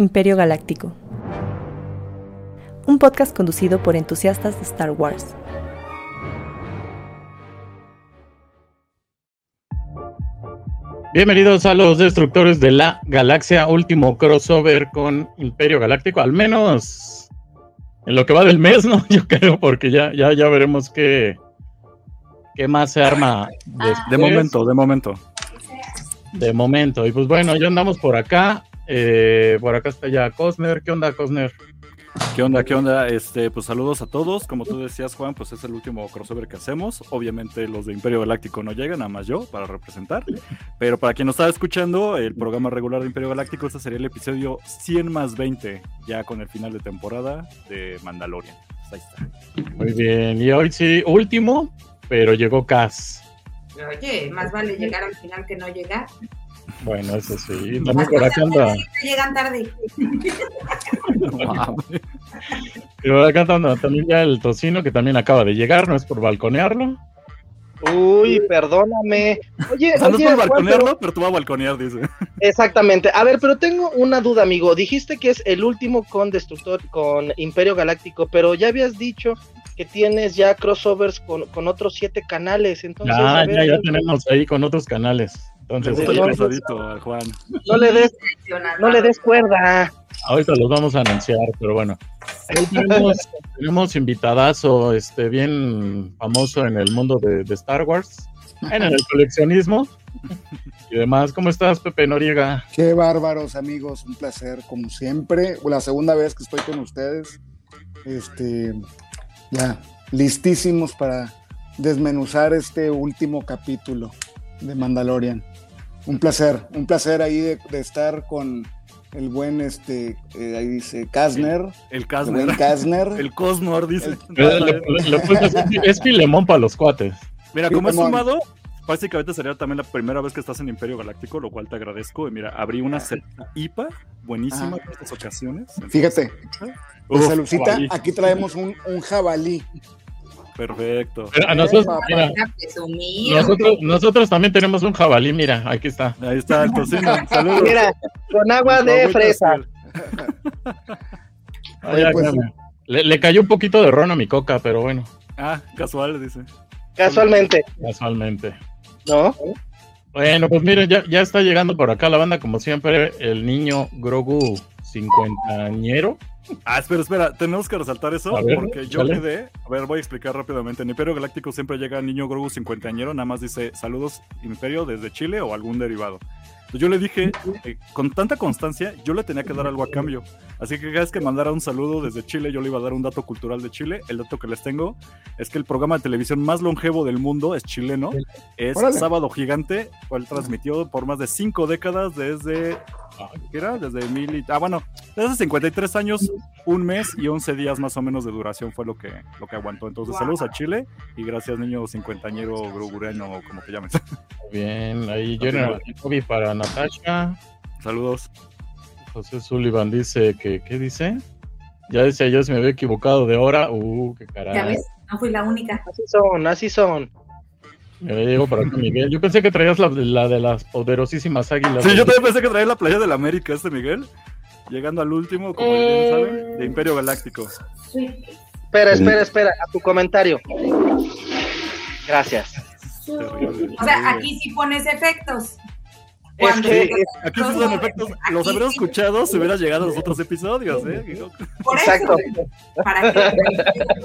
Imperio Galáctico. Un podcast conducido por entusiastas de Star Wars. Bienvenidos a los destructores de la galaxia, último crossover con Imperio Galáctico, al menos en lo que va del mes, ¿no? Yo creo, porque ya, ya, ya veremos qué, qué más se arma después. De momento, de momento. De momento. Y pues bueno, ya andamos por acá. Eh, por acá está ya Cosner. ¿Qué onda, Cosner? ¿Qué onda? ¿Qué onda? Este, pues saludos a todos. Como tú decías, Juan, pues es el último crossover que hacemos. Obviamente los de Imperio Galáctico no llegan, nada más yo para representar. Pero para quien nos estaba escuchando, el programa regular de Imperio Galáctico, este sería el episodio 100 más 20, ya con el final de temporada de Mandalorian. Pues ahí está. Muy bien. Y hoy sí, último, pero llegó Cas. Oye, más vale llegar al final que no llegar. Bueno, eso sí. También por acá anda. Llegan tarde. Pero acá anda también ya el tocino que también acaba de llegar, no es por balconearlo. Uy, perdóname. Oye, O sea, no es por balconearlo, pero- pero tú vas a balconear, dice. Exactamente. A ver, pero tengo una duda, amigo. Dijiste que es el último con Destructor, con Imperio Galáctico, pero ya habías dicho que tienes ya crossovers con, con otros siete canales. Entonces, Ya, a ver, ya, ya tenemos ahí con otros canales. Entonces, no, pesadito al Juan. no le des, no le des cuerda. ahorita los vamos a anunciar, pero bueno. Tenemos, tenemos invitadazo este, bien famoso en el mundo de, de Star Wars, en el coleccionismo y demás. ¿Cómo estás, Pepe Noriega? Qué bárbaros, amigos, un placer, como siempre. La segunda vez que estoy con ustedes. Este, ya, listísimos para desmenuzar este último capítulo de Mandalorian. Un placer, un placer ahí de, de estar con el buen, este, eh, ahí dice Kasner, El el Casner. buen Kasner. El Cosnor, dice. Es, filemón para los cuates. Mira, como es sumado, básicamente sería también la primera vez que estás en Imperio Galáctico, lo cual te agradezco. Y mira, abrí una cerveza IPA buenísima Ah. en estas ocasiones. Fíjate, Uf, de Salucita, jabalí. aquí traemos un, un jabalí. Perfecto. Pero a nosotros, mira, nosotros, nosotros también tenemos un jabalí, mira, aquí está. Ahí está el tocino. Saludos. Mira, con agua de fresa. Ah, ya, pues, le, le cayó un poquito de ron a mi coca, pero bueno, Ah, casual, dice. Casualmente, casualmente. ¿no? Bueno, pues miren, ya, ya está llegando por acá la banda, como siempre, el niño Grogu cincuentañero. Ah, espera, espera, tenemos que resaltar eso ver, porque yo échale. quedé. A ver, voy a explicar rápidamente. En Imperio Galáctico siempre llega Niño Grogu cincuentañero, nada más dice saludos Imperio desde Chile o algún derivado. Yo le dije, eh, con tanta constancia, yo le tenía que dar algo a cambio. Así que cada vez que mandara un saludo desde Chile, yo le iba a dar un dato cultural de Chile. El dato que les tengo es que el programa de televisión más longevo del mundo es chileno. Es Órale. Sábado Gigante, cual transmitió por más de cinco décadas desde. Ah, ¿Qué era? Desde mil y. Ah, bueno, desde hace 53 años, un mes y 11 días más o menos de duración fue lo que, lo que aguantó. Entonces, Wow. saludos a Chile y gracias, niño cincuentañero grogureño, o como te llames. Bien, ahí General para Natasha. saludos. José Sullivan dice que, ¿qué dice? Ya decía yo si me había equivocado de hora. Uh, qué Ya caray. ves, no fui la única. Así son, así son. Me llegó por acá Miguel. Yo pensé que traías la, la de las poderosísimas águilas. Sí, yo también pensé que traía la playa de la América, este Miguel. Llegando al último, como bien Eh. saben, de Imperio Galáctico. Espera, espera, espera, a tu comentario. Gracias. Terrible. O sea, aquí sí pones efectos. Es que- Aquí sí son crossover, efectos. aquí Los habría sí, escuchado si hubiera llegado a los otros episodios, ¿eh? Por Exacto. eso, para, que,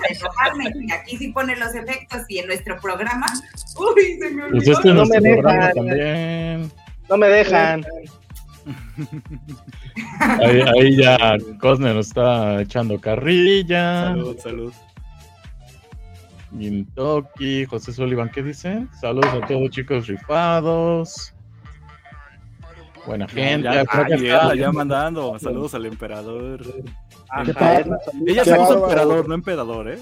enojarme. Aquí sí pone los efectos y en nuestro programa. Uy, se me Pues olvidó. este es No me dejan. también. No me dejan. Ahí, ahí ya Cosner nos está echando carrilla. Salud, salud. Gintoki, José Sullivan, ¿qué dice? Saludos a todos chicos rifados. Buena gente. Ya, ah, está. mandando. Saludos al emperador. Ajá. Edna, Ella Qué se puso emperador, no empedador, ¿eh?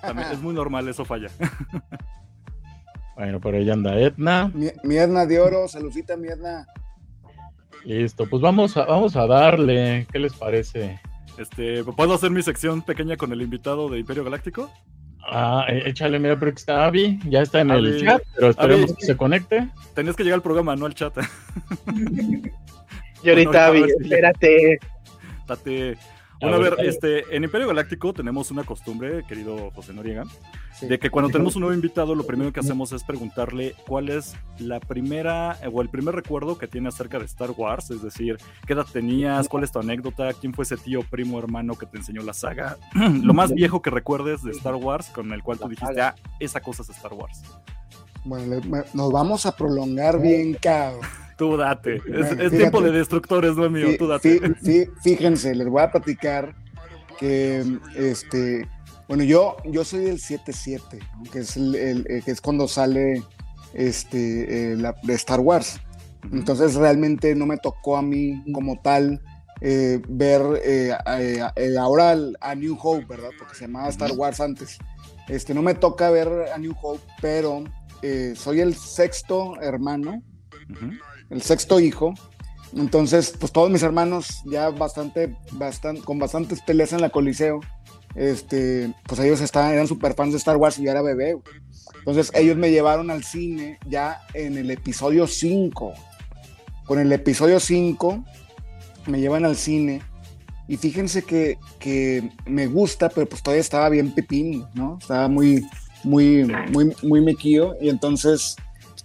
También es muy normal, eso falla. Bueno, por ahí anda Etna. Mi- Mierna de oro, saludcita, mierna. Listo, pues vamos a, vamos a darle. ¿Qué les parece? Este, ¿puedo hacer mi sección pequeña con el invitado de Imperio Galáctico? Ah, eh, échale, mira, pero que está Avi. Ya está en el chat, pero esperemos que se conecte. Tenías que llegar al programa, no al chat. Y ahorita, No, no, Abby, espérate. Date. Bueno, a ver, este, en Imperio Galáctico tenemos una costumbre, querido José Noriega, Sí. de que cuando tenemos un nuevo invitado, lo primero que hacemos es preguntarle cuál es la primera o el primer recuerdo que tiene acerca de Star Wars, es decir, qué edad tenías, cuál es tu anécdota, quién fue ese tío, primo, hermano que te enseñó la saga, lo más viejo que recuerdes de Star Wars con el cual tú dijiste, ah, esa cosa es Star Wars. Bueno, nos vamos a prolongar bien, cabrón. Tú date, es, es tiempo de destructores, no es mío, tú date. fí- fí- Fíjense, les voy a platicar que este, bueno, yo, yo soy del 7-7, ¿no? que es el, el- eh, que es cuando sale este eh, la- de Star Wars. Entonces realmente no me tocó a mí como tal eh, ver eh, ahora a New Hope, ¿verdad? Porque se llamaba Star Wars antes. Este, no me toca ver a New Hope, pero eh, soy el sexto hermano Ujú. El sexto hijo. Entonces, pues todos mis hermanos ya bastante, bastante, con bastantes peleas en la Coliseo, este, pues ellos estaban, eran super fans de Star Wars y yo era bebé. Entonces ellos me llevaron al cine ya en el episodio 5. Con el episodio 5 me llevan al cine y fíjense que, que me gusta, pero pues todavía estaba bien pepín, ¿no? Estaba muy, muy, muy, muy mequillo y entonces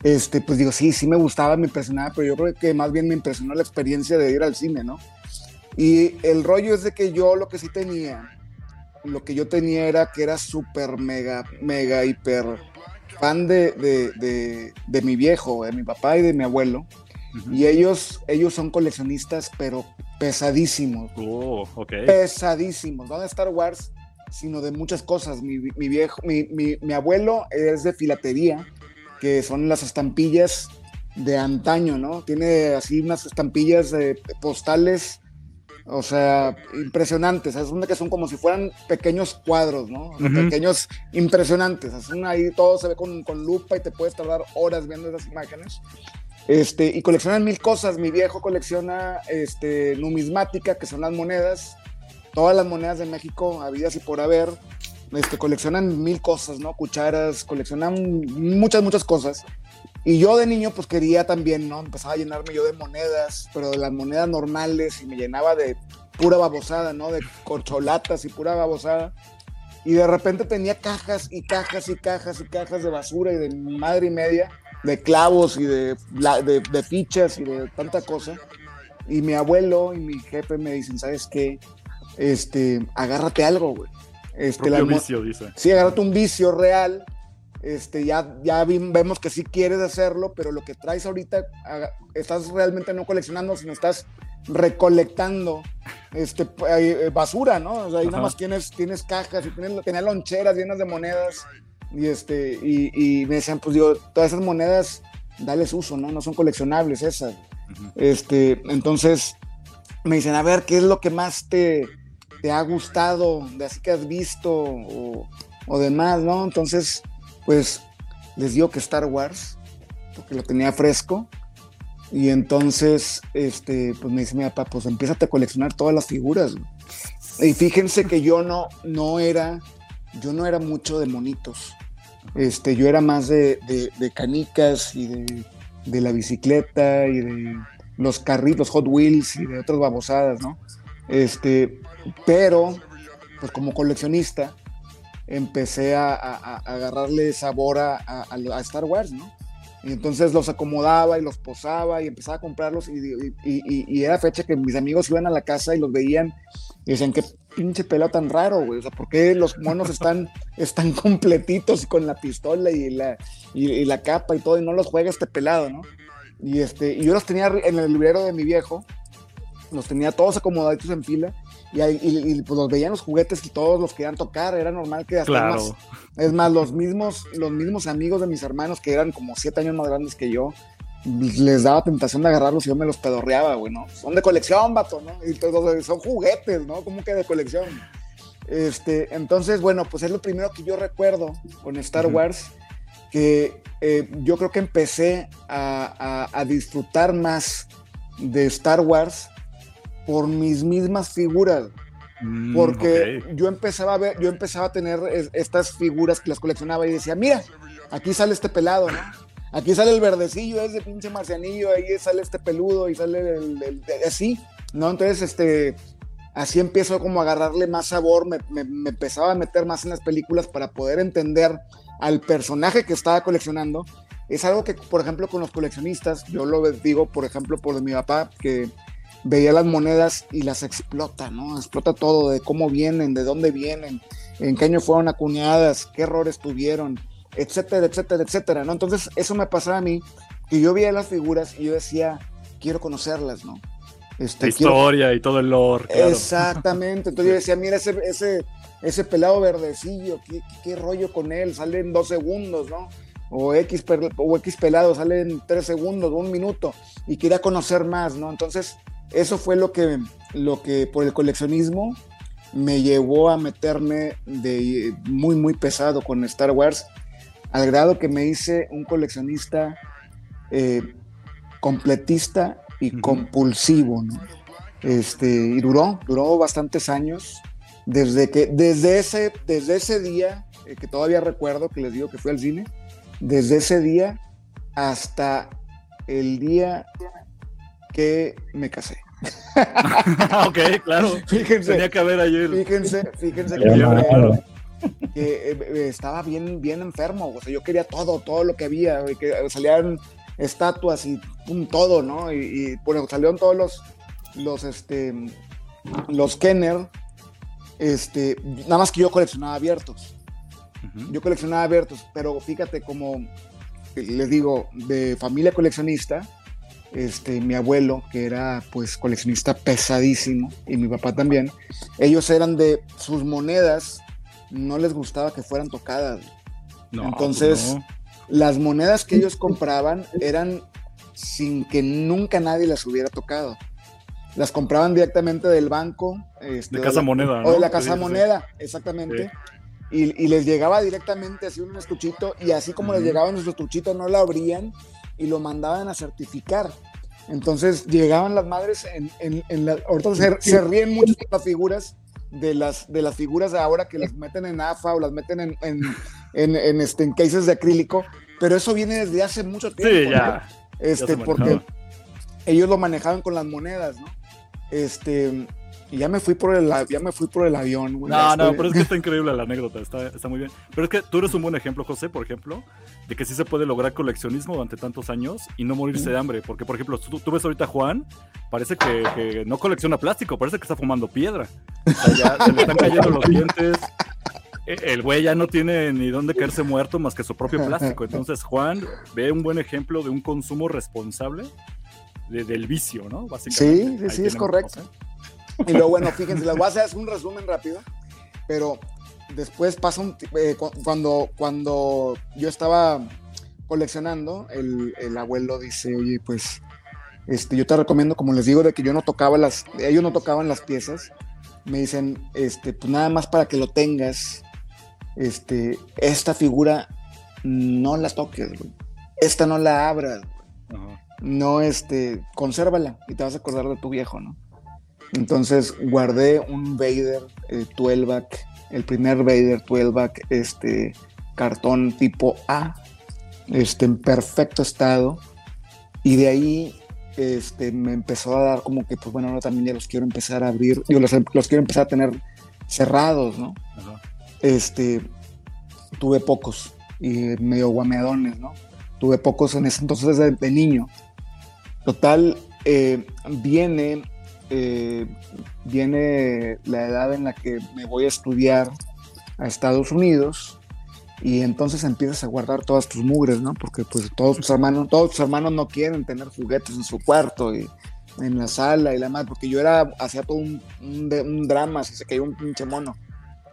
este, pues digo, sí, sí me gustaba, me impresionaba, pero yo creo que más bien me impresionó la experiencia de ir al cine, ¿no? Y el rollo es de que yo lo que sí tenía, lo que yo tenía era que era súper, mega, mega, hiper fan de, de, de, de mi viejo, de mi papá y de mi abuelo. Y ellos, ellos son coleccionistas, pero pesadísimos Oh, ok. pesadísimos, no de Star Wars, sino de muchas cosas. Mi, mi viejo, mi, mi- mi abuelo es de filatería, que son las estampillas de antaño, ¿no? Tiene así unas estampillas eh, postales, o sea, impresionantes. Es una que son como si fueran pequeños cuadros, ¿no? O sea, Ujú. Pequeños impresionantes. Es una ahí todo se ve con, con lupa y te puedes tardar horas viendo esas imágenes. Este, y coleccionan mil cosas. Mi viejo colecciona este, numismática, que son las monedas. Todas las monedas de México, habidas y por haber. Este, coleccionan mil cosas, ¿no? Cucharas, coleccionan muchas, muchas cosas. Y yo de niño, pues quería también, ¿no? Empezaba a llenarme yo de monedas, pero de las monedas normales y me llenaba de pura babosada, ¿no? De corcholatas y pura babosada. Y de repente tenía cajas y cajas y cajas y cajas de basura y de madre y media, de clavos y de, de, de fichas y de tanta cosa. Y mi abuelo y mi jefe me dicen, ¿sabes qué? Este, agárrate algo, güey. Este, mo- vicio, dice. Sí, agárrate un vicio real. Este, ya, ya vemos que sí quieres hacerlo, pero lo que traes ahorita, estás realmente no coleccionando, sino estás recolectando este, eh, basura, ¿no? O sea, ahí nada Ajá. más tienes, tienes cajas y tienes, tenía loncheras llenas de monedas. Y, este, y, y me decían, pues digo, todas esas monedas, dales uso, ¿no? No son coleccionables esas. Ujú. Este, entonces me dicen, a ver, ¿qué es lo que más te, te ha gustado de así que has visto o, o demás, ¿no? Entonces, pues les digo que Star Wars, porque lo tenía fresco. Y entonces, este, pues me dice mi papá, pues empiezate a coleccionar todas las figuras. güey". Y fíjense que yo no, no era, yo no era mucho de monitos. Este, yo era más de, de- de canicas y de, de la bicicleta y de los carritos, Hot Wheels y de otras babosadas, ¿no? Este, pero, pues como coleccionista, empecé a, a- a agarrarle sabor a, a- Star Wars, ¿no? Y entonces los acomodaba y los posaba y empezaba a comprarlos y, y- y- y era fecha que mis amigos iban a la casa y los veían y decían, qué pinche pelo tan raro, güey. O sea, ¿por qué los monos están, están completitos con la pistola y la, y la capa y todo y no los juega este pelado, ¿no? Y, este, y yo los tenía en el librero de mi viejo, los tenía todos acomodaditos en fila y, y- y, pues los veían los juguetes y todos los querían tocar, era normal que hasta Claro. más- es más, los mismos, los mismos amigos de mis hermanos que eran como siete años más grandes que yo, les daba tentación de agarrarlos y yo me los pedorreaba, güey, ¿no? Son de colección, vato, ¿no? Y todos, son juguetes, ¿no? ¿Cómo que de colección? Este, entonces, bueno, pues es lo primero que yo recuerdo con Star. Wars, que eh, yo creo que empecé a, a- a disfrutar más de Star Wars por mis mismas figuras Mm, porque ok. yo empezaba a ver, yo empezaba a tener es- estas figuras que las coleccionaba y decía, mira, aquí sale este pelado, ¿no? Aquí sale el verdecillo, ese pinche marcianillo, ahí sale este peludo y sale el, el- el- así, ¿no? Entonces, este, así empiezo como a agarrarle más sabor, me, me, me empezaba a meter más en las películas para poder entender al personaje que estaba coleccionando. Es algo que, por ejemplo, con los coleccionistas, yo lo digo, por ejemplo, por mi papá, que veía las monedas y las explota, ¿no? Explota todo, de cómo vienen, de dónde vienen, en qué año fueron acuñadas, qué errores tuvieron, etcétera, etcétera, etcétera, ¿no? Entonces, eso me pasaba a mí, que yo veía las figuras y yo decía, quiero conocerlas, ¿no? Este, la historia y todo el lore. Claro. Exactamente, entonces yo decía, mira ese, ese, ese pelado verdecillo, ¿qué, ¿qué, qué, rollo con él, sale en dos segundos, ¿no? O X, o X pelado, sale en tres segundos, un minuto, y quería conocer más, ¿no? Entonces, eso fue lo que, lo que por el coleccionismo me llevó a meterme de muy, muy pesado con Star Wars, al grado que me hice un coleccionista eh, completista y uh -huh. compulsivo, ¿no? Este, y duró, duró bastantes años, desde que, desde ese, desde ese día, eh, que todavía recuerdo que les digo que fui al cine, desde ese día hasta el día que me casé. ok, claro. Fíjense, Tenía que haber ayer. Fíjense, fíjense que, claro. que eh, estaba bien, bien enfermo. O sea, yo quería todo, todo lo que había, que salían estatuas y un todo, ¿no? Y, y bueno, salieron todos los, los, este, los Kenner, este, nada más que yo coleccionaba abiertos. Uh -huh. Yo coleccionaba abiertos, pero fíjate como les digo, de familia coleccionista, este, mi abuelo, que era pues coleccionista pesadísimo, y mi papá también, ellos eran de sus monedas, no les gustaba que fueran tocadas. No, Entonces, no. las monedas que ellos compraban eran sin que nunca nadie las hubiera tocado. Las compraban directamente del banco. Este, de Casa o Moneda. O de la Casa sí, Moneda, sí. exactamente. Sí. Y, y, les llegaba directamente así un estuchito, y así como uh -huh. les llegaba nuestro estuchito, no lo abrían y lo mandaban a certificar. Entonces llegaban las madres en, en, en la, ahorita se, se, ríen mucho de las figuras de las de las figuras de ahora que las meten en AFA o las meten en, en, en este, en cases de acrílico, pero eso viene desde hace mucho tiempo. Sí, ya. ¿no? Este, ya porque ellos lo manejaban con las monedas, ¿no? Este, y ya me fui por el, ya me fui por el avión. Güey, no, no, pero es que está increíble la anécdota, está, está muy bien. Pero es que tú eres un buen ejemplo, José, por ejemplo, de que sí se puede lograr coleccionismo durante tantos años y no morirse de hambre. Porque, por ejemplo, tú, tú ves ahorita a Juan, parece que, que, no colecciona plástico, parece que está fumando piedra. O sea, ya se le están cayendo los dientes. E, El güey ya no tiene ni dónde caerse muerto más que su propio plástico. Entonces, Juan ve un buen ejemplo de un consumo responsable de, del vicio, ¿no? Básicamente. Sí, sí, sí, es correcto. Cosas. Y luego, bueno, fíjense, les voy a hacer un resumen rápido, pero después pasa un. Eh, cuando, cuando yo estaba coleccionando, el, el, abuelo dice: Oye, pues este, yo te recomiendo, como les digo, de que yo no tocaba las. Ellos no tocaban las piezas. Me dicen, este, pues nada más para que lo tengas. Este, esta figura no la toques, güey. Esta no la abras, güey. No, este, consérvala y te vas a acordar de tu viejo, ¿no? Entonces guardé un Vader eh, 12-back, el primer Vader 12-back, este cartón tipo A, este, en perfecto estado. Y de ahí este, me empezó a dar como que, pues bueno, ahora también ya los quiero empezar a abrir, yo los, los quiero empezar a tener cerrados, ¿no? Ajá. Este, tuve pocos y medio guameadones, ¿no? Tuve pocos en ese entonces de, de niño. Total, eh, viene eh, viene la edad en la que me voy a estudiar a Estados Unidos y entonces empiezas a guardar todas tus mugres, ¿no? Porque pues todos tus hermanos, todos tus hermanos no quieren tener juguetes en su cuarto y en la sala y la más, porque yo era, hacía todo un, un, un drama, si se cayó un pinche mono,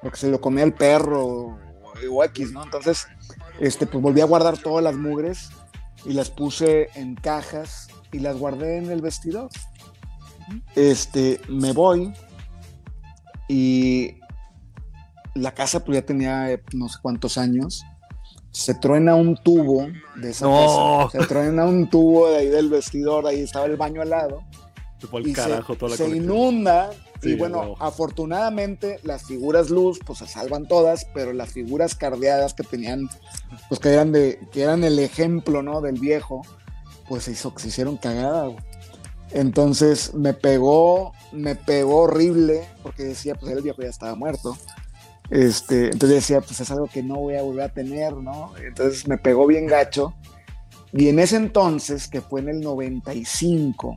porque se lo comía el perro o, o X, ¿no? Entonces, este, pues volví a guardar todas las mugres y las puse en cajas y las guardé en el vestidor este, me voy y la casa pues ya tenía eh, no sé cuántos años. Se truena un tubo de esa no. casa. Se truena un tubo de ahí del vestidor, ahí estaba el baño al lado. y carajo, se, se inunda. Sí, y bueno, no. afortunadamente las figuras luz pues se salvan todas, pero las figuras cardeadas que tenían, pues que eran de, que eran el ejemplo, ¿no? Del viejo, pues se, hizo, se hicieron cagadas. Entonces me pegó, me pegó horrible, porque decía, pues el viejo ya estaba muerto. Este, entonces decía, pues es algo que no voy a volver a tener, ¿no? Entonces me pegó bien gacho. Y en ese entonces, que fue en el 95,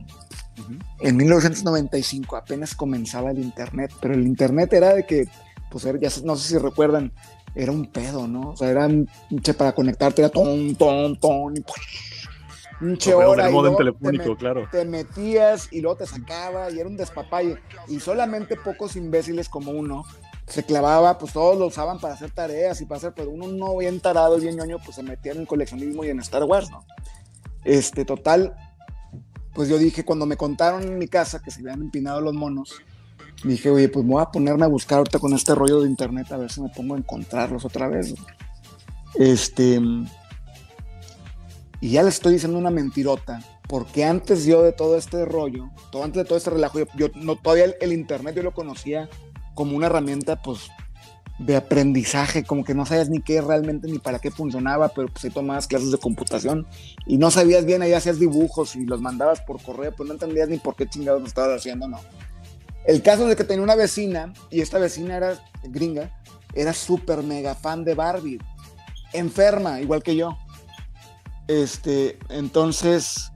en 1995 apenas comenzaba el Internet, pero el Internet era de que, pues ya no sé si recuerdan, era un pedo, ¿no? O sea, era un para conectarte, era ton, ton, ton, y un che hora. y telefónico, claro. te metías y luego te sacaba y era un despapalle. Y solamente pocos imbéciles como uno se clavaba, pues todos lo usaban para hacer tareas y para hacer, pero uno no bien tarado, bien ñoño, pues se metía en el coleccionismo y en Star Wars, ¿no? Este, total, pues yo dije, cuando me contaron en mi casa que se habían empinado los monos, dije, oye, pues me voy a ponerme a buscar ahorita con este rollo de internet a ver si me pongo a encontrarlos otra vez. Este, y ya le estoy diciendo una mentirota, porque antes yo de todo este rollo, todo, antes de todo este relajo, yo, no, todavía el, internet yo lo conocía como una herramienta, pues, de aprendizaje, como que no sabías ni qué realmente ni para qué funcionaba, pero pues ahí tomabas clases de computación y no sabías bien, ahí hacías dibujos y los mandabas por correo, pero no entendías ni por qué chingados lo estabas haciendo, no. El caso de que tenía una vecina y esta vecina era gringa, era súper mega fan de Barbie, enferma, igual que yo. Este, entonces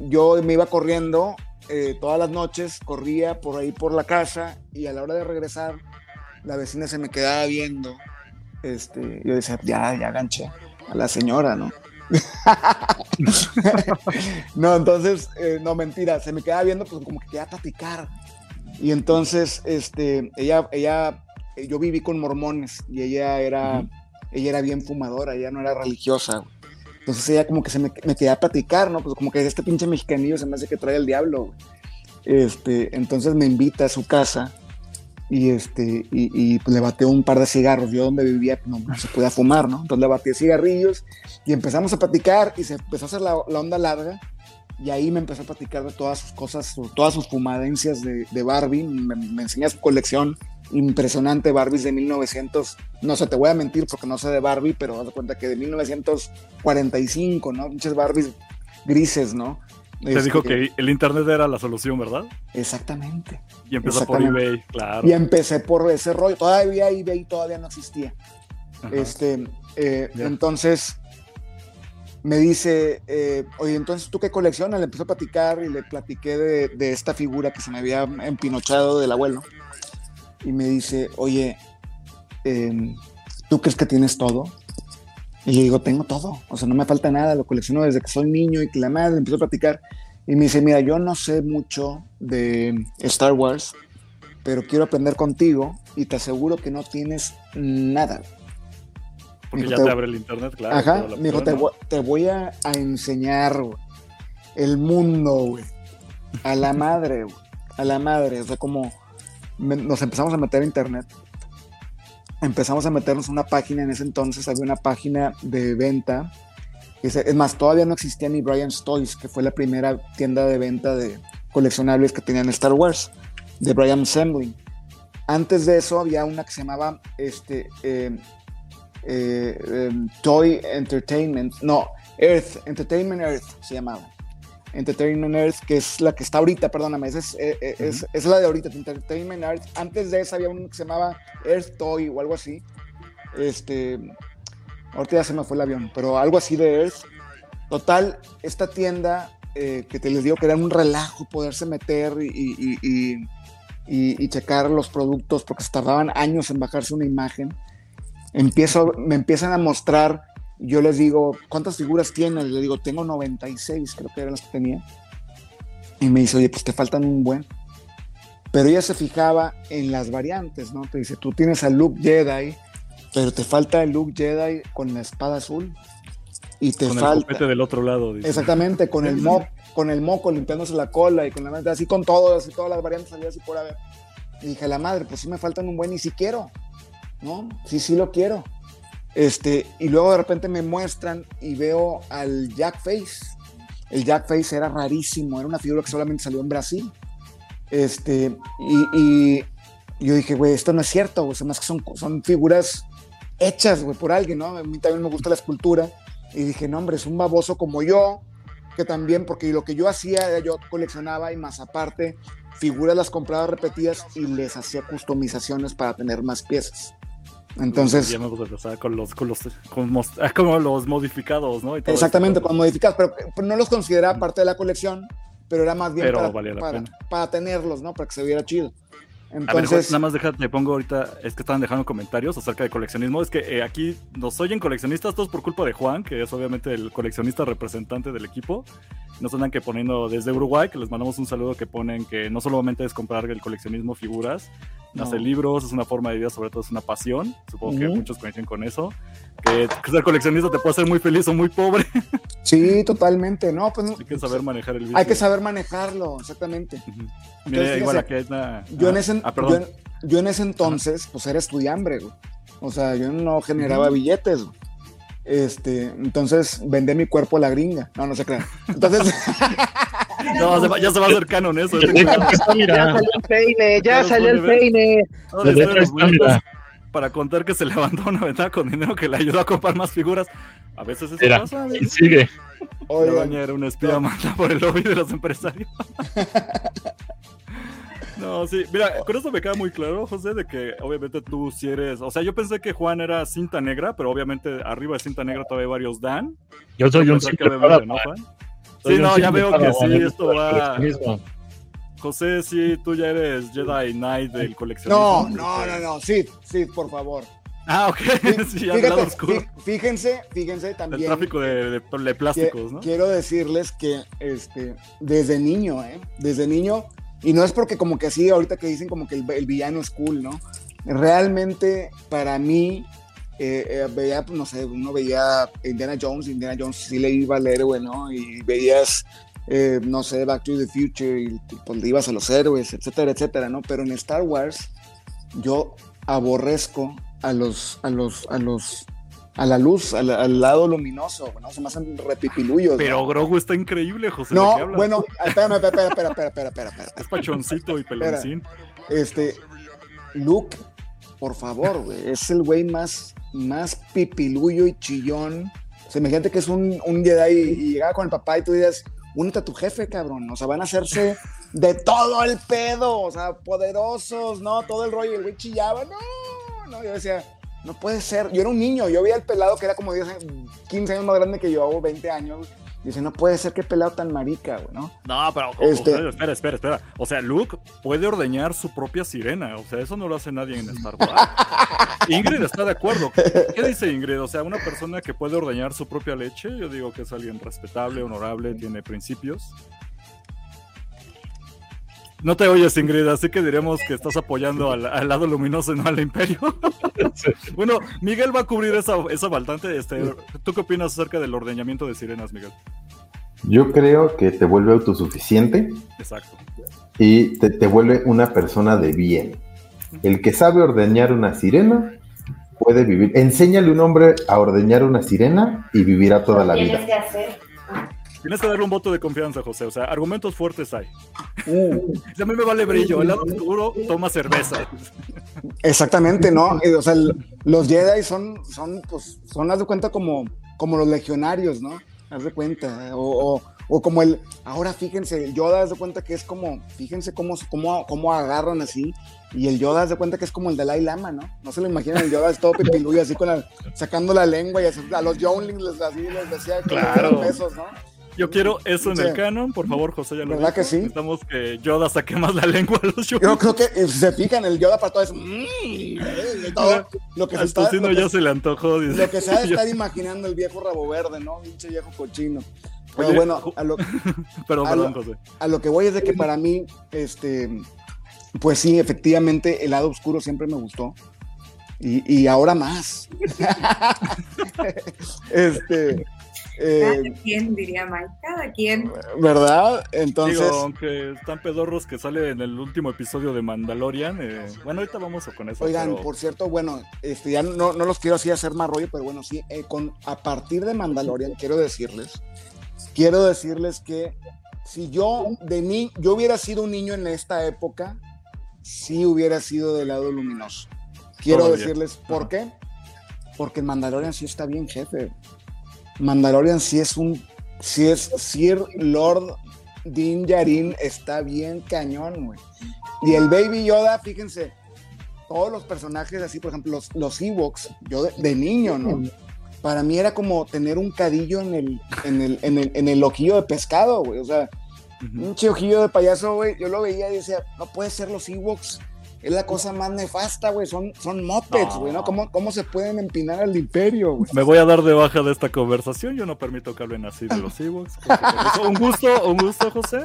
yo me iba corriendo eh, todas las noches, corría por ahí por la casa y a la hora de regresar la vecina se me quedaba viendo. Este, yo decía, ya, ya ganché a la señora, ¿no? no, entonces, eh, no, mentira, se me quedaba viendo, pues como que quería platicar. Y entonces, este, ella, ella, yo viví con mormones y ella era, ella era bien fumadora, ella no era religiosa. Entonces ella como que se me, me quería platicar, ¿no? Pues como que este pinche mexicanillo se me hace que trae el diablo. Este, entonces me invita a su casa y este y, pues le bateó un par de cigarros. Yo donde vivía pues, no, se podía fumar, ¿no? Entonces le bateé cigarrillos y empezamos a platicar y se empezó a hacer la, onda larga y ahí me empezó a platicar de todas sus cosas, todas sus fumadencias de, de Barbie. Me, me su colección impresionante Barbies de 1900, no sé, te voy a mentir porque no sé de Barbie, pero haz cuenta que de 1945, ¿no? Muchas Barbies grises, ¿no? Te dijo este, que el internet era la solución, ¿verdad? Exactamente. Y empezó por eBay, claro. Y empecé por ese rollo. Todavía eBay todavía no existía. Este, eh, entonces me dice, eh, oye, entonces tú qué coleccionas? Le empezó a platicar y le platiqué de, de, esta figura que se me había empinochado del abuelo y me dice, oye, em, ¿tú crees que tienes todo? Y le digo, tengo todo, o sea, no me falta nada, lo colecciono desde que soy niño y que la madre empezó a platicar. Y me dice, mira, yo no sé mucho de Star Wars, pero quiero aprender contigo y te aseguro que no tienes nada. Porque ya te, abre el internet, claro. Ajá, me dijo, te, voy a, enseñar el mundo, güey. A la madre, güey. A la madre. O sea, como nos empezamos a meter a internet. Empezamos a meternos una página, en ese entonces había una página de venta. Es más, todavía no existía ni Brian's Toys, que fue la primera tienda de venta de coleccionables que tenían Star Wars, de Brian Semling. Antes de eso había una que se llamaba este, eh, eh, em, Toy Entertainment, no, Earth, Entertainment Earth se llamaba. Entertainment Earth, que es la que está ahorita, perdóname, es, eh, eh, es, es, la de ahorita, Entertainment Earth. Antes de esa había uno que se llamaba Earth Toy o algo así. Este, ahorita ya se me fue el avión, pero algo así de Earth. Total, esta tienda eh, que te les digo que era un relajo poderse meter y, y, y, y, checar los productos porque tardaban años en bajarse una imagen. Empiezo, me empiezan a mostrar yo les digo, ¿cuántas figuras tienes? Le digo, tengo 96, creo que eran las que tenía. Y me dice, oye, pues te faltan un buen. Pero ella se fijaba en las variantes, ¿no? Te dice, tú tienes a Luke Jedi, pero te falta el Luke Jedi con la espada azul. Y te con falta. El del otro lado. Exactamente, con el moco, con el moco limpiándose la cola y con la así con todo, así todas las variantes salía así por haber. Y dije, la madre, pues sí me faltan un buen y sí quiero, ¿no? Sí, sí lo quiero. Este, y luego de repente me muestran y veo al Jack Face. El Jack Face era rarísimo, era una figura que solamente salió en Brasil. Este, y, yo dije, güey, esto no es cierto, güey, más que son, son figuras hechas, güey, por alguien, ¿no? A mí también me gusta la escultura. Y dije, no, hombre, es un baboso como yo, que también, porque lo que yo hacía yo coleccionaba y más aparte, figuras las compraba repetidas y les hacía customizaciones para tener más piezas. Entonces, Ya me gusta empezar con los, con los, con ah, como los modificados, ¿no? Y todo exactamente, con modificados, pero, pero no los consideraba parte de la colección, pero era más bien para, para tenerlos, ¿no? Para que se viera chido. A ver, Entonces, nada más déjate, te pongo ahorita, es que estaban dejando comentarios acerca de coleccionismo. Es que eh, aquí nos oyen coleccionistas, todos por culpa de Juan, que es obviamente el coleccionista representante del equipo. Nos andan que poniendo desde Uruguay, que les mandamos un saludo, que ponen que no solamente es comprar el coleccionismo figuras, No. hacer libros, es una forma de vida, sobre todo es una pasión. Supongo que Ujú. muchos coinciden con eso. Que, ser coleccionista te puede hacer muy feliz o muy pobre. sí, totalmente, no, pues Hay que saber manejar el vicio. hay que saber manejarlo, exactamente. Ujú. Entonces, Mira, igual fíjese, aquí hay una... Yo en ah, ese, ah, yo, en- yo en ese entonces, pues era estudiambre, güey. O sea, yo no generaba billetes, güey. Este, entonces vendé mi cuerpo a la gringa. No, no se crean. Entonces, No, se va- ya se va a hacer canon eso. Ya mira. salió el peine, ya salió el peine. No, para contar que se levantó una ventana con dinero que le ayudó a comprar más figuras. A veces eso Mira, pasa. y sigue. La oigan, doña era una espía manda por el lobby de los empresarios. No, sí, mira, con eso me queda muy claro, José, de que obviamente tú si eres, o sea, yo pensé que Juan era cinta negra, pero obviamente arriba de cinta negra todavía hay varios Dan. Yo soy un Pensé que simple obviamente, ¿no. Juan? Sí, no, ya simple veo que sí, esto va-. José, sí, tú ya eres Jedi Knight del coleccionismo. no, no, no, no, sí, sí, por favor. Ah, ok, sí, ya Fíjate, oscuro. fí- fíjense, fíjense El también. tráfico de, de- de que- plásticos, ¿no? Quiero decirles que este, desde niño, ¿eh? Desde niño, y no es porque como que así ahorita que dicen como que el, el villano es cool, ¿no? Realmente para mí, eh, eh, veía, pues, no sé, uno veía Indiana Jones, Indiana Jones sí le iba al héroe, ¿no? Y veías, eh, no sé, Back to the Future, y pues le ibas a los héroes, etcétera, etcétera, ¿no? Pero en Star Wars yo aborrezco a los, a los, a los, a la luz, al, al lado luminoso, ¿no? Se me hacen repipiluyos. ¿no? Pero Grogu está increíble, José. ¿de qué No, hablas? bueno, espérame, espera, espera, espera, espera, espera, espera. Es pachoncito y peloncín. Este, Luke, por favor, güey, es el güey más, más pipiluyo y chillón. O sea, imagínate que es un, un Jedi y llegaba con el papá y tú dices, únete a tu jefe, cabrón. O sea, van a hacerse de todo el pedo, o sea, poderosos, ¿no? Todo el rollo. El güey chillaba, no, no. Yo decía, no puede ser. Yo era un niño, yo veía al pelado que era como 10, años- 15 años más grande que yo, o 20 años. Dice, no puede ser que pelado tan marica, güey, ¿no? No, pero Este- espera, espera, espera. O sea, Luke puede ordeñar su propia sirena. O sea, eso no lo hace nadie en Star Wars. Ingrid está de acuerdo. ¿Qué dice Ingrid? O sea, una persona que puede ordeñar su propia leche, yo digo que es alguien respetable, honorable, tiene principios. No te oyes, Ingrid, así que diremos que estás apoyando al, al lado luminoso y no al imperio. bueno, Miguel va a cubrir esa, esa faltante. Este, ¿Tú qué opinas acerca del ordeñamiento de sirenas, Miguel? Yo creo que te vuelve autosuficiente Exacto. y te, te vuelve una persona de bien. El que sabe ordeñar una sirena puede vivir. Enséñale a un hombre a ordeñar una sirena y vivirá toda la Tienes vida. que hacer. Tienes que darle un voto de confianza, José. O sea, argumentos fuertes hay. Uh, a mí me vale brillo, el lado oscuro toma cerveza. Exactamente, ¿no? O sea, los Jedi son, son, pues, son, haz de cuenta, como, como los legionarios, ¿no? Haz de cuenta. O, o- o como el, ahora fíjense, el Yoda, haz de cuenta que es como, fíjense cómo, cómo, cómo agarran así. Y el Yoda, haz de cuenta que es como el Dalai Lama, ¿no? No se lo imaginan, el Yoda es todo pipiluyo, así con la, sacando la lengua y así, a los Younglings les, así les decía que Claro. besos, ¿no? Yo quiero eso en Sí. el canon, por favor, José, ya lo ¿Verdad dijo. que sí? Necesitamos que Yoda saque más la lengua a los Yo Yoda. creo que eh, se fijan, el Yoda para todo es, mm, eh, todo lo que se Al está, tocino lo que ya se le antojó, dice. Lo que se ha de estar imaginando el viejo rabo verde, ¿no? Pinche viejo cochino. Pero Oye, bueno, a lo, Perdón, a perdón, lo- José. a lo que voy es de que para mí, este, pues sí, efectivamente, el lado oscuro siempre me gustó. Y, y ahora más. este, eh, Cada quien, diría Mike, cada quien. ¿verdad? Entonces, Digo, aunque están pedorros que sale en el último episodio de Mandalorian. eh, bueno, ahorita vamos con eso. oigan, pero- por cierto, bueno, este, ya no, no los quiero así hacer más rollo, pero bueno, sí, eh, con, a partir de Mandalorian, quiero decirles, quiero decirles que si yo de ni, yo hubiera sido un niño en esta época, sí hubiera sido del lado luminoso. Quiero Todavía. decirles por qué. Porque Mandalorian sí está bien, jefe. Mandalorian sí es un si es Sir Lord Din Yarin, está bien cañón, güey. Y el Baby Yoda, fíjense, todos los personajes así, por ejemplo, los, los Ewoks, yo de, de niño, ¿no? Para mí era como tener un cadillo en el, en el, en el, en el ojillo de pescado, güey. O sea, un ojillo de payaso, güey. Yo lo veía y decía, no puede ser los Ewoks. Es la cosa más nefasta, güey. Son, son mopeds, güey, ¿no? ¿Cómo, ¿Cómo se pueden empinar al imperio, güey? Me voy a dar de baja de esta conversación. Yo no permito que hablen así de los Ewoks. Un gusto, un gusto, José.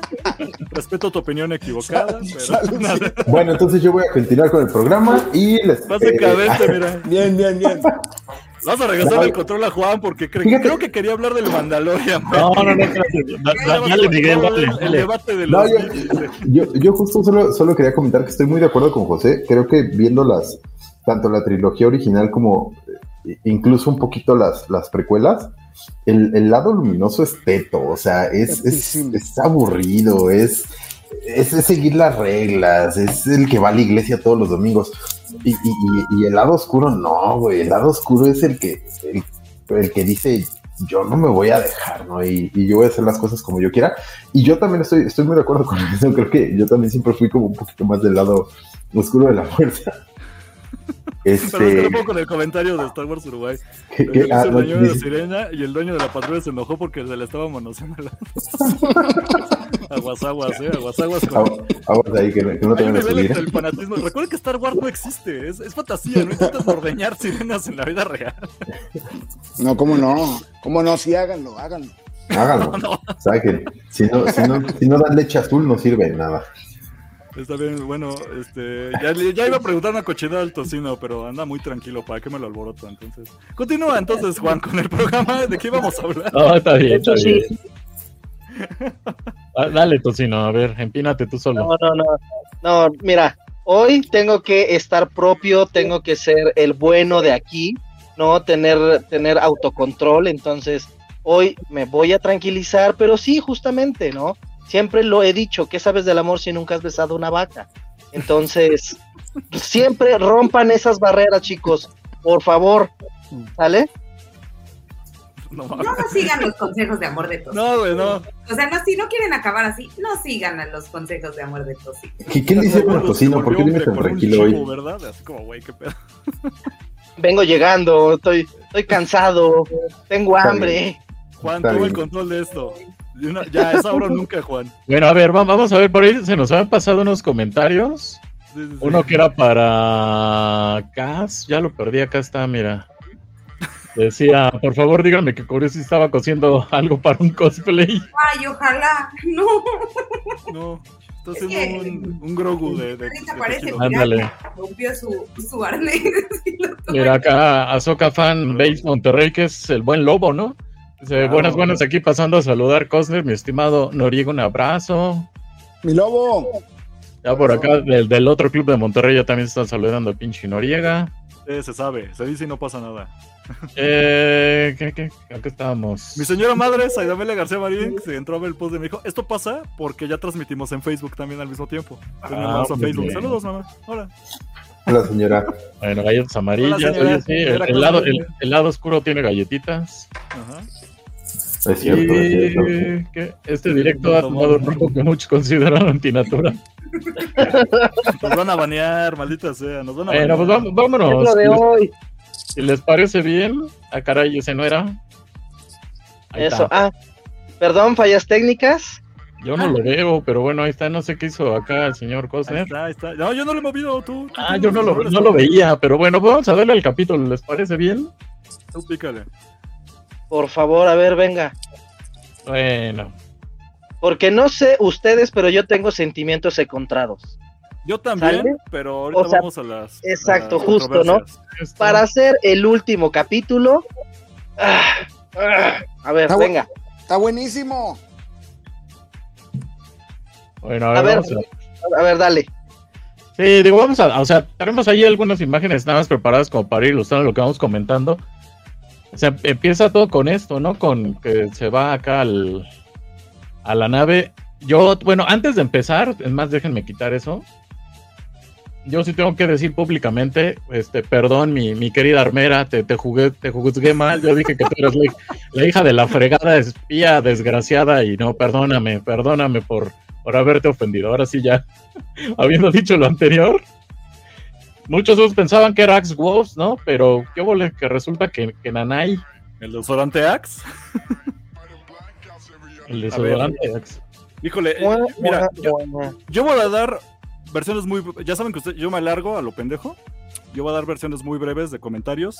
Respeto tu opinión equivocada. Pero nada, Bueno, entonces yo voy a continuar con el programa y les. eh, básicamente, mira. Bien, bien, bien. Vamos a regresar el control a Juan porque cre- Fíjate. creo que quería hablar del Mandalorian. No, no, no, da- dale, Miguel, dale, El debate de No, yo, yo, yo justo solo, solo quería comentar que estoy muy de acuerdo con José. Creo que viendo las, tanto la trilogía original como eh, incluso un poquito las, las precuelas, el, el lado luminoso es teto, o sea, es, es aburrido, es, es, es seguir las reglas, es el que va a la iglesia todos los domingos. Y, y- y- y el lado oscuro no, güey, el lado oscuro es el que, el, el que dice, yo no me voy a dejar, ¿no? Y, y yo voy a hacer las cosas como yo quiera. Y yo también estoy, estoy muy de acuerdo con eso. Creo que yo también siempre fui como un poquito más del lado oscuro de la fuerza. Pero Este, no puedo con el comentario de Star Wars Uruguay. que- Dice ah, el no, dueño de la dice- sirena y el dueño de la patrulla se enojó porque se le estaba manoseando la... Aguasaguas, eh, aguasaguas con... agu- aguas ahí, que, que no te van a nivel subir. entre el fanatismo. Recuerden que Star Wars no existe, es, es fantasía, no intentas ordeñar sirenas en la vida real. No, ¿cómo no? ¿Cómo no? Sí, háganlo, háganlo. Háganlo. ¿Sabe que si no, si, no, si no dan leche azul no sirve de nada. Está bien, bueno, este, ya, ya iba a preguntar una cochinada al tocino, pero anda muy tranquilo, ¿para qué me lo alboroto? Entonces, continúa entonces, Juan, con el programa, ¿de qué íbamos a hablar? No, está bien, está bien. Ah, Dale, Tocino, a ver, empínate tú solo. No, no, no. No, mira, hoy tengo que estar propio, tengo que ser el bueno de aquí, no tener, tener autocontrol. Entonces, hoy me voy a tranquilizar, pero sí, justamente, ¿no? Siempre lo he dicho, ¿qué sabes del amor si nunca has besado una vaca? Entonces, siempre rompan esas barreras, chicos, por favor, ¿sale? No, No sigan los consejos de amor de Tosi. no, güey, no. O sea, no, si no quieren acabar así, no sigan a los consejos de amor de Tosi. ¿Qué, qué le hicieron a Se Tocino? ¿Por qué viene tan tranquilo chivo, hoy? ¿verdad? Así como, güey, qué pedo. Vengo llegando, estoy, estoy cansado, tengo hambre. Juan, toma el control de esto. Una- ya, es ahora nunca, Juan. Bueno, a ver, va- vamos a ver, por ahí se nos han pasado unos comentarios. Sí, sí, sí. Uno que era para Cas, ya lo perdí, acá está, mira. Decía, por favor díganme que Curiosi estaba cosiendo algo para un cosplay. Ay, ojalá. No, No, está Es que- un, un Grogu de, de, de. Ándale. rompió su, su arnés. Mira acá, Azoka Fan Base Monterrey, que es el buen lobo, ¿no? Dice, Claro. buenas, buenas, aquí pasando a saludar, Cosner, mi estimado Noriega, un abrazo. Mi lobo. Ya por acá, del, del otro club de Monterrey, ya también están saludando a pinche Noriega. Eh, se sabe, se dice y no pasa nada. Eh, ¿qué, qué? Acá estábamos. Mi señora madre, Saidamela García Marín, se entró a ver el post de mi hijo. Esto pasa porque ya transmitimos en Facebook también al mismo tiempo. Ah, Facebook. bien. Saludos, mamá. Hola. Hola, señora. Bueno, galletas amarillas. Hola, señora. oye, sí, el, lado, el, el lado oscuro tiene galletitas. Ajá. Es cierto, es cierto. Y que este directo ha tomado un rumbo que muchos consideran antinatura. Nos van a banear, maldita sea. Nos van a Bueno, pues banear. vamos- Es vámonos. lo de Si les, hoy. si les parece bien, a caray, ese no era. Ahí Eso, está. ah, perdón, fallas técnicas. Yo no lo veo, pero bueno, ahí está. No sé qué hizo acá el señor Ahí Cosner. está, ahí está. No, yo no lo he movido, tú. tú Ah, yo no lo veía, pero bueno, pues vamos a darle al capítulo. ¿Les parece bien? Tú pícale. Por favor, a ver, venga. Bueno, Porque no sé ustedes, pero yo tengo sentimientos encontrados. Yo también, ¿Sale? pero ahorita O sea, vamos a las. exacto, a las justo, ¿no? esto- Para hacer el último capítulo. ah, ah, a ver, Está bu- venga. Está buenísimo. Bueno, a ver, A ver. A ver, dale. Sí, digo, vamos a, o sea, tenemos ahí algunas imágenes nada más preparadas como para ilustrar lo que vamos comentando. O empieza todo con esto, ¿no? Con que se va acá al, a la nave. Yo, bueno, antes de empezar, es más, déjenme quitar eso. yo sí tengo que decir públicamente, este, perdón, mi, mi querida armera, te, te jugué, te juzgué mal, yo dije que tú eras la, la hija de la fregada espía desgraciada y no, perdóname, perdóname por, por haberte ofendido. Ahora sí ya, habiendo dicho lo anterior, muchos de ustedes pensaban que era Axe Wolves, ¿no? Pero qué que resulta que, que Nanai, El desodorante Axe. el desodorante Axe. Híjole, eh, mira, yo, yo voy a dar versiones muy. Ya saben que usted, yo me alargo a lo pendejo. Yo voy a dar versiones muy breves de comentarios.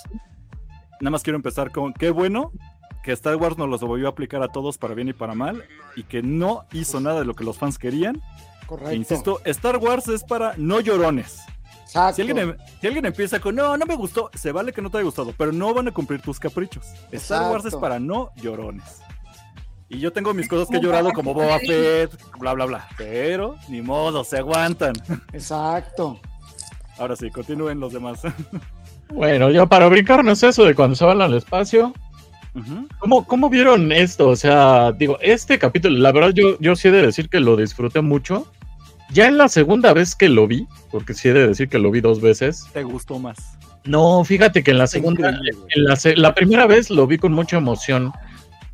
Nada más quiero empezar con qué bueno que Star Wars nos los volvió a aplicar a todos para bien y para mal y que no hizo nada de lo que los fans querían. Correcto. E insisto, Star Wars es para no llorones. Exacto. Si alguien, em- si alguien empieza con no, no me gustó, se vale que no te haya gustado, pero no van a cumplir tus caprichos. Star Wars es Exacto. para no llorones. Y yo tengo mis cosas que he llorado como Boba Fett, bla, bla, bla. Pero ni modo, se aguantan. Exacto. Ahora sí, continúen los demás. Bueno, ya para brincarnos eso de cuando se van al espacio. ¿Cómo, ¿Cómo vieron esto? O sea, digo, este capítulo, la verdad yo, yo sí he de decir que lo disfruté mucho. Ya en la segunda vez que lo vi, porque sí he de decir que lo vi dos veces. ¿Te gustó más? No, fíjate que en la segunda, en la, la primera vez lo vi con mucha emoción,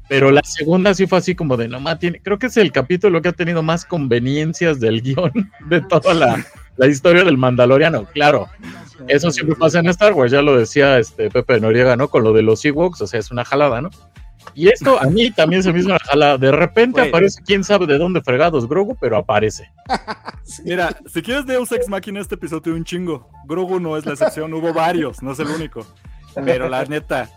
pero la segunda sí fue así como de, no más, tiene, creo que es el capítulo que ha tenido más conveniencias del guion de toda la, la historia del Mandaloriano. Claro, eso siempre pasa en Star Wars, ya lo decía este Pepe Noriega, ¿no? Con lo de los Ewoks, o sea, es una jalada, ¿no? Y esto a mí también se me hizo una jalada. De repente aparece, quién sabe de dónde fregados Grogu, pero aparece. Mira, si quieres Deus Ex Machina, este episodio un chingo. Grogu no es la excepción, hubo varios, no es el único. Pero la neta,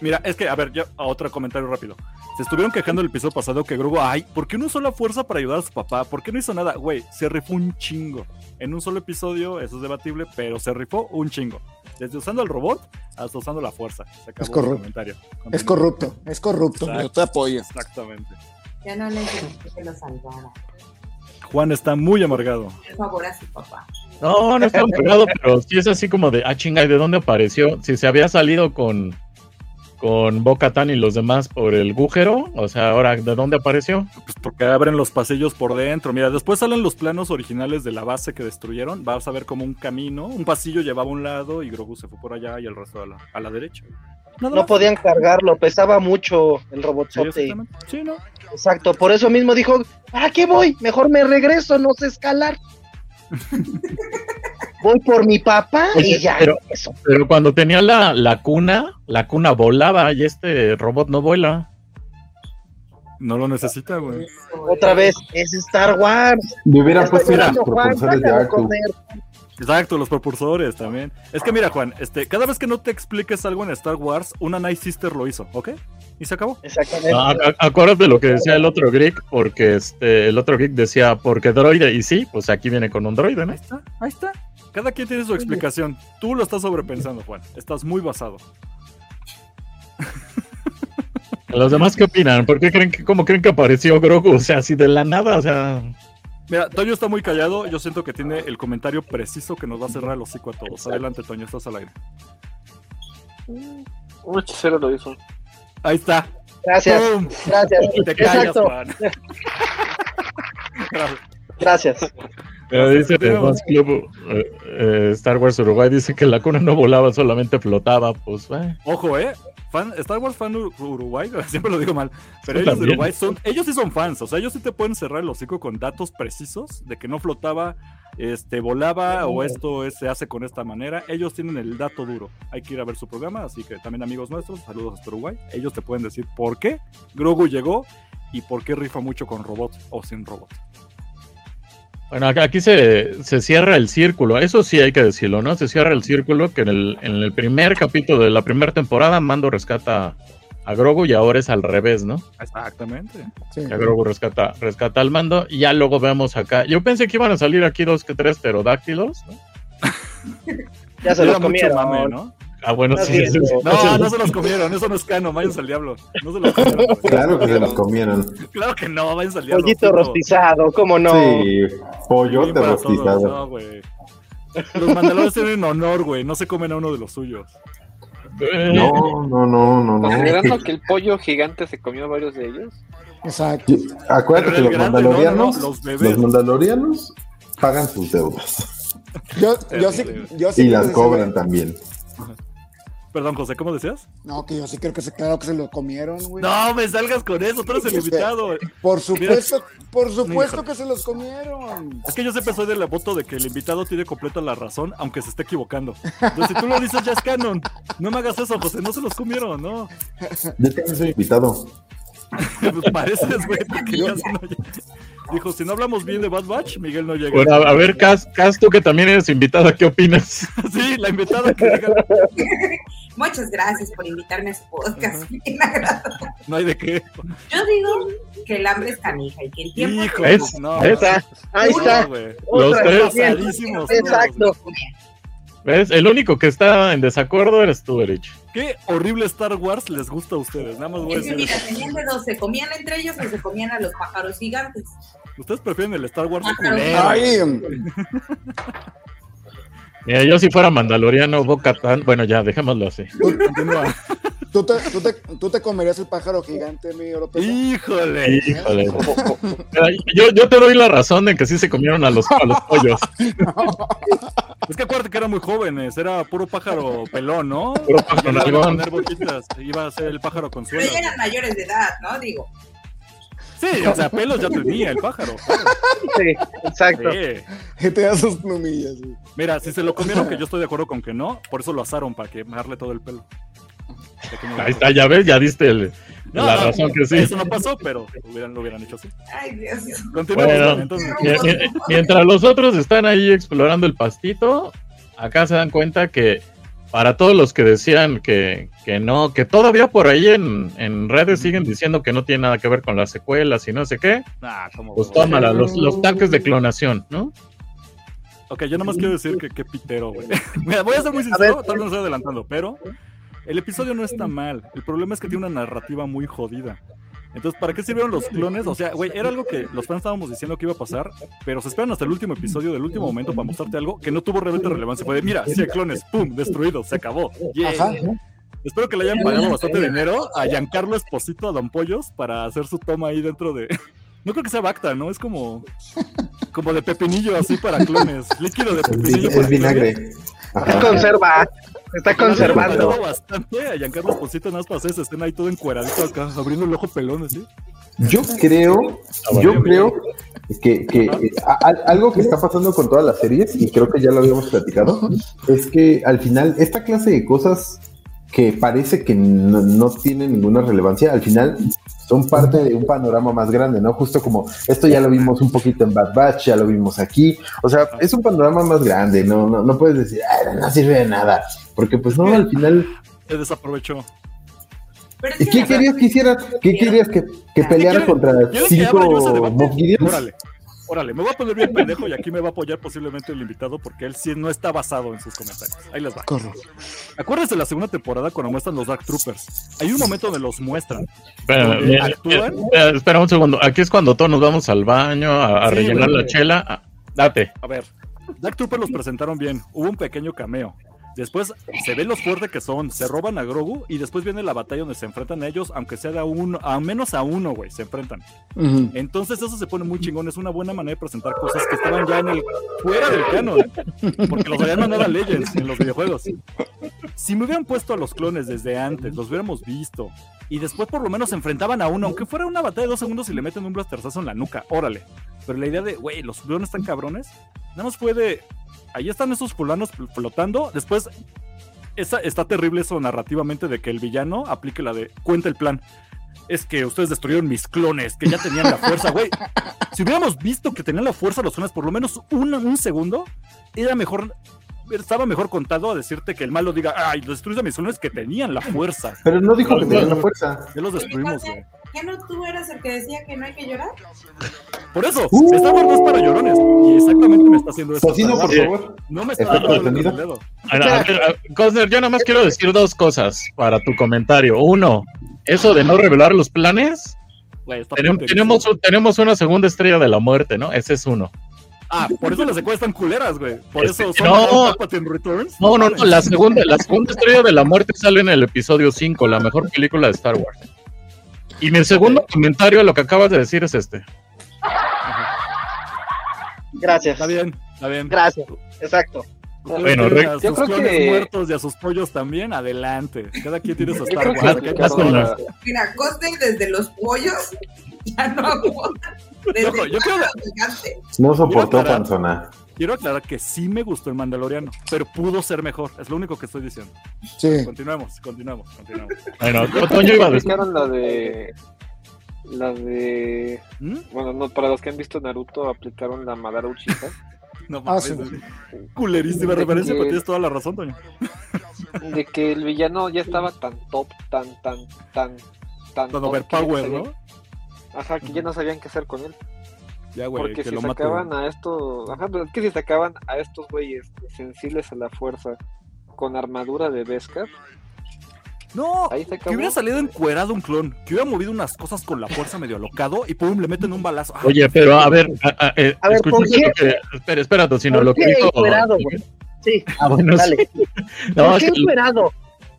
mira, es que, a ver, yo, a otro comentario rápido. Se estuvieron quejando el episodio pasado que Grogu, ay, ¿por qué no usó la fuerza para ayudar a su papá? ¿Por qué no hizo nada? Güey, se rifó un chingo. En un solo episodio, eso es debatible, pero se rifó un chingo. Desde usando el robot hasta usando la fuerza. Se acabó Es el corrupto. comentario. Es corrupto, es corrupto. Exacto. Yo te apoyo. Exactamente. Ya no necesito que lo salvara. Juan está muy amargado. Por favor a su papá. No, no está pegado, pero sí es así como de, ah, chinga, ¿y de dónde apareció? Si se había salido con, con Boca Tan y los demás por el agujero, o sea, ahora, ¿de dónde apareció? Pues porque abren los pasillos por dentro. Mira, después salen los planos originales de la base que destruyeron. Vas a ver como un camino, un pasillo llevaba a un lado y Grogu se fue por allá y el resto a la, a la derecha. Nada No más. podían cargarlo, pesaba mucho el Sí, robotzote. exactamente. Sí, ¿no? Exacto, por eso mismo dijo, ¿para qué voy? Mejor me regreso, no sé escalar. voy por mi papá Oye, y ya. pero- eso. Pero cuando tenía la, la cuna, la cuna volaba y este robot no vuela. No lo necesita, güey. Otra vez, es Star Wars. Me hubieran Está puesto los propulsores de. Exacto, los propulsores también. Es que mira, Juan, este, cada vez que no te expliques algo en Star Wars, una Night Sister lo hizo, ¿ok? Y se acabó. Exactamente. Ah, ac- acuérdate lo que decía el otro geek, porque este, el otro geek decía, porque droide, y sí, pues aquí viene con un droide, ¿no? Ahí está, ahí está. Cada quien tiene su explicación. Tú lo estás sobrepensando, Juan. Estás muy basado. ¿Los demás qué opinan? ¿Por qué creen que, cómo creen que apareció Grogu? O sea, así de la nada, o sea... Mira, Toño está muy callado. Yo siento que tiene el comentario preciso que nos va a cerrar el hocico a todos. Adelante, Toño, estás al aire. Un hechicero lo hizo. Ahí está. Gracias, ¡Pum! gracias. Te callas, Exacto, Juan. Gracias. gracias. Pero dice el. Fans Club eh, eh, Star Wars Uruguay, dice que la cuna no volaba, solamente flotaba, pues, eh. Ojo, eh. Fan, Star Wars fan Ur- Uruguay, siempre lo digo mal, pero ellos de. Uruguay son, ellos sí son fans, o sea, ellos sí te pueden cerrar el hocico con datos precisos de que no flotaba, este, volaba o esto es- se hace con esta manera. Ellos tienen el dato duro. Hay que ir a ver su programa, así que también amigos nuestros, saludos hasta Uruguay. Ellos te pueden decir por qué Grogu llegó y por qué rifa mucho con robot o sin robot. Bueno, acá- aquí se, se cierra el círculo, eso sí hay que decirlo, ¿no? Se cierra el círculo que en el, en el primer capítulo de la primera temporada Mando rescata a Grogu y ahora es al revés, ¿no? Exactamente. Sí. Que Grogu rescata, rescata al Mando y ya luego vemos acá. Yo pensé que iban a salir aquí dos que tres pterodáctilos, ¿no? Ya se Era los mucho comieron. mame, ¿no? Ah, bueno, sí, bien, sí, sí. No, no se los comieron, eso no es cano, váyanse al diablo. No se los comieron. Claro que se los comieron. Claro que no, váyanse al diablo. Pollito rostizado, ¿cómo no? Sí, Sí, pollote todos, rostizado. No, güey. Los mandalores tienen honor, güey. No se comen a uno de los suyos. Eh, No, no, no, no, no. Considerando que el pollo gigante se comió varios de ellos. Exacto. Acuérdate que los grande, mandalorianos, no, no, los los, mandalorianos pagan sus deudas. Yo, yo sí, yo sí Y las cobran también. Perdón, José, ¿cómo decías? No, que yo sí creo que se, claro que se lo comieron, güey. No me salgas con eso, tú eres el invitado. Por supuesto, por supuesto que se los comieron. Es que yo siempre soy de la voto de que el invitado tiene completa la razón, aunque se esté equivocando. Entonces, si tú lo dices, ya es canon. No me hagas eso, José, no se los comieron, ¿no? Yo también soy invitado. Pues pareces, güey, porque ya se no llega. Dijo, si no hablamos bien de Bad Batch, Miguel no llega. Bueno, a, a ver, Cas, Cas, tú que también eres invitada, ¿qué opinas? Sí, la invitada que diga, Muchas gracias por invitarme a su podcast. Bien agradable. no hay de qué. Yo digo que el hambre es canija y que el tiempo Hijo, ¿Ves? no. Ahí no, está. Los Otra tres. todos, Exacto. ¿Ves? El único que está en desacuerdo eres tú, Erich. ¿Qué horrible Star Wars les gusta a ustedes? Nada más voy a Es decir mira, tenían de dos, se comían entre ellos o se comían a los pájaros gigantes. Ustedes prefieren el Star Wars culero. Ay, Mira, yo si fuera mandaloriano, Boca Tan, bueno, ya, dejémoslo así. Continúa. ¿tú te, tú, te, tú te comerías el pájaro gigante, mi López? Híjole. Híjole. Mira, Yo, yo te doy la razón de que sí se comieron a los, a los pollos. Es que acuérdate que eran muy jóvenes, era puro pájaro pelón, ¿no? Puro pájaro Iban a poner boquitas, Iba a ser el pájaro Pero consuelo. ya eran mayores de edad, ¿no? Digo, Sí, o sea, pelos ya tenía el pájaro. claro. Sí, exacto. Sí. Que te da sus plumillas. Mira, si se lo comieron, que yo estoy de acuerdo con que no, por eso lo asaron para quemarle todo el pelo. Ahí está, ya ves, ya diste el- No, la no, razón que sí. Eso no pasó, pero hubieran, lo hubieran hecho así. ay Dios. Bueno, entonces. mientras los otros están ahí explorando el pastito, acá se dan cuenta que para todos los que decían que, que no, que todavía por ahí en, en redes siguen diciendo que no tiene nada que ver con las secuelas y no sé qué, Ah, ¿cómo? pues tómala, los, los tanques de clonación, ¿no? Ok, yo nomás quiero decir que qué pitero, güey. Mira, voy a ser muy sincero, tal vez me estoy adelantando, pero el episodio no está mal. El problema es que tiene una narrativa muy jodida. Entonces, ¿para qué sirvieron los clones? O sea, güey, era algo que los fans estábamos diciendo que iba a pasar, pero se esperan hasta el último episodio del último momento para mostrarte algo que no tuvo realmente relevancia. Fue de, mira, sí hay clones, pum, destruido, se acabó. Yay. Ajá. Espero que le hayan pagado bastante dinero a Giancarlo Esposito, a Don Pollos, para hacer su toma ahí dentro de... No creo que sea Bacta, ¿no? Es como... Como de pepinillo así para clones. Líquido de pepinillo. para es vinagre. clones. Ajá. conserva. Se está conservando. pagado bastante a Giancarlo Esposito nada más para escena ahí todo encueradito acá, abriendo el ojo pelón así. Yo creo, yo creo que, que, eh, a- a- algo que está pasando con todas las series, y creo que ya lo habíamos platicado, es que al final esta clase de cosas que parece que no, no tienen ninguna relevancia, al final son parte de un panorama más grande, ¿no? Justo como esto ya lo vimos un poquito en Bad Batch, ya lo vimos aquí, o sea, es un panorama más grande, no, no, no puedes decir, "Ah, no sirve de nada, porque pues no, al final, Se desaprovechó. Pero ¿y qué querías que hiciera? ¿Qué querías que, que peleara contra ¿Quieres que abra yo ese cinco? Moff Gideons? Órale, órale, me voy a poner bien pendejo y aquí me va a apoyar posiblemente el invitado porque él sí no está basado en sus comentarios. Ahí les va. Corro. Acuérdense de la segunda temporada cuando muestran los Dark Troopers. Hay un momento donde los muestran. Espera, ¿Donde mira, actúan? mira, espera un segundo, aquí es cuando todos nos vamos al baño a, a Sí, rellenar la chela. Ah, Date. A ver, Dark Troopers los presentaron bien. Hubo un pequeño cameo. Después se ve los fuertes que son, se roban a Grogu y después viene la batalla donde se enfrentan a ellos, aunque sea de a uno, a menos a uno, güey, se enfrentan. Entonces eso se pone muy chingón, es una buena manera de presentar cosas que estaban ya en el fuera del canon, porque los habían mandado a Legends en los videojuegos. Si me hubieran puesto a los clones desde antes, los hubiéramos visto y después por lo menos se enfrentaban a uno, aunque fuera una batalla de dos segundos y le meten un blasterzazo en la nuca, órale. Pero la idea de, güey, los clones están cabrones, nada más fue de, ahí están esos fulanos fl- flotando, después esa, está terrible eso narrativamente de que el villano aplique la de, cuenta el plan. Es que ustedes destruyeron mis clones, que ya tenían la fuerza, güey. Si hubiéramos visto que tenían la fuerza los clones por lo menos un, un segundo, era mejor, estaba mejor contado a decirte que el malo diga, ay, destruyes a mis clones que tenían la fuerza. Pero no dijo que tenía la fuerza. Ya los destruimos, güey. ¿Ya no tú eras el que decía que no hay que llorar? Por eso, Uh. Star Wars no es para llorones. Y exactamente me está haciendo eso. Tocino, por favor. No me está Efecto dando el sonido. dedo. A ver, a ver, a- Cosner, yo nada más quiero decir dos cosas para tu comentario. Uno, eso de no revelar los planes. Está Tenemos, tenemos, un- tenemos una segunda estrella de la muerte, ¿no? Ese es uno. Ah, por eso las secuelas están culeras, güey. Por Este, eso son no. Returns. No, no, no, la segunda, la segunda estrella de la muerte sale en el episodio 5, la mejor película de Star Wars. Y mi segundo comentario a lo que acabas de decir es este. Gracias. Está bien. Está bien. Gracias. Exacto. Bueno, a yo sus creo que- muertos y a sus pollos también, adelante. Cada quien tiene su Yo Star Wars. Mira, desde los pollos ya no aguanta. Desde yo creo-. No soportó panzona. Quiero aclarar que sí me gustó el Mandaloriano, pero pudo ser mejor. Es lo único que estoy diciendo. Sí. Continuemos, continuemos, continuemos. Bueno, Toño iba a decir. aplicaron la de. La de. ¿Mm? Bueno, no, para los que han visto Naruto, aplicaron la Madara Uchiha. No Ah, mames. sí. Culerísima referencia, que- pero tienes toda la razón, Toño. De que el villano ya estaba tan top, tan, tan, tan, tan. Tan overpower, no Ajá, que ya no sabían qué hacer con él. Ya, güey, Porque que si lo mate. sacaban a estos. Ajá, pero es que si sacaban a estos güeyes sensibles a la fuerza con armadura de Beskar, No, ahí se que hubiera salido encuerado un clon, que hubiera movido unas cosas con la fuerza medio alocado y pum, le meten un balazo. Ah, Oye, pero a ver, a, a- eh, A ver, ¿por qué? que- espera, espera, ¿Por lo que qué dijo. encuerado, güey? Sí, Ah, bueno, dale. sí. No, ¿Por qué encuerado?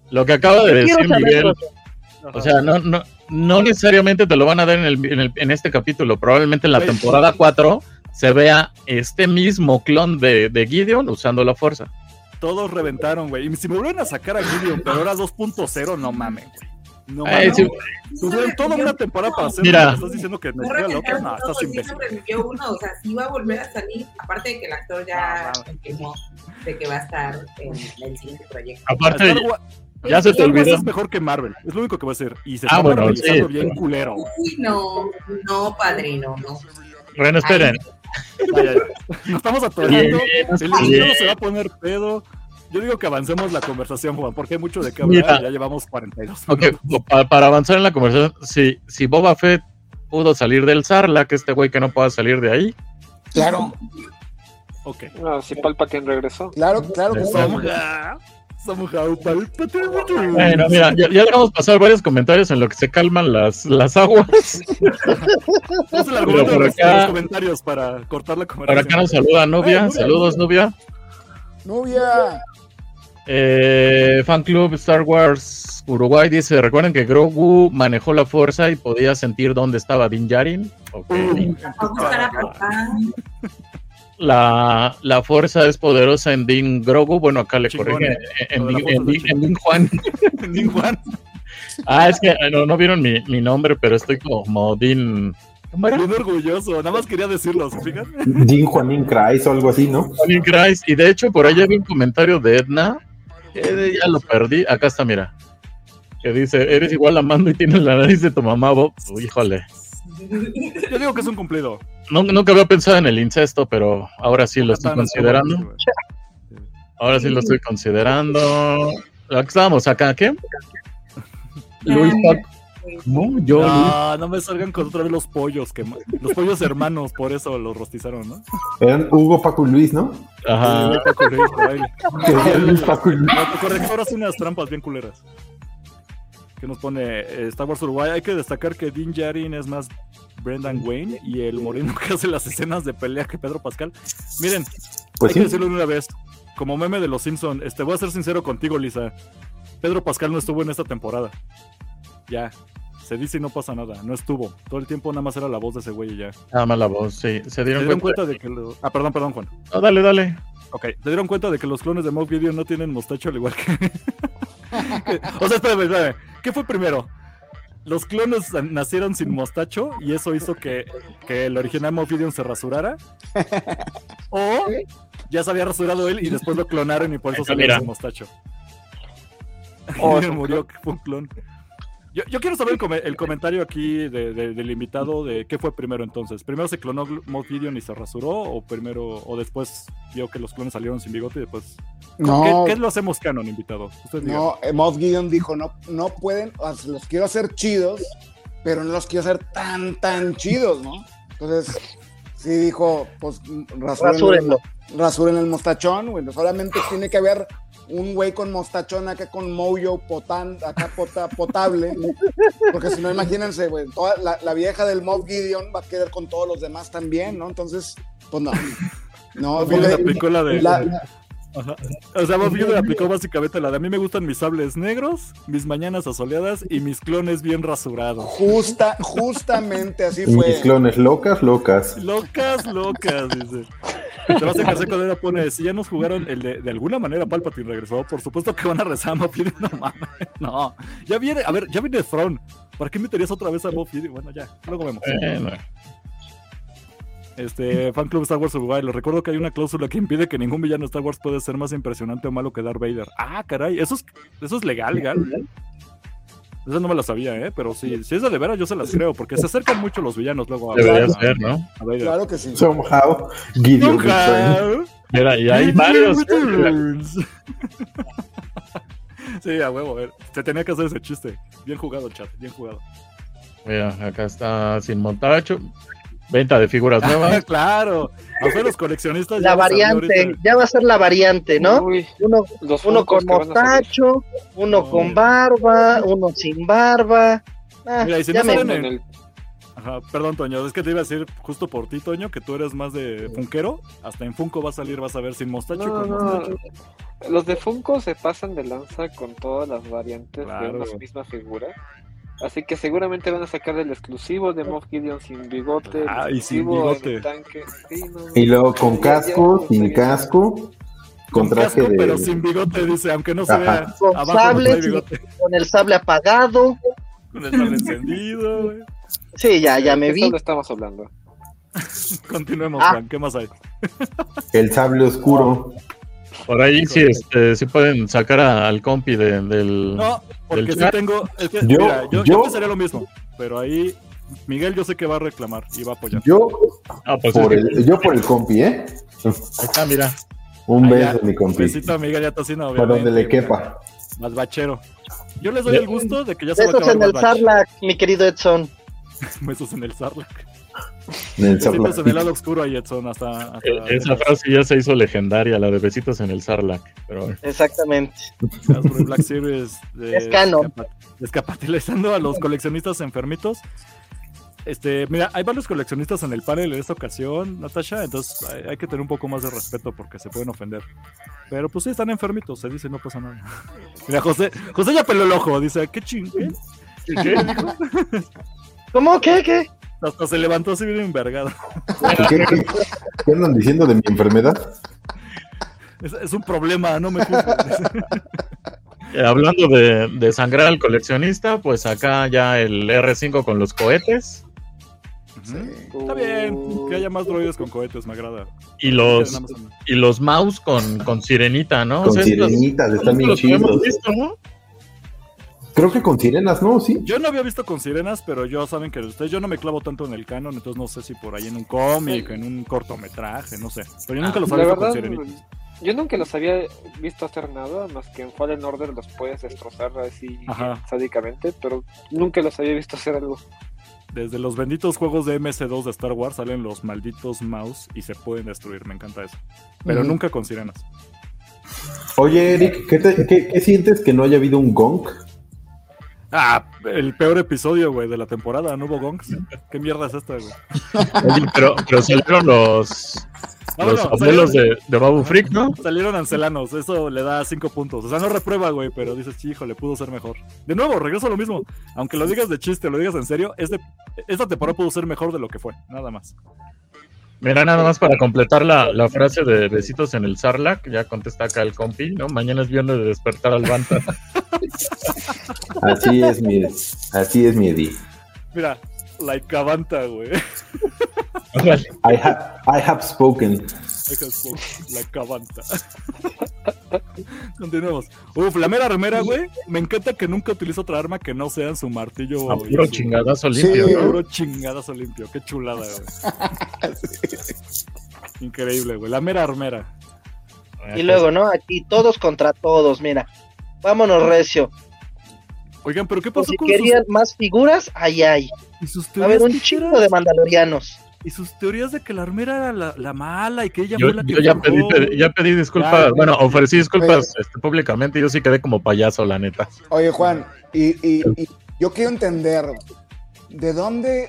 lo que acaba de decir Miguel, o sea, no, no, no necesariamente te lo van a dar en, el, en, el- en este capítulo, probablemente en la Güey. temporada 4 se vea este mismo clon de, de Gideon usando la fuerza. Todos reventaron, güey. Y si me vuelven a sacar a Gideon, pero ahora 2.0, no mames, güey. No Ay, mames. sí, toda una temporada para hacer. Mira. ¿Me estás diciendo que me loca? reventaron No, estás sí imbécil. sobrevivió uno, o sea, sí va a volver a salir, aparte de que el actor ya Ah, confirmó de que va a estar en el siguiente proyecto. Aparte, Star ya se te Star Wars olvidó. es mejor que Marvel, es lo único que va a hacer. Y se Ah, está bueno, sí. bien culero. Uy, no, no, padrino, no. Ren, esperen. Nos estamos atorando. El invitado se va a poner pedo. Yo digo que avancemos la conversación, Juan, porque hay mucho de qué hablar. Ya llevamos 42 Ok, minutos. pa- para avanzar en la conversación, si, si Boba Fett pudo salir del Sarlacc, este güey que no pueda salir de ahí, Claro, Ok. No, si Palpatine regresó. claro, claro que Bueno, mira, ya, ya dejamos pasar varios comentarios en lo que se calman las, las aguas. Es el argumento por de los- acá- de los comentarios para cortar la Por conversación. acá nos saluda Nubia. Nubia. Saludos, Nubia. Novia. Eh, Fan Club Star Wars Uruguay dice: Recuerden que Grogu manejó la fuerza y podía sentir dónde estaba Din Djarin. Ok. La, la fuerza es poderosa en Din Grogu. Bueno, acá le Chingón, corrige. eh. En, Din- en Din- Din Juan. Din. Ah, es que eh, no, no vieron mi, mi nombre, pero estoy como Din. Bien orgulloso. Nada más quería decirlo. Jin Juanín Christ o algo así, ¿no? Din Christ. Y de hecho, por ahí había un comentario de Edna. que ya lo perdí. Acá está, mira. Que dice: Eres igual a Mando y tienes la nariz de tu mamá, Bob. Uy, híjole. Yo digo que es un cumplido. No- nunca había pensado en el incesto, pero ahora sí lo estoy considerando. Ahora sí lo estoy considerando. Aquí estábamos acá, ¿qué? Luis Paco. No, yo, Luis. No, me salgan con otra vez los pollos, que los pollos hermanos, por eso los rostizaron, ¿no? Eran Hugo, Paco y Luis, ¿no? Ajá. Sí, Paco Luis, por ahí. Luis, Paco y Luis. Hace unas trampas bien culeras. Que nos pone eh, Star Wars Uruguay. Hay que destacar que Din Djarin es más Brendan Wayne y el moreno que hace las escenas de pelea que Pedro Pascal. Miren, Pues hay que decirlo de una vez. Como meme de los Simpson, este, voy a ser sincero contigo, Lisa. Pedro Pascal no estuvo en esta temporada. Ya. Se dice y no pasa nada. No estuvo. Todo el tiempo nada más era la voz de ese güey y ya. Nada más la voz, sí. Se ¿Se dieron dieron cuenta. cuenta de que... lo- Ah, perdón, perdón, Juan. No, dale, dale. Ok, ¿te dieron cuenta de que los clones de Mob Gideon no tienen mostacho al igual que... o sea, espérame, espérame. ¿Qué fue primero? ¿Los clones nacieron sin mostacho y eso hizo que, que el original Mob Gideon se rasurara? ¿O ya se había rasurado él y después lo clonaron y por eso salió sin mostacho? Oh, murió, que fue un clon. Yo, yo quiero saber el, el comentario aquí de- de- del invitado de qué fue primero entonces. ¿Primero se clonó Gideon y se rasuró? ¿O primero, o después vio que los clones salieron sin bigote y después No, ¿Qué, qué lo hacemos canon, invitado? No, eh, Moff Gideon dijo, no, no pueden, los quiero hacer chidos, pero no los quiero hacer tan, tan chidos, ¿no? Entonces, sí dijo, pues, rasuren, Rasúrenlo. el, rasuren el mostachón, güey, solamente tiene que haber un güey con mostachón acá con mojo potan, acá pota- potable, porque si no, imagínense, güey, toda la, la vieja del Moff Gideon va a quedar con todos los demás también, ¿no? Entonces, pues no. No, porque- aplicó la de. la- Ajá. O sea, Moff Gideon aplicó básicamente la de a mí me gustan mis sables negros, mis mañanas asoleadas y mis clones bien rasurados. justa, justamente así Y fue. mis clones locas, locas. Locas, locas, dice. Sebastián García Codera pone, si ya nos jugaron el de, de alguna manera Palpatine regresó, por supuesto que van a rezar a Moff Gideon, no mames, no. Ya viene, a ver, ya viene Throne, ¿para qué meterías otra vez a Moff Gideon? Bueno, ya, luego vemos. Este, Fan Club Star Wars Uruguay, les recuerdo que hay una cláusula que impide que ningún villano de Star Wars puede ser más impresionante o malo que Darth Vader. Ah, caray, eso es, eso es legal, legal. Esa no me la sabía, ¿eh? Pero sí, si es de veras, yo se las creo, porque se acercan mucho los villanos luego a, debería a- ser, ¿no? a. Claro que sí. Somehow, Gideon. Nunca. Mira, y hay varios. ¿eh? Sí, a huevo, a ver. Se tenía que hacer ese chiste. Bien jugado, chat, bien jugado. Mira, acá está sin montacho. Venta de figuras nuevas. claro. Los coleccionistas. La ya variante, ya va a ser la variante, ¿no? Uy, Uno, los uno con mostacho, uno No. con barba, uno sin barba. Ah, Mira, y si ya no me- salen En el- Ajá, perdón, Toño, es que te iba a decir justo por ti, Toño, que tú eres más de Funkero. Hasta en Funko va a salir, vas a ver sin mostacho y No, con no, mostacho. Los de Funko se pasan de lanza con todas las variantes Claro. de una misma figura. Así que seguramente van a sacar el exclusivo de Moff Gideon sin bigote. Ah, y sin bigote. tanque. Sí, no, Y luego con casco, sin casco, con Con traje casco, de. pero sin bigote, dice, aunque no se vea. Con Abajo sable, no trae sin- bigote, con el sable apagado. con el sable encendido, güey. Sí, ya, ya me de vi. eso lo estamos hablando. Continuemos, Ah. Juan, ¿qué más hay? El sable oscuro. Por ahí sí, este, sí pueden sacar a- al compi de- del. No, porque ¿Del sí chat? tengo. Es que, Yo- mira, yo, yo yo- pensaría lo mismo, pero ahí Miguel yo sé que va a reclamar y va a apoyar. Yo Ah, pues por el, yo por el compi, ¿eh? ahí está, mira. Un beso, mi compi. Besito a Miguel y a Tocino, Por donde le obviamente, quepa. Más bachero. Yo les doy el gusto de que ya se va a acabar en el. Sarlac, mi querido Edson. Besos en el Sarlac. En el Besitos en el lado oscuro ahí, Edson, hasta... hasta- Eh, Esa frase ya se hizo legendaria, la de besitos en el Sarlac. Pero. Exactamente. Black Series de Es canon. a los coleccionistas enfermitos. Este, mira, hay varios coleccionistas en el panel en esta ocasión, Natasha, entonces hay, hay que tener un poco más de respeto porque se pueden ofender. Pero pues sí, están enfermitos, se dice, no pasa nada. Mira, José, José ya peló el ojo, dice, ¿qué ching? qué? ¿Cómo? ¿Qué? ¿Qué? Hasta se levantó así bien envergado. ¿Qué, qué, qué andan diciendo de mi enfermedad? Es, es un problema, no me juzgues. Eh, hablando de, de sangrar al coleccionista, pues acá ya el R5 con los cohetes. Está bien, que haya más droides con cohetes, me agrada. y los y los mouse con, con sirenita, ¿no? Con O sea, sirenitas, están bien hemos chidos. visto, ¿no? Creo que con sirenas, ¿no? Sí. Yo no había visto con sirenas, pero yo saben que ustedes, yo no me clavo tanto en el canon, entonces no sé si por ahí en un cómic, en un cortometraje, no sé. Pero yo nunca los La había visto con verdad, sirenitas. yo nunca los había visto hacer nada, más que en Fallen Order los puedes destrozar así Ajá. sádicamente, pero nunca los había visto hacer algo. Desde los benditos juegos de MS2 de Star Wars salen los malditos mouse y se pueden destruir, me encanta eso. Pero nunca con sirenas. Oye, Eric, ¿qué, te- qué- qué sientes que no haya habido un gong? Ah, el peor episodio, güey, de la temporada, ¿no hubo gongs? ¿Qué mierda es esta, güey? Oye, pero, pero salieron los, los bueno, abuelos salieron- de, de Babu Freak, ¿no? Salieron ancelanos, eso le da 5 puntos. O sea, no reprueba, güey, pero dices, "Sí, híjole, pudo ser mejor. De nuevo, regreso a lo mismo. Aunque lo digas de chiste, lo digas en serio, este, esta temporada pudo ser mejor de lo que fue, nada más. Mira, nada más para completar la, la frase de besitos en el Sarlac, ya contesta acá el compi, ¿no? Mañana es viernes de despertar al Banta. Así es mi, así es mi Eddie. Mira, like Cavanta, güey. I, ha- I have spoken. La Cavanta. Continuemos. Uf, la mera remera, güey. Me encanta que nunca utiliza otra arma que no sea su martillo. A puro su- chingadazo Sí. limpio, ¿no? Puro chingadazo limpio. Qué chulada, güey. Increíble, güey. La mera armera. Y luego, ¿no? Aquí todos contra todos, mira. Vámonos, Recio. Oigan, pero ¿qué Por pasó si con querían más figuras, ahí hay. a haber un ¿Qué chingo eran? de mandalorianos. Y sus teorías de que la armera era la, la mala y que ella Yo, fue la que yo ya, pedí, forjó. ya pedí disculpas, Ya, bueno, ofrecí disculpas este, públicamente, yo sí quedé como payaso, la neta. Oye, Juan, y, y- y yo quiero entender, ¿de dónde,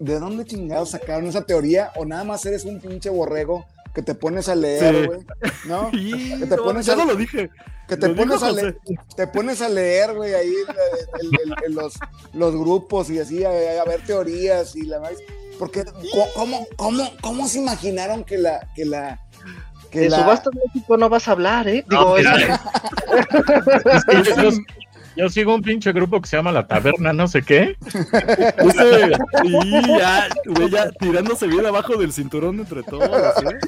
¿de dónde chingados sacaron esa teoría? ¿O nada más eres un pinche borrego que te pones a leer, güey? ¿No? Que te no, pones ya a- no lo dije. Que te pones, a leer, te pones a leer, güey, ahí en los, los grupos y así, a, a ver teorías y la más. Porque ¿cómo, cómo, cómo se imaginaron que la, que la, que De la- subastas México no vas a hablar, ¿eh? Digo, No, es- mira, Es que yo, yo sigo un pinche grupo que se llama La Taberna, no sé qué. Y ya, güey, ya tirándose bien abajo del cinturón entre todos. ¿eh?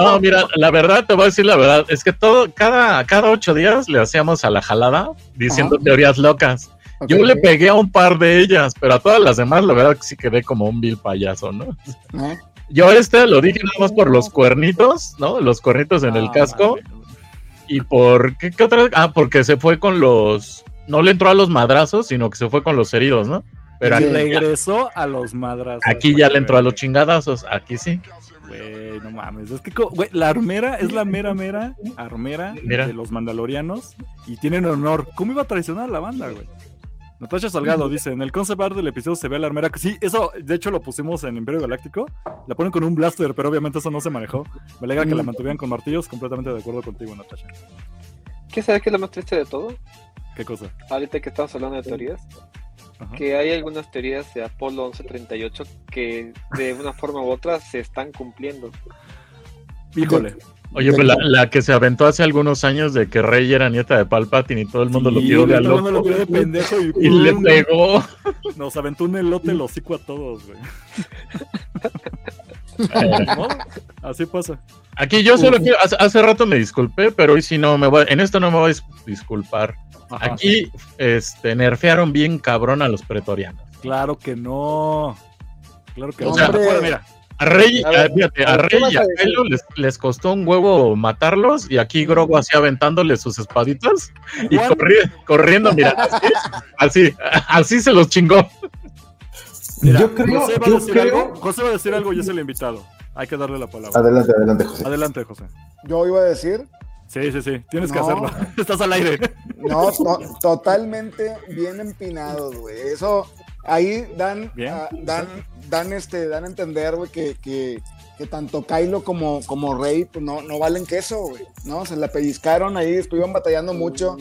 No, mira, la verdad, te voy a decir la verdad, es que todo, cada, cada ocho días le hacíamos a la jalada diciendo Ajá. teorías locas. Yo le pegué a un par de ellas, pero a todas las demás, la verdad que sí quedé como un vil payaso, ¿no? ¿no? Yo este lo dije nada más por los cuernitos, ¿no? Los cuernitos en el Ah, casco. Y por, ¿qué, qué otra? Ah, porque se fue con los, no le entró a los madrazos, sino que se fue con los heridos, ¿no? Pero aquí, regresó a los madras. aquí ya le entró a los chingadazos, aquí sí. Güey, no mames. Es que, güey, la armera es la mera, mera armera Mira. de los mandalorianos y tienen honor. ¿Cómo iba a traicionar a la banda, güey? Natasha Salgado dice, en el concept art del episodio se ve a la armera, que sí, eso de hecho lo pusimos en Imperio Galáctico, la ponen con un blaster, pero obviamente eso no se manejó. Me alegra que la Mm. mantuvieran con martillos, completamente de acuerdo contigo, Natasha. ¿Qué sabes que es lo más triste de todo? ¿Qué cosa? Ahorita que estamos hablando de teorías, Ajá. que hay algunas teorías de Apolo 1138 que de una forma u otra se están cumpliendo. Híjole. Oye, pues la, la que se aventó hace algunos años de que Rey era nieta de Palpatine y todo el mundo lo tiró de a todo el mundo lo loco. tiró de pendejo y, Y le pegó. Nos aventó un elote el hocico a todos, güey. Modo, Así pasa. Aquí yo solo quiero, hace, hace rato me disculpé, pero hoy sí no me voy, en esto no me voy a dis- disculpar. Ajá. Aquí, este, nerfearon bien cabrón a los pretorianos. Claro que no. Claro que no. Hombre. Bueno, mira, A Rey, A ver, a- fíjate, a a ver, ¿qué Rey y a? Kylo les, les costó un huevo matarlos y aquí Grogu así aventándole sus espaditas y corri- corriendo, mira, así, así, así se los chingó. mira, yo creo, José va a decir creo- algo. José va a decir algo y es el invitado. Hay que darle la palabra. Adelante, adelante, José. Adelante, José. Yo iba a decir, Sí, sí, sí. Tienes que hacerlo. Estás al aire. no, to- totalmente bien empinados, güey. Eso, ahí dan, Bien. ah, dan, dan, este, dan a entender, güey, que, que, que tanto Kylo como, como Rey, pues no, no valen queso, güey. ¿No? Se la pellizcaron ahí, estuvieron batallando mucho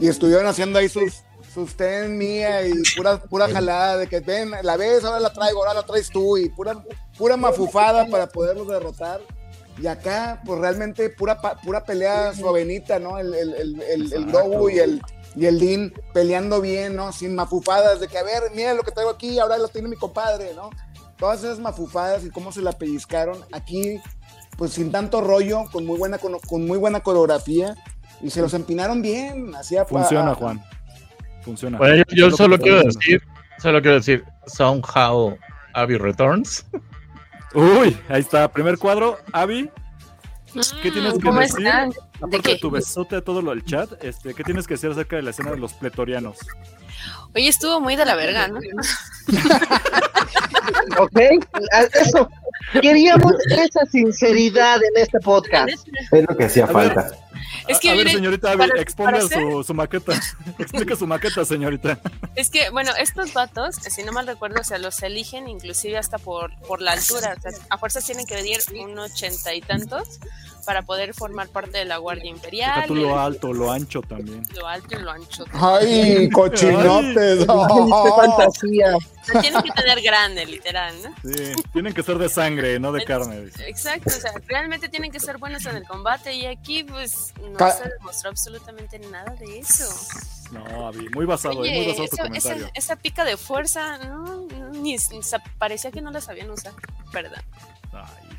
y estuvieron haciendo ahí sus, sus ten mía y pura, pura jalada de que ven, la ves, ahora la traigo, ahora la traes tú y pura, pura mafufada para poderlos derrotar. Y acá, pues realmente pura, pa- pura pelea suavenita, ¿no? El, el, el, el, el y el, y el Dean peleando bien, ¿no? Sin mafufadas de que, a ver, mira lo que traigo aquí, ahora lo tiene mi compadre, ¿no? Todas esas mafufadas y cómo se la pellizcaron aquí, pues sin tanto rollo, con muy buena, con, con muy buena coreografía y se los empinaron bien. Hacía pa- Funciona, Juan. Funciona. Bueno, yo, yo solo quiero decir, solo quiero decir, somehow Abby returns. Uy, ahí está. Primer cuadro. Avi, ¿Qué tienes que ¿Cómo decir? están? ¿De aparte de qué? tu besote a todo lo del chat, este, ¿qué tienes que decir acerca de la escena de los pretorianos? Oye, estuvo muy de la verga, ¿no? ¿Ok? Eso. Queríamos esa sinceridad en este podcast. Es lo que hacía A ver. Es que a ver, miren, señorita, para- exponga para hacer- su, su maqueta. Explica su maqueta, señorita. Es que, bueno, estos vatos, si no mal recuerdo, o sea, los eligen inclusive hasta por, por la altura. O sea, a fuerzas tienen que medir un ochenta y tantos para poder formar parte de la Guardia Deja Imperial. tú lo alto, lo ancho también. lo alto y lo ancho. Ay, cochinotes. Qué fantasía. O sea, tienen que tener grande, literal, ¿no? Sí, tienen que ser de sangre, no de carne. Exacto, o sea, realmente tienen que ser buenos en el combate y aquí pues no Ca- se demostró absolutamente nada de eso. No, Avi, muy basado, eh, muy Oye, basado tu esa, comentario. esa- esa pica de fuerza, no, no, ni, ni parecía que no la sabían usar, perdón. Ay.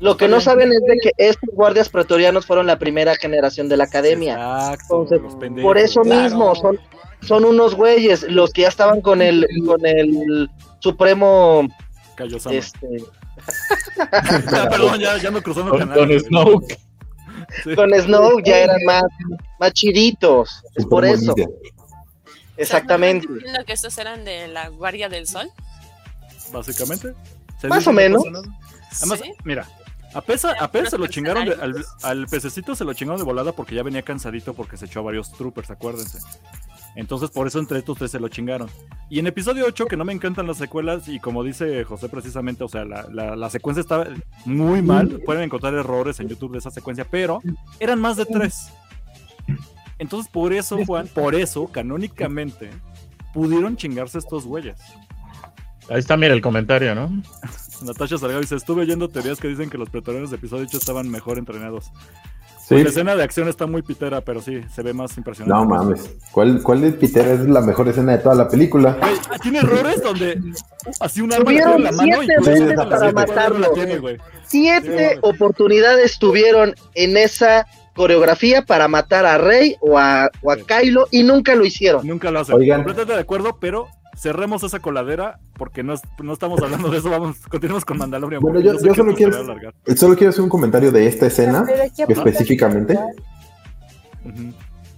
Lo que no saben es de que estos guardias pretorianos fueron la primera generación de la academia. Exacto, Entonces, los pendejos. Por eso Claro. mismo, son, son unos güeyes, los que ya estaban con el, con el supremo, Kaiosama. este, Ah, perdón, ya, ya no cruzando Con, canales. con Snoke. Sí. con Snow ya eran más, más chiditos. Es por eso, exactamente. ¿Están diciendo que estos eran de la Guardia del Sol? Básicamente. Más o menos. Además, Sí. mira, a Pesa, a Pesa se lo chingaron, de- al, pececito se lo chingaron de volada porque ya venía cansadito porque se echó a varios troopers, acuérdense. Entonces por eso entre estos tres se lo chingaron. Y en episodio 8, que no me encantan las secuelas, y como dice José precisamente, o sea, la, la- la secuencia está muy mal, pueden encontrar errores en YouTube de esa secuencia, pero eran más de tres. Entonces por eso, Juan, por eso, canónicamente, pudieron chingarse estos güeyes. Ahí está, mira el comentario, ¿no? Natasha Salgado dice, estuve oyendo teorías que dicen que los pretorianos de episodio 8 estaban mejor entrenados. Sí. Pues la escena de acción está muy pitera, pero sí, se ve más impresionante. No mames. ¿Cuál, ¿Cuál de Peter es la mejor escena de toda la película? Güey, tiene errores donde así un arma en la mano y siete veces para "Sí, güey, matarlo". tiene. Siete Sí. oportunidades tuvieron en esa coreografía para matar a Rey o a, o a Sí. Kylo y nunca lo hicieron. Nunca lo hacen. Oigan. Completamente de acuerdo, pero cerremos esa coladera porque no, no estamos hablando de eso. Vamos, continuemos con Mandalorian. Bueno, yo- sé yo solo quiero-. Solo quiero hacer un comentario de esta escena específicamente. Ujú.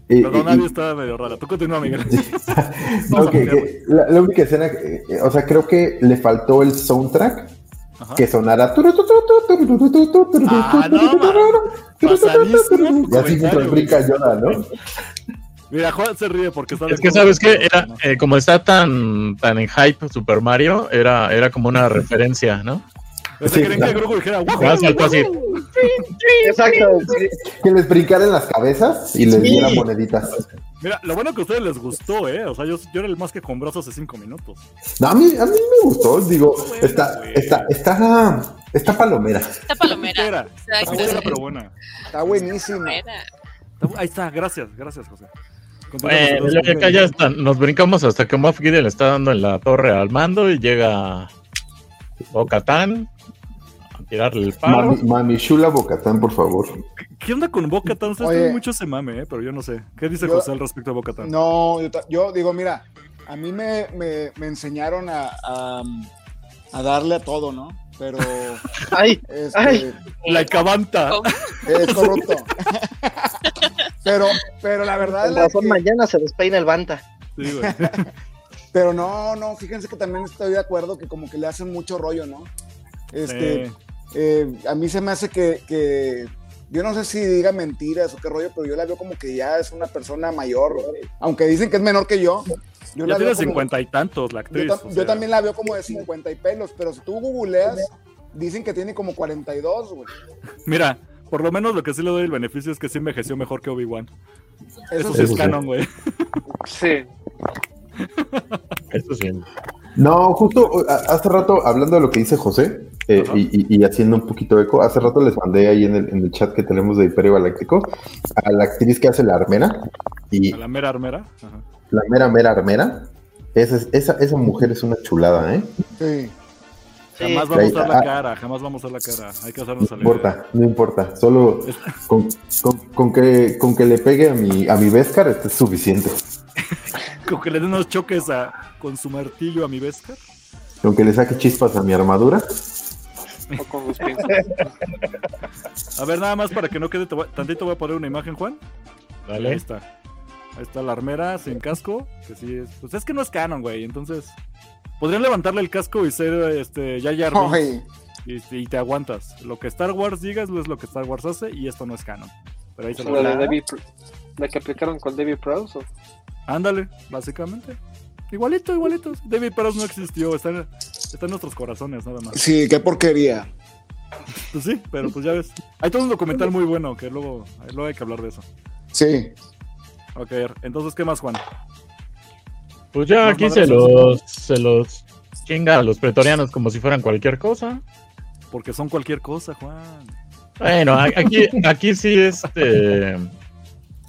Y- Perdón, y- nadie está medio rara. Tú continúa, Miguel. No, que- que la, la única escena, eh, eh, o sea, creo que le faltó el soundtrack Ajá. que sonara. Ah, no, Y así mientras brinca. Yoda, ¿no? Mira, Juan se ríe porque está. de Es que sabes que con- era, eh, como está tan, tan en hype Super Mario, era, era como una referencia, ¿no? Sí, creen que dijera, "Wow, Ya saltó así. Exacto. Que les brincara en las cabezas y les Sí. diera moneditas. Mira, lo bueno que a ustedes les gustó, ¿eh? O sea, yo, yo era el más que combroso hace cinco minutos. No, a mí, a mí me gustó, digo, Bueno, está, está, está, está palomera. Esta palomera. Era, Exacto. buena, pero buena. Está buenísimo. Palomera. Ahí está, gracias, gracias, José. Acá ya está- nos brincamos hasta que Moff Gideon le está dando en la torre al mando y llega Bo-Katan a tirarle el palo. Mami, mami Shula Bocatán, por favor. ¿Qué onda con Boca Tan? Ustedes Oye. tienen mucho ese mame, ¿eh? Pero yo no sé. ¿Qué dice Yo- José al respecto de Boca Tan? No, yo, digo, mira, a mí me, me, me enseñaron a, a, a darle a todo, ¿no? Pero Ay, este, Ay. La cabanta. Es corrupto. pero, pero la verdad es con la razón que- mañana se despeina el Banta. Sí, güey. Pero no, no, fíjense que también estoy de acuerdo que como que le hacen mucho rollo, ¿no? Este, Sí. eh, a mí se me hace que, que- yo no sé si diga mentiras o qué rollo, pero yo la veo como que ya es una persona mayor, aunque dicen que es menor que yo. Yo Ya la tiene cincuenta y tantos la yo, actriz. ta- o yo también la veo como de 50 y pelos, pero si tú googleas, dicen que tiene como 42, güey. Mira, por lo menos lo que sí le doy el beneficio es que sí envejeció mejor que Obi-Wan. Eso, Eso sí es canon, güey. Sí. Eso sí. No, justo hace rato, hablando de lo que dice José, eh, y, haciendo un poquito de eco, hace rato les mandé ahí en el, en el chat que tenemos de Imperio Galáctico a la actriz que hace la armera, y A la mera armera. Ajá. la mera, mera armera. Esa, es- esa, esa mujer es una chulada, ¿eh? Sí. Sí. Jamás va a mostrar la Ah. cara, jamás va a mostrar la cara. Hay que No hacernos idea. importa, no importa. Solo con, con- con que, con que le pegue a mi, a mi Beskar, esto es suficiente. Como que le den unos choques a, con su martillo a mi Beskar. Con que le saque chispas a mi armadura. O con los pinceles. A ver, nada más para que no quede voy- tantito, voy a poner una imagen, Juan. Ahí Dale. está. Ahí está la armera sin casco. Que sí es. Pues es que no es canon, güey. Entonces. Podrían levantarle el casco y ser este ya ya y, y te aguantas. Lo que Star Wars diga es lo que Star Wars hace y esto no es canon. Pero ahí se lo La, David la que aplicaron con David Prowse. ¿o? Ándale, básicamente. Igualito, igualito. David Peros no existió, está en, está en nuestros corazones, nada más. sí, qué porquería. Pues sí, pero pues ya ves. Hay todo un documental muy bueno que luego, luego hay que hablar de eso. Sí. Ok, entonces, ¿qué más, Juan? Pues ya aquí se los, se los chinga a los pretorianos como si fueran cualquier cosa. Porque son cualquier cosa, Juan. Bueno, aquí, aquí sí este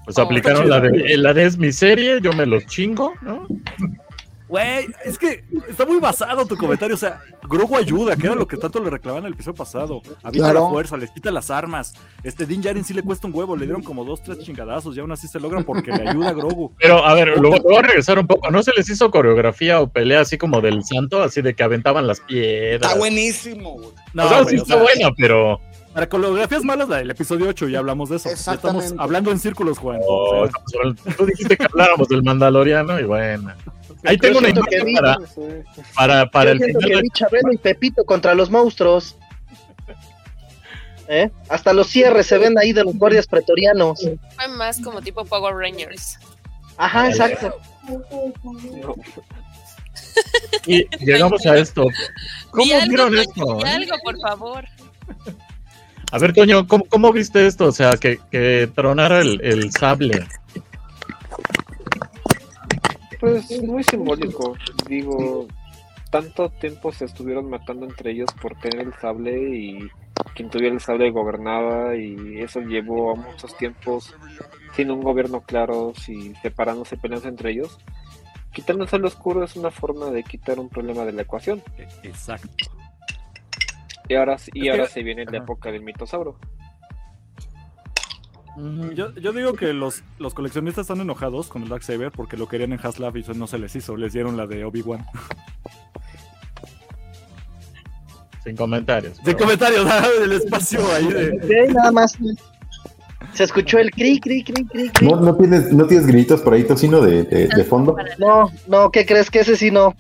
pues Oh, aplicaron la de la de es mi serie, yo me los chingo, ¿no? Güey, es que está muy basado tu comentario. O sea, Grogu ayuda, que era lo que tanto le reclamaban el episodio pasado. Habita Claro. la fuerza, les quita las armas. Este Din Djarin sí le cuesta un huevo, le dieron como dos, tres chingadazos y aún así se logran porque le ayuda a Grogu. Pero a ver, luego voy a regresar un poco. ¿No se les hizo coreografía o pelea así como del santo, así de que aventaban las piedras? Está buenísimo, güey. No, o sea, sí o está sea, buena, pero Para coreografías malas, la del episodio 8, ya hablamos de eso. Ya estamos hablando en círculos, Juan. Oh, O sea, tú dijiste que habláramos del Mandaloriano y bueno. Ahí tengo una que imagen vi- para, Sí. para, para el final. que vi Chabelo y Pepito contra los monstruos. ¿Eh? Hasta los cierres se ven ahí de los guardias pretorianos. Fue más como tipo Power Rangers. Ajá, exacto. No. Y llegamos a esto. ¿Cómo algo, vieron esto? eh? algo, por favor. A ver, Toño, ¿cómo, cómo viste esto? O sea, que, que tronara el, el sable. Pues muy simbólico. Digo, tanto tiempo se estuvieron matando entre ellos por tener el sable y quien tuviera el sable gobernaba y eso llevó a muchos tiempos sin un gobierno claro, y separándose peleas entre ellos. Quitarnos el sable oscuro es una forma de quitar un problema de la ecuación. Exacto. Y ahora, y ahora que- se viene la época del mitosauro. Yo, yo digo que los, los coleccionistas están enojados con el Darksaber porque lo querían en Haslab y eso no se les hizo. Les dieron la de Obi-Wan. Sin comentarios. De comentarios, ah, del espacio ahí de. Nada más. Se escuchó el cri, cri, cri, cri, cri. ¿No, no tienes, ¿No tienes gritos por ahí, tocino, de, de, de fondo? No, no, ¿qué crees? Que ese sí no.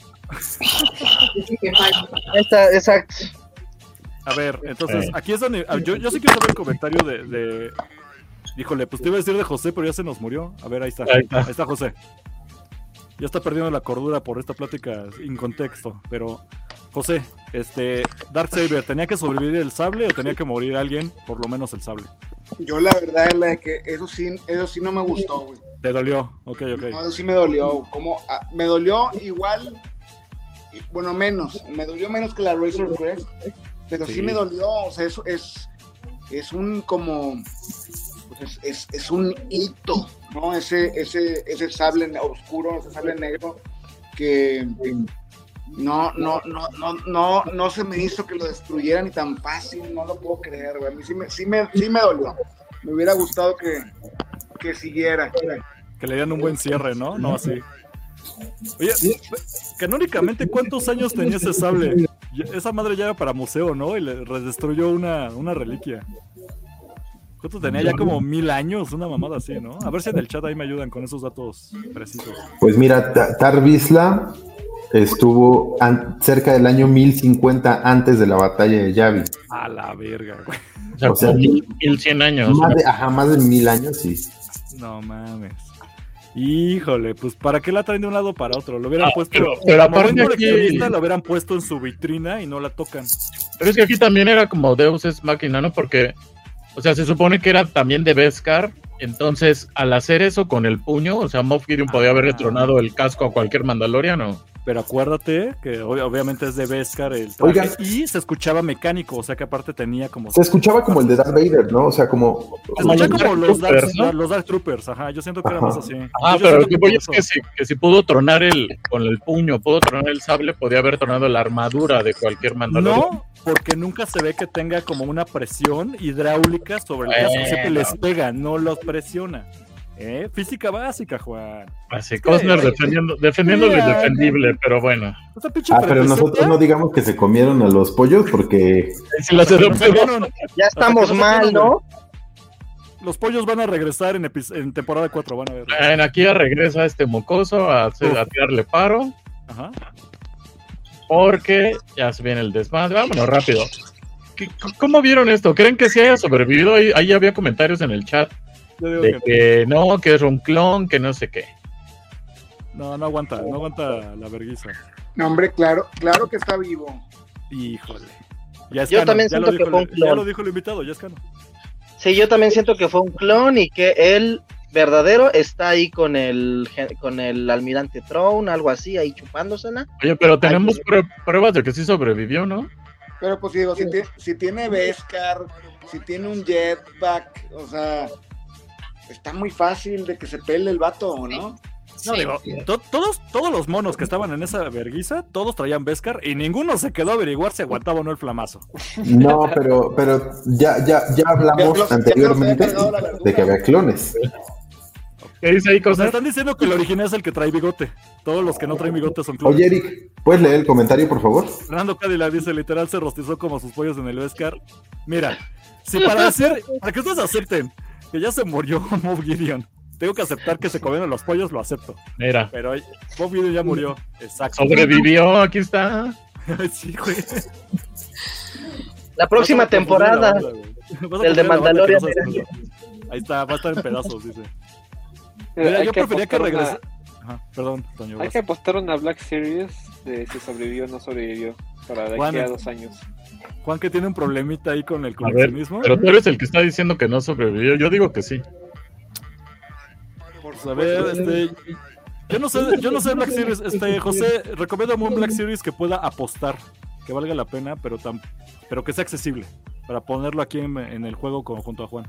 Esta, exacto. A ver, entonces, aquí es donde. Yo, yo sí quiero saber el comentario de, de- Híjole, pues te iba a decir de José, pero ya se nos murió. A ver, ahí está. Ahí está. Ahí está José. Ya está perdiendo la cordura por esta plática sin contexto. Pero, José, este. Darksaber, ¿tenía que sobrevivir el sable o tenía que morir alguien? Por lo menos el sable. Yo la verdad es la de que eso sí, eso sí no me gustó, güey. Te dolió. Ok, ok. No, eso sí me dolió. Como, ah, me dolió igual, y- bueno, menos. Me dolió menos que la Razor Crest, pero sí, Sí. me dolió. O sea, eso es, es un como, es, es, es un hito, ¿no? Ese, ese, ese sable oscuro, ese sable negro que no, no, no, no, no, no se me hizo que lo destruyeran ni tan fácil, no lo puedo creer, güey. A mí sí me, sí me, sí me dolió. Me hubiera gustado que, que siguiera. Que le dieran un buen cierre, ¿no? No así. Oye, canónicamente, ¿cuántos años tenía ese sable? Esa madre ya era para museo, ¿no? Y le destruyó una, una reliquia. ¿Cuánto tenía? Ya como mil años, una mamada así, ¿no? A ver si en el chat ahí me ayudan con esos datos precisos. Pues mira, Ta- Tar Vizsla estuvo cerca del año 1050 antes de la batalla de Yavin. A la verga, güey. O sea, O sea, mil, mil cien años. Más de, ajá, más de mil años, sí. No mames. Híjole, pues ¿para qué la traen de un lado para otro? Lo hubieran Ah, puesto. pero- pero aparte aquí- lo hubieran puesto en su vitrina y no la tocan. Pero es que aquí también era como Deus es máquina, ¿no? Porque, o sea, se supone que era también de Beskar. Entonces, al hacer eso con el puño, o sea, Moff Gideon podía haberle Ah. tronado el casco a cualquier mandaloriano. Pero acuérdate que ob- obviamente es de Beskar el traje Oigan. y se escuchaba mecánico, o sea que aparte tenía como... Se escuchaba como el de Darth Vader, ¿no? O sea, como... Se escuchaba los como Dark los Dark, Troopers, ¿no? los Dark Troopers, ajá, yo siento que era más así. Ah, Yo pero lo que voy es que si, que si pudo tronar el, con el puño, pudo tronar el sable, podía haber tronado la armadura de cualquier mandaloriano. No, porque nunca se ve que tenga como una presión hidráulica sobre el casco, siempre Bueno. les pega, no los presiona. ¿Eh? Física básica, Juan. Así, Cosner defendiendo, defendiendo lo indefendible, pero bueno. Ah, pero nosotros no digamos que se comieron a los pollos porque... Si los se. Ya estamos se mal, ¿no? Los pollos van a regresar en, temporada 4, van a ver. En aquí ya regresa este mocoso a, hacer- a tirarle paro, Ajá. porque ya se viene el desmadre. Vámonos rápido. ¿Qué- ¿Cómo vieron esto? ¿Creen que sí haya sobrevivido? Ahí, ahí había comentarios en el chat Yo digo de que que no, que es un clon, que no sé qué. no, no aguanta, no aguanta la verguiza. No, hombre, claro, claro que está vivo. Híjole. Ya es Yo también ya siento que fue un clon. Ya lo dijo el invitado, ya es canon. Sí, yo también siento que fue un clon y que el verdadero está ahí con el con el almirante Throne, algo así, ahí chupándosela. Oye, pero tenemos prue- pruebas de que sí sobrevivió, ¿no? Pero pues digo, si, si tiene Beskar, si tiene un jetpack, o sea, está muy fácil de que se pele el vato, ¿no? No, Sí. digo, to- todos, todos los monos que estaban en esa verguiza, todos traían Beskar y ninguno se quedó a averiguar si aguantaba o no el flamazo. No, pero, pero ya, ya, ya hablamos los- anteriormente de que había clones. ¿Qué dice ahí, O cosas? están diciendo que el original es el que trae bigote. Todos los que no traen bigote son clones. Oye, Eric, ¿puedes leer el comentario, por favor? Fernando Cádila dice, literal se rostizó como sus pollos en el Beskar. Mira, si para decir, para que ustedes acepten que ya se murió Moff Gideon, tengo que aceptar que se comieron los pollos, lo acepto. Mira, Pero Moff Gideon ya murió. Exacto. sobrevivió, aquí está. sí, güey. La próxima temporada. banda, confundir de Mandalorian, no. Ahí está, va a estar en pedazos, dice. Mira, yo prefería que regrese. Ajá, perdón, Toño. Hay vas. que apostar una Black Series de si sobrevivió o no sobrevivió para de aquí Juan. a dos años. Juan que tiene un problemita ahí con el A ver, coleccionismo. pero tú eres el que está diciendo que no sobrevivió. Yo digo que sí. A ver, este. Yo no sé, yo no sé Black Series, este José, recomiéndame un Black Series que pueda apostar, que valga la pena, pero tam- pero que sea accesible, para ponerlo aquí en, en el juego con- junto a Juan.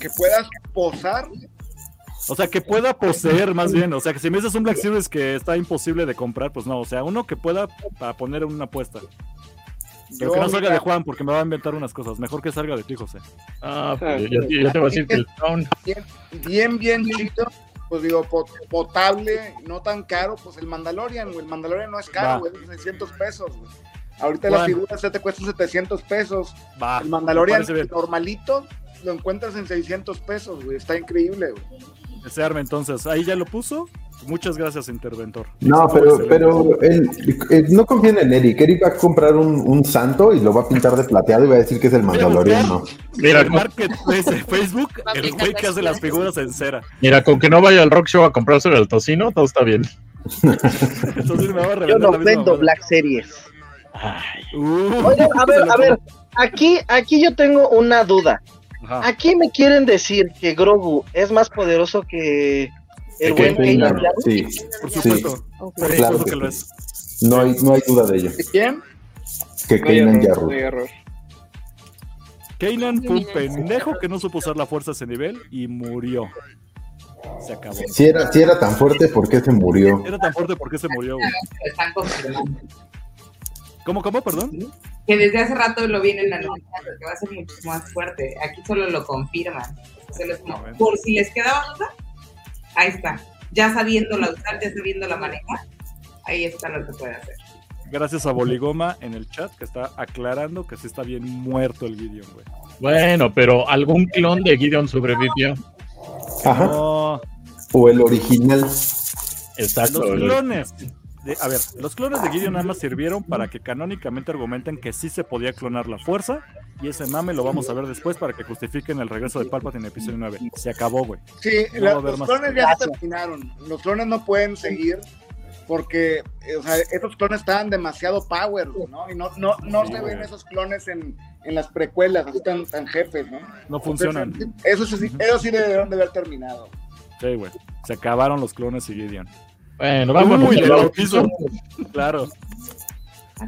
Que puedas posar. O sea, que pueda poseer más bien. O sea, que si me dices un Black Series que está imposible de comprar, pues no. O sea, uno que pueda para poner una apuesta. Pero Yo, que no salga mira, de Juan porque me va a inventar unas cosas. Mejor que salga de ti, José. Ah, pues, yo, te voy a decir que el Crown. bien, bien, bien chido. Pues digo, pot- potable, no tan caro. Pues el Mandalorian, güey. El Mandalorian no es caro, güey. es de 600 pesos, güey. Ahorita la figura se te cuesta 700 pesos. Va. El Mandalorian normalito lo encuentras en 600 pesos, güey. Está increíble, güey. Que se arme entonces. Ahí ya lo puso. Muchas gracias, interventor. No, pero, pero él, eh, no confíen en Eric. Eric va a comprar un, un santo y lo va a pintar de plateado y va a decir que es el Mandaloriano. Mira, el marketplace de Facebook, el güey que hace las figuras en cera. mira, con que no vaya al rock show a comprarse el tocino, todo está bien. Entonces me va a Yo no la vendo. Black Series. Uh, Oigan, a ver, a ver, aquí, aquí yo tengo una duda. Ajá. Aquí me quieren decir que Grogu es más poderoso que el Que buen Kanan Jarrus? Sí, Por sí, supuesto. Por Claro supuesto que que lo es. no hay, no hay duda de ello. ¿Quién? Que No hay error. Kanan fue un pendejo que no supo usar la fuerza a ese nivel y murió. Se acabó. Si era, si era tan fuerte, ¿por qué se murió? Era tan fuerte porque se murió, güey. Lo están confirmando. ¿Cómo, cómo, perdón? Que desde hace rato lo vienen anunciando, que va a ser mucho más fuerte. Aquí solo lo confirman. Bueno. por si les quedaba duda, ahí está. Ya sabiéndola usar, ya sabiéndola manejar, ahí está lo que puede hacer. Gracias a Boligoma en el chat que está aclarando que sí está bien muerto el Gideon, güey. Bueno, pero algún clon de Gideon sobrevivió. Ajá. No, O el original. Exacto. los clones. De- a ver, los clones de Gideon nada más sirvieron para que canónicamente argumenten que sí se podía clonar la fuerza. Y ese mame lo vamos a ver después para que justifiquen el regreso de Palpatine en episodio 9. Se acabó, güey. Sí, No la- los clones ya se terminaron. Los clones no pueden seguir porque eh, o sea, estos clones estaban demasiado power, ¿no? Y no, no, no se ven esos clones en, en las precuelas, así tan, tan jefes, ¿no? No funcionan. Entonces, Eso sí, eso sí debieron de haber terminado. Sí, güey. Se acabaron los clones y Gideon. Bueno, vamos Uy, el bautizo. Claro. Ah,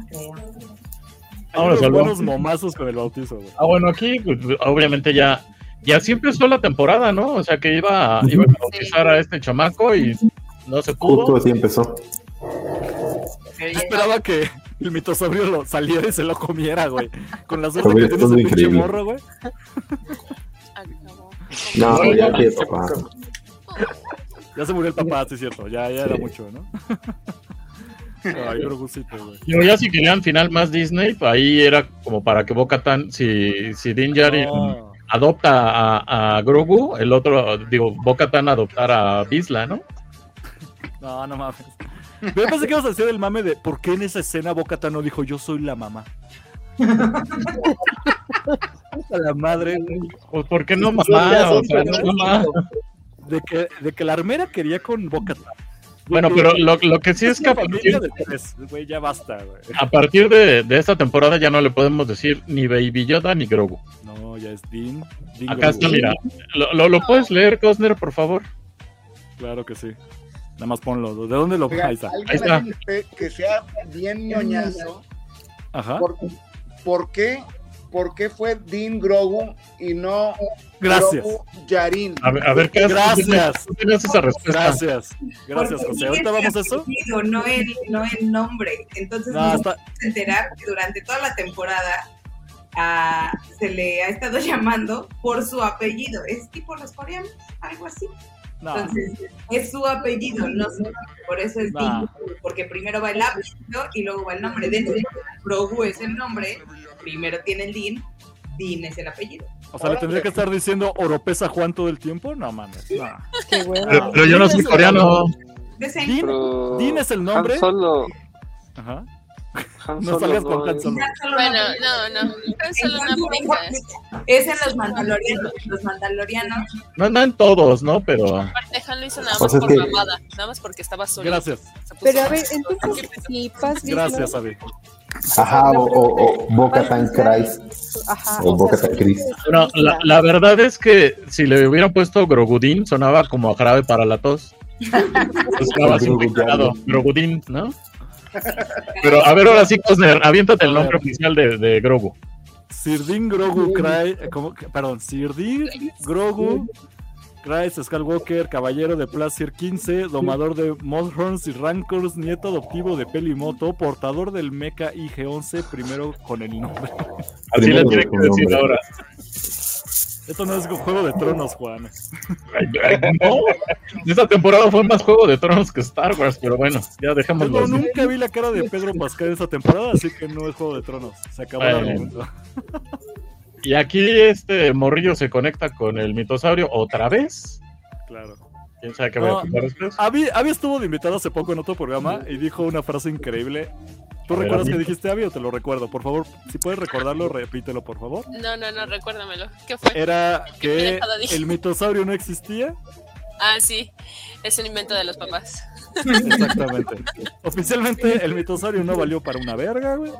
Vámonos unos al buenos momazos con el bautizo, güey. Ah, bueno, aquí pues, obviamente ya, ya sí empezó la temporada, ¿no? O sea que iba, a- iba a bautizar a este chamaco y no se Justo pudo. así empezó. Yo esperaba que el mitosaurio lo saliera y se lo comiera, güey. Con la suerte que tiene ese estado pinche morro, güey. No, ya que papá. Ya se murió el papá, sí es cierto. Ya, ya era mucho, ¿no? Ay, Grogucito, güey. Pero ya si querían final más Disney, pues ahí era como para que Bo-Katan, si, si Din Djarin No. adopta a, a Grogu, el otro, digo, Bo-Katan adoptar a Bisla, ¿no? No, no mames. Yo pensé que ibas a decir el mame de por qué en esa escena Bocata no dijo yo soy la mamá. a la madre Pues ¿por qué no mamá? O sea, no mamá. De que, de que la armera quería con Bocata. Bueno, pero lo, lo que sí es que a partir, de ya basta, a partir de, de esta temporada ya no le podemos decir ni Baby Yoda ni Grogu. No, ya es Dean. Dean Acá Grogu. está, mira. ¿Lo, lo, lo puedes leer, Cosner, por favor? Claro que sí. Nada más ponlo. ¿De dónde lo Oiga, Ahí está. Ahí está. que sea bien ñoñazo. Ajá. ¿Por, por qué, ¿Por qué fue Dean Grogu y no Gracias. Grogu Yarin? A ver, a ver. Gracias. ¿Tú tienes esa respuesta? Gracias. Gracias, Porque José. Ahorita vamos a eso. apellido, No el, no el nombre. Entonces, No, nos está- vamos a enterar que durante toda la temporada se le ha estado llamando por su apellido. Es tipo los coreanos, algo así. no. Entonces, es su apellido, no su nombre. Por eso es No. Dean, porque primero va el apellido y luego va el nombre. Dentro de Grogu es el nombre, primero tiene el Dean, Dean es el apellido. O sea, le tendría que estar diciendo Oropesa Juan todo el tiempo. No mames. No. Qué bueno. Pero, pero yo no soy coreano. Dean es el nombre. Han Solo, Ajá. Han No salgas no con Han Solo. Bueno, no, no. Es solo en los mandalorianos. Los mandalorianos No andan todos, ¿no? Pero Aparte, Han lo hizo nada O más por que- mamada. Nada más porque estaba solo. Gracias. Pero a ver, entonces, si Paz Gracias, Avi. Ajá, o, o, o Boca Tan Christ. Ajá, o o Boca sea, Tan Christ. Vizsla. la, la verdad es que si le hubieran puesto Grogudín sonaba como a jarabe para la tos. Estaba Grogudín, ¿no? Pero a ver, ahora sí, Cosner, aviéntate el nombre oficial de, de Grogu. Sirdin Grogu Cry, eh, perdón, Sirdin Grogu Christ Skywalker, caballero de Placer 15, domador de Modhorns y Rancors, nieto adoptivo de Pelimoto, portador del Mecha IG-11, primero con el nombre. Así le tiene que decir ahora. Esto no es un Juego de Tronos, Juan. Ay, ay, no, esta temporada fue más Juego de Tronos que Star Wars, pero bueno, ya dejémoslo Yo nunca vi la cara de Pedro Pascal esta temporada, así que no es Juego de Tronos. Se acabó el argumento. Y aquí este morrillo se conecta con el mitosaurio otra vez. Claro. ¿Quién sabe qué va a No, pasar después? Avi, Avi estuvo de invitado hace poco en otro programa y dijo una frase increíble. ¿Tú A ver, recuerdas que dijiste Avi o te lo recuerdo? Por favor, si puedes recordarlo, repítelo, por favor. No, no, no, recuérdamelo. ¿Qué fue? Era que el mitosaurio no existía. Ah, sí. Es un invento de los papás. Exactamente. Oficialmente, el mitosaurio no valió para una verga, güey.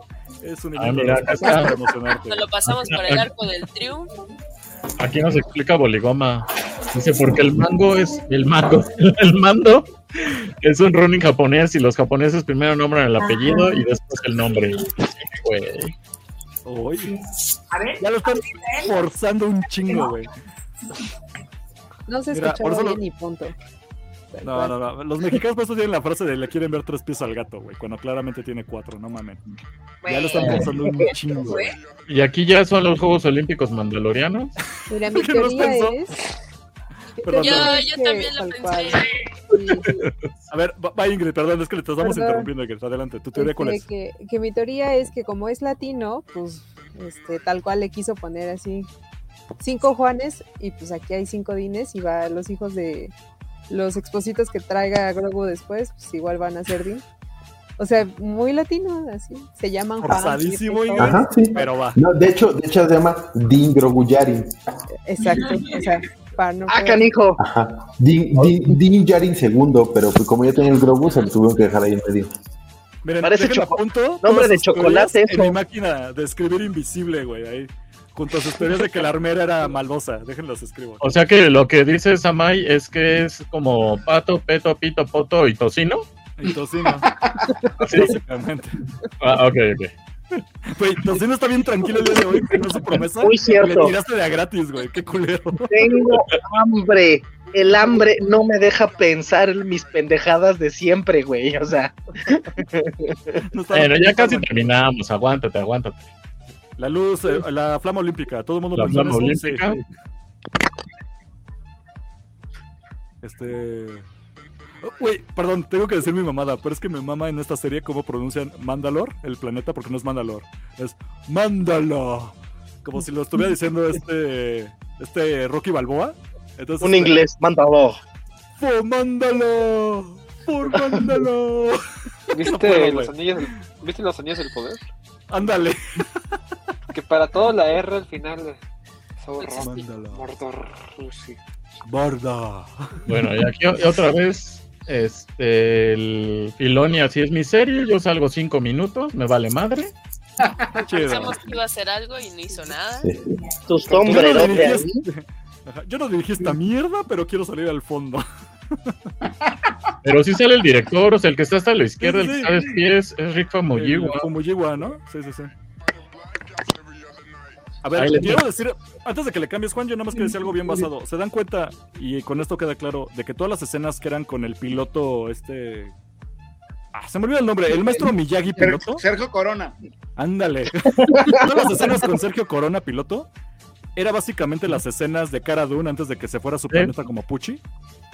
Es un Ah, mira, acá está. para emocionarte. Nos lo pasamos por el arco del triunfo. Aquí nos explica Boligoma. Dice, porque el mango es el mango. El mando es un running japonés y los japoneses primero nombran el apellido y después el nombre. Güey. Uy, A ver, ya lo están forzando un chingo, güey. No se escuchaba bien y punto. No, no, no. Los mexicanos por eso tienen la frase de le quieren ver tres pies al gato, güey. Cuando claramente tiene cuatro, no mames. Ya lo están forzando un chingo, güey. Y aquí ya son los Juegos Olímpicos Mandalorianos. Mira, mi ¿Por qué no has teoría es. Perdón, Yo que también lo pensé. sí, A ver, va, Ingrid, perdón, es que le estamos Perdón. interrumpiendo, Ingrid. Adelante, ¿tu teoría cuál es? este, que, que mi teoría es que como es latino, pues este, tal cual le quiso poner así cinco Juanes y pues aquí hay cinco Dines y va los hijos de los expositos que traiga Grogu después, pues igual van a ser Din. O sea, muy latino, así. Se llaman Juan. Forzadísimo, y- Ingrid. Ajá, sí. Pero va. No, de hecho, de hecho se llama Din Groguyarin. Exacto. O sea, para no Ah, poder- canijo. Ajá. Din, Din, Din Yarin segundo, pero pues como ya tenía el Grogu, se lo tuvieron que dejar ahí en medio. Miren, Parece choco- apunto nombre de chocolate. En mi máquina de escribir invisible, güey, ahí. Junto a sus teorías de que la armera era malvosa. Déjenlas escribo. O sea que lo que dice Samai es que es como pato, peto, pito, poto y tocino. Y Tocino. ¿Sí? Básicamente. Ah, ok, ok. Güey, Tocino está bien tranquilo el día de hoy, no su promesa. Muy cierto. Le tiraste de a gratis, güey. Qué culero. Tengo hambre. El hambre no me deja pensar en mis pendejadas de siempre, güey. O sea, No Bueno, ya casi terminamos. Aguántate, aguántate. La luz, eh, la flama olímpica. Todo el mundo La pensó en flama eso? olímpica. Sí. Este. Oh, Güey, perdón, tengo que decir mi mamada, pero es que mi mamá en esta serie cómo pronuncian Mandalor, el planeta, porque no es Mandalor, es Mandala. Como si lo estuviera diciendo este este Rocky Balboa. Entonces, un inglés, mándalo. ¡For Mandala! ¡For Mandala! ¿Viste, No puedo, los anillos ¿Viste los anillos del poder? Ándale. Que para todo la R al final. Mordor, sí. Bueno, y aquí otra vez, este, el Filoni así es mi serie, yo salgo cinco minutos, me vale madre. Chido. Pensamos que iba a hacer algo y no hizo nada. Sí. Tus Yo no, sombreros dirigí, yo no dirigí esta mierda, pero quiero salir al fondo. Pero sí sale el director, o sea, el que está hasta la izquierda, Sí, el que está de pies, es Rick Famuyiwa. Famuyiwa, ¿no? Sí, sí, sí. A ver, Ahí le- quiero decir, antes de que le cambies, Juan, yo nada más quiero decir algo bien basado. ¿Se dan cuenta, y con esto queda claro, de que todas las escenas que eran con el piloto, este... Ah, se me olvida el nombre, el maestro Miyagi piloto. Sergio Corona. Ándale. Todas las escenas con Sergio Corona piloto, era básicamente las escenas de Cara Dune antes de que se fuera a su Sí. planeta como Pucci.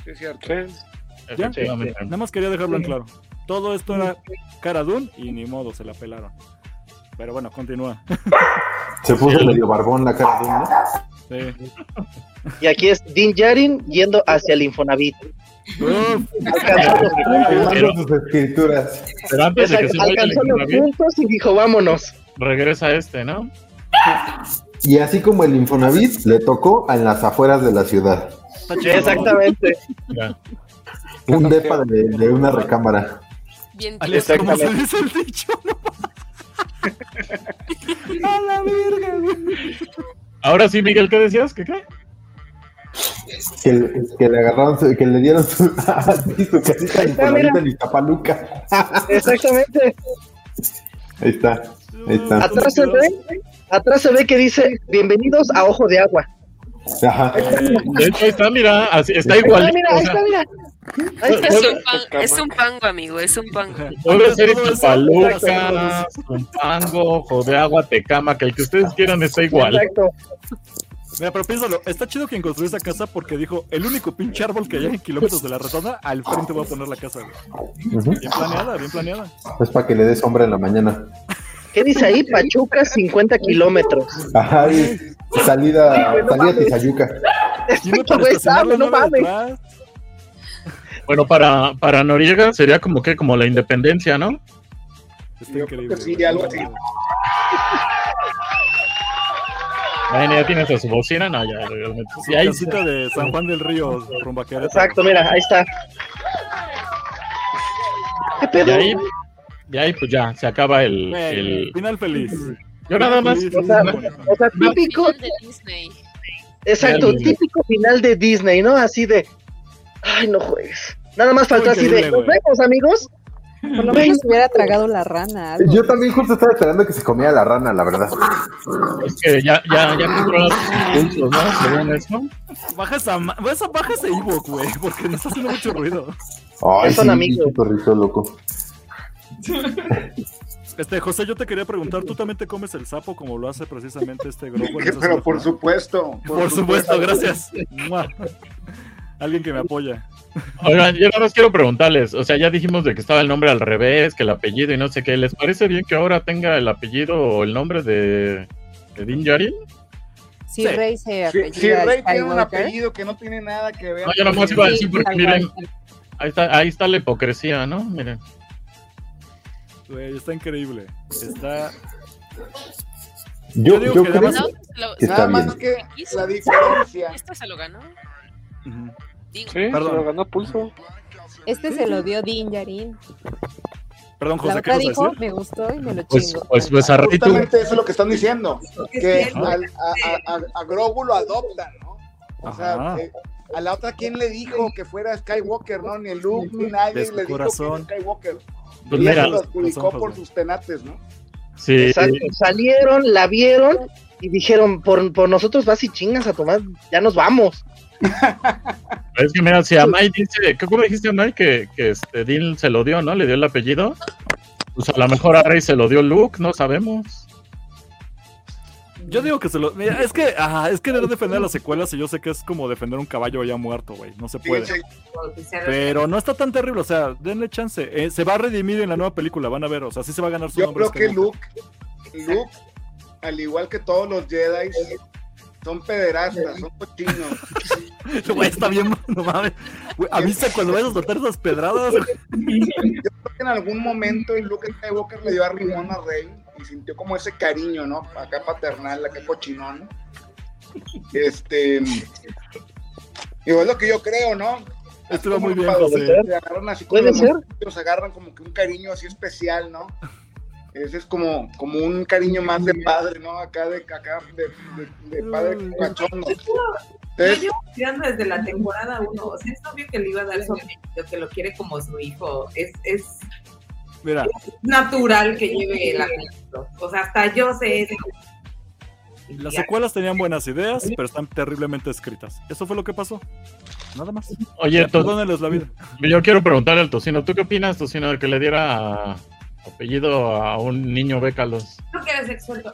Sí, es cierto. Sí. Nada más quería dejarlo en claro. Todo esto era Cara Dune y ni modo, se la pelaron. Pero bueno, continúa. Se puso medio barbón la cara de uno. Sí. Y aquí es Din Djarin yendo hacia el Infonavit. Alcanzó los puntos, Pero- sus escrituras. Pero antes de que se alcanzó los puntos y dijo, vámonos. regresa este, ¿no? Y así como el Infonavit, le tocó en las afueras de la ciudad. Exactamente. Ya. Un depa de, de una recámara. Bien tío. como se Exactamente. dice el dicho. A la verga, güey. Ahora sí, Miguel, ¿qué decías? ¿Qué qué? Que, le- que le agarraron, su- que le dieron su, su casita en Iztapaluca. Exactamente. Ahí está, ahí está. Atrás se ve, atrás se ve que dice bienvenidos a Ojo de Agua. Ajá. De hecho, ahí está, mira, así, está Ahí está, igual. mira, ahí está, mira. Ahí está. Es un, pan- es un pango, amigo, es un pango. Puede ser Iztapaluca, Zumpango, Ojo de Agua, Tecama, que el que ustedes quieran está igual. Exacto. Mira, pero piénsalo, está chido quien construyó esa casa porque dijo, el único pinche árbol que hay en kilómetros de la rotonda, al frente voy a poner la casa, güey. Ujú. Bien planeada, bien planeada. Es para que le dé sombra en la mañana. ¿Qué dice ahí? Pachuca, 50 kilómetros. Ajá, y salida, salida a Tizayuca. No nave mames. detrás. Bueno, para, para Noriega sería como que como la independencia, ¿no? Está increíble. sí, algo así. Bueno, ya tienes a su bocina, no, ya. realmente. Sí, ahí- casita de San Juan del Río, rumbo a Querétaro. Exacto, mira, ahí está. ¿Qué y pedo? ahí, y ahí, pues ya, se acaba el. El... Final feliz. Yo nada más. O sea, o típico, Final de Disney. exacto, típico final de Disney, ¿no? Así de, ay, no juegues. Nada más faltó así de, nos vemos, amigos. Por lo menos hubiera tragado la rana. algo. Yo también justo estaba esperando que se comía la rana, la verdad. Es que ya, ya, ya controlas tus pulsos, ¿no? Según eso. Baja esa, ma- esa- baja ese ebook, güey, porque nos está haciendo mucho ruido. Ay, son sí, amigos. perrito loco. Este, José, yo te quería preguntar, ¿tú también te comes el sapo como lo hace precisamente este esa Pero por supuesto. Por supuesto, gracias. Alguien que me apoya. Oigan, yo nada más quiero preguntarles, o sea, ya dijimos de que estaba el nombre al revés, que el apellido y no sé qué, ¿les parece bien que ahora tenga el apellido o el nombre de, de Din Djarin? Si Sí. Rey se Si, apellida si Rey tiene un apellido que no tiene nada que ver. No, yo nomás iba a decir Sí, porque miren, ahí está, ahí está la hipocresía, ¿no? Miren. Güey, está increíble. Está. Yo, digo yo que creo nada No, que Nada bien. más que la diferencia. Este se lo ganó. Ujú. Digo, Sí. Se lo Perdón, ganó pulso. este se lo dio Din Djarin. perdón, La José, ¿qué otra vas a dijo, decir? me gustó y me lo Pues, chingo. pues, pues a Justamente eso es lo que están diciendo. Que al- a, a, a- Grogu lo adoptan, ¿no? O sea, eh, a la otra, ¿quién le dijo que fuera Skywalker, no? Ni el Luke, ni nadie le dijo corazón. que era Skywalker. Pues y mira, eso lo adjudicó Corazón, por sus tenates, ¿no? sí, Exacto, salieron, la vieron y dijeron, por, por nosotros vas y chingas a tomar, ya nos vamos. es que mira, si Amai dice, ¿qué- ¿cómo dijiste Amai que, que este Din se lo dio, ¿no? Le dio el apellido. Pues a lo mejor a Rey se lo dio Luke, no sabemos. Yo digo que se lo. Mira, es que, ajá, es querer defender las secuelas y yo sé que es como defender un caballo ya muerto, güey. No se puede. Pero no está tan terrible, o sea, denle chance. Eh, se va a redimir en la nueva película, van a ver, o sea, sí se va a ganar su Yo nombre. creo que Skywalker. Luke, Luke, al igual que todos los Jedi, son pederastas, son cochinos. Güey, está bien, no mames. Güey, avisa cuando vayas a soltar esas pedradas. Yo creo que en algún momento el Luke Skywalker le dio a Rimón a Rey y sintió como ese cariño, ¿no? Acá paternal, acá cochinón. Este. Digo, es lo que yo creo, ¿no? Esto va Así muy bien, José. Se agarran así como Puede los agarran como que un cariño así especial, ¿no? Ese es como, como un cariño más de padre, ¿no? Acá de, acá de, de- de padre cachondo. Yo desde la temporada 1. O sea, es obvio que le iba a dar su que lo quiere como su hijo. Es, es Mira, natural que lleve el apellido. O sea, hasta yo sé eso. las secuelas tenían buenas ideas, pero están terriblemente escritas. Eso fue lo que pasó. Nada más. Oye, Perdónenles la vida. yo quiero preguntarle al Tocino, ¿tú qué opinas, Tocino, de que le diera apellido a un niño bécalos? Tú que eres experto.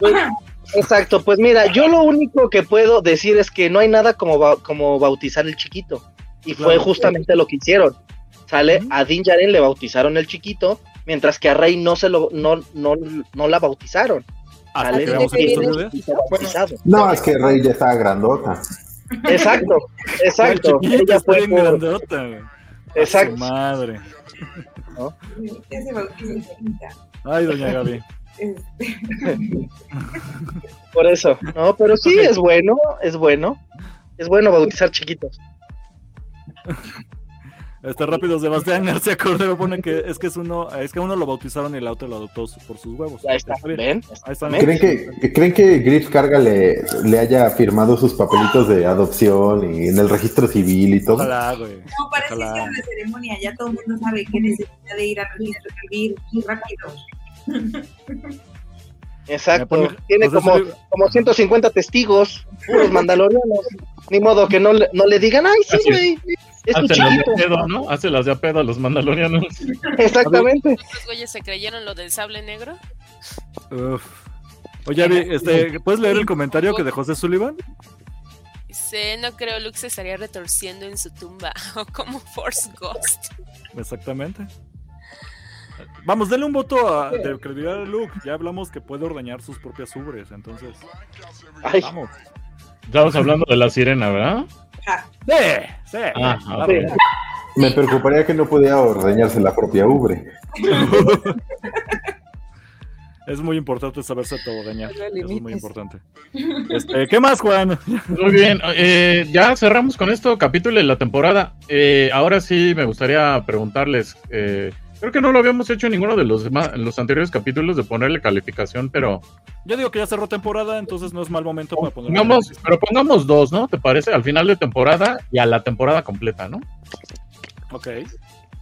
Exacto, pues mira, yo lo único que puedo decir es que no hay nada como, ba- como bautizar el chiquito. Y fue justamente lo que hicieron. Sale, a Din Djarin le bautizaron el chiquito, mientras que a Rey no se lo, no, no, no la bautizaron. Bautizado. No, es que Rey ya estaba grandota. Exacto, exacto. Ella fue por- grandota, Exacto. su madre. Ay, doña Gaby. Este, Por eso, no, pero sí es bueno, es bueno. Es bueno bautizar chiquitos. Este rápido Sebastián García Cordero pone que es que es uno, es que uno lo bautizaron y el otro lo adoptó por sus huevos. Ahí está, bien. ¿ven? Ahí está. ¿Creen que, ¿Creen que Grips Carga le, le haya firmado sus papelitos de adopción y en el registro civil y todo? Ojalá, güey. No, para eso Ojalá. hicieron la ceremonia, ya todo el mundo sabe que necesita de ir al registro civil rápido. Exacto. Pone- Tiene José como, Silva- como 150 testigos, puros mandalorianos. Ni modo que no le, no le digan, ay, sí, güey. Es un Hace las de chiquito. pedo, ¿no? Hace las de a pedo a los mandalorianos. Exactamente. ¿Estos güeyes se creyeron lo del sable negro? Uf. Oye, este, ¿puedes leer el comentario que dejó José Sullivan? Dice, no creo Luke se estaría retorciendo en su tumba o como Force Ghost. Exactamente. Vamos, denle un voto a, de credibilidad a Luke. Ya hablamos que puede ordeñar sus propias ubres, entonces. Ay, Vamos. Estamos hablando de la sirena, ¿verdad? Sí, sí. Ah, ok. Me preocuparía que no pudiera ordeñarse la propia ubre. Es muy importante saberse todo ordeñar. No es muy importante. Este, ¿Qué más, Juan? Muy bien, eh, ya cerramos con esto capítulo de la temporada. Eh, ahora sí me gustaría preguntarles, eh, creo que no lo habíamos hecho en ninguno de los, los anteriores capítulos de ponerle calificación, pero Yo digo que ya cerró temporada, entonces no es mal momento para poner. pongamos, pero pongamos dos, ¿no? ¿Te parece? Al final de temporada y a la temporada completa, ¿no? Ok.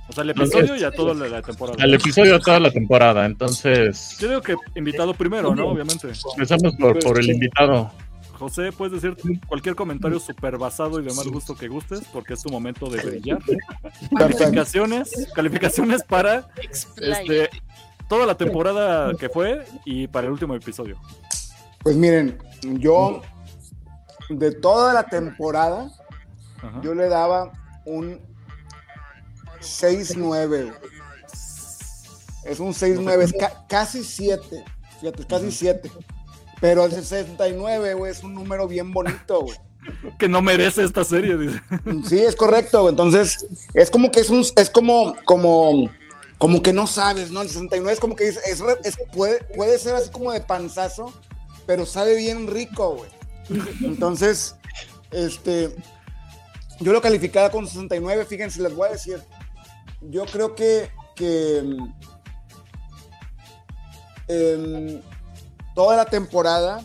O sea, el episodio y a toda la, temporada. Al episodio de toda la temporada, entonces Yo digo que invitado primero, ¿no? Obviamente. empezamos por, por el invitado. José, puedes decir cualquier comentario súper basado y de mal gusto que gustes, porque es tu momento de brillar. Calificaciones, calificaciones para este, toda la temporada que fue y para el último episodio. Pues miren, yo de toda la temporada, Ajá. yo le daba un 6-9. güey. Es un 6-9, es ca- casi 7. Fíjate, es casi 7. Pero el 69, güey, es un número bien bonito, güey. Que no merece esta serie, dice. Sí, es correcto. güey. Entonces, es como que es un, es como, como, como que no sabes, ¿no? El 69 es como que dice- es, puede, puede ser así como de panzazo, pero sabe bien rico, güey. Entonces, este, yo lo calificaba con 69, fíjense, les voy a decir, yo creo que, que em, toda la temporada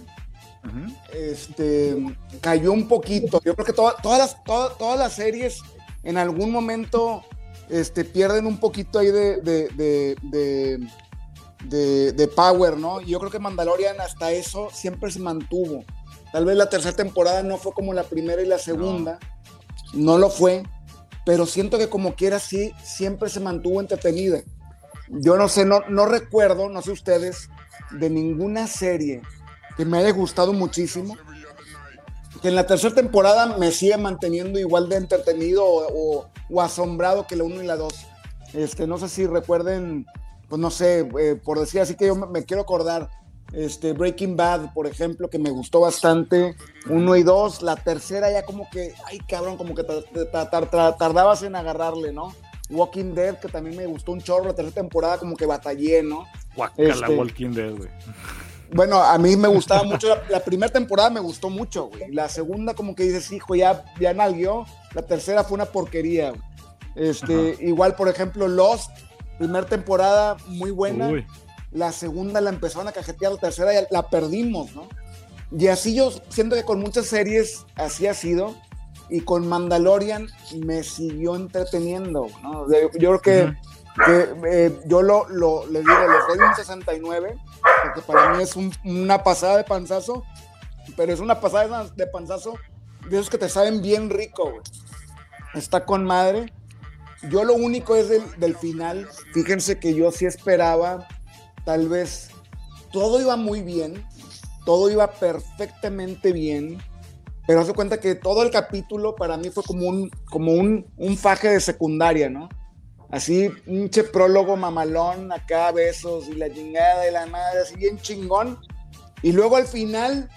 este, cayó un poquito. Yo creo que toda- todas, las, todas, todas las series en algún momento este, pierden un poquito ahí de, de, de, de, de- de power, ¿no? Y yo creo que Mandalorian hasta eso siempre se mantuvo. Tal vez la tercera temporada no fue como la primera y la segunda, no, lo fue, pero siento que como quiera sí, siempre se mantuvo entretenida. Yo no sé, no, no recuerdo, no sé ustedes, de ninguna serie que me haya gustado muchísimo, que en la tercera temporada me sigue manteniendo igual de entretenido o, o- o asombrado que la 1 y la 2. Este, no sé si recuerden, pues no sé, eh, por decir así que yo me, me quiero acordar, este, Breaking Bad, por ejemplo, que me gustó bastante, 1 y 2, la tercera ya como que, ay cabrón, como que ta- ta- ta- ta- tardabas en agarrarle, ¿no? Walking Dead, que también me gustó un chorro, la tercera temporada como que batallé, ¿no? Guacala Este- Walking Dead, güey. Bueno, a mí me gustaba mucho, la, la primera temporada me gustó mucho, güey. La segunda como que dices, hijo, ya, ya nalguió. La tercera fue una porquería, güey. Este, igual, por ejemplo, Lost, primera temporada muy buena. Uy. La segunda la empezaron a cajetear, la tercera ya la perdimos, ¿no? Y así yo siento que con muchas series así ha sido. Y con Mandalorian me siguió entreteniendo, ¿no? Yo creo que, que, eh, yo lo, lo, le digo, le doy un 69, porque para mí es un- una pasada de panzazo, pero es una pasada de- de panzazo de esos que te saben bien rico, güey. Está con madre. Yo lo único es del, del final. Fíjense que yo sí esperaba, tal vez, todo iba muy bien, todo iba perfectamente bien, pero hace cuenta que todo el capítulo para mí fue como un, como un, un faje de secundaria, ¿no? Así, un che prólogo mamalón, acá besos y la chingada y la madre, así bien chingón. Y luego al final,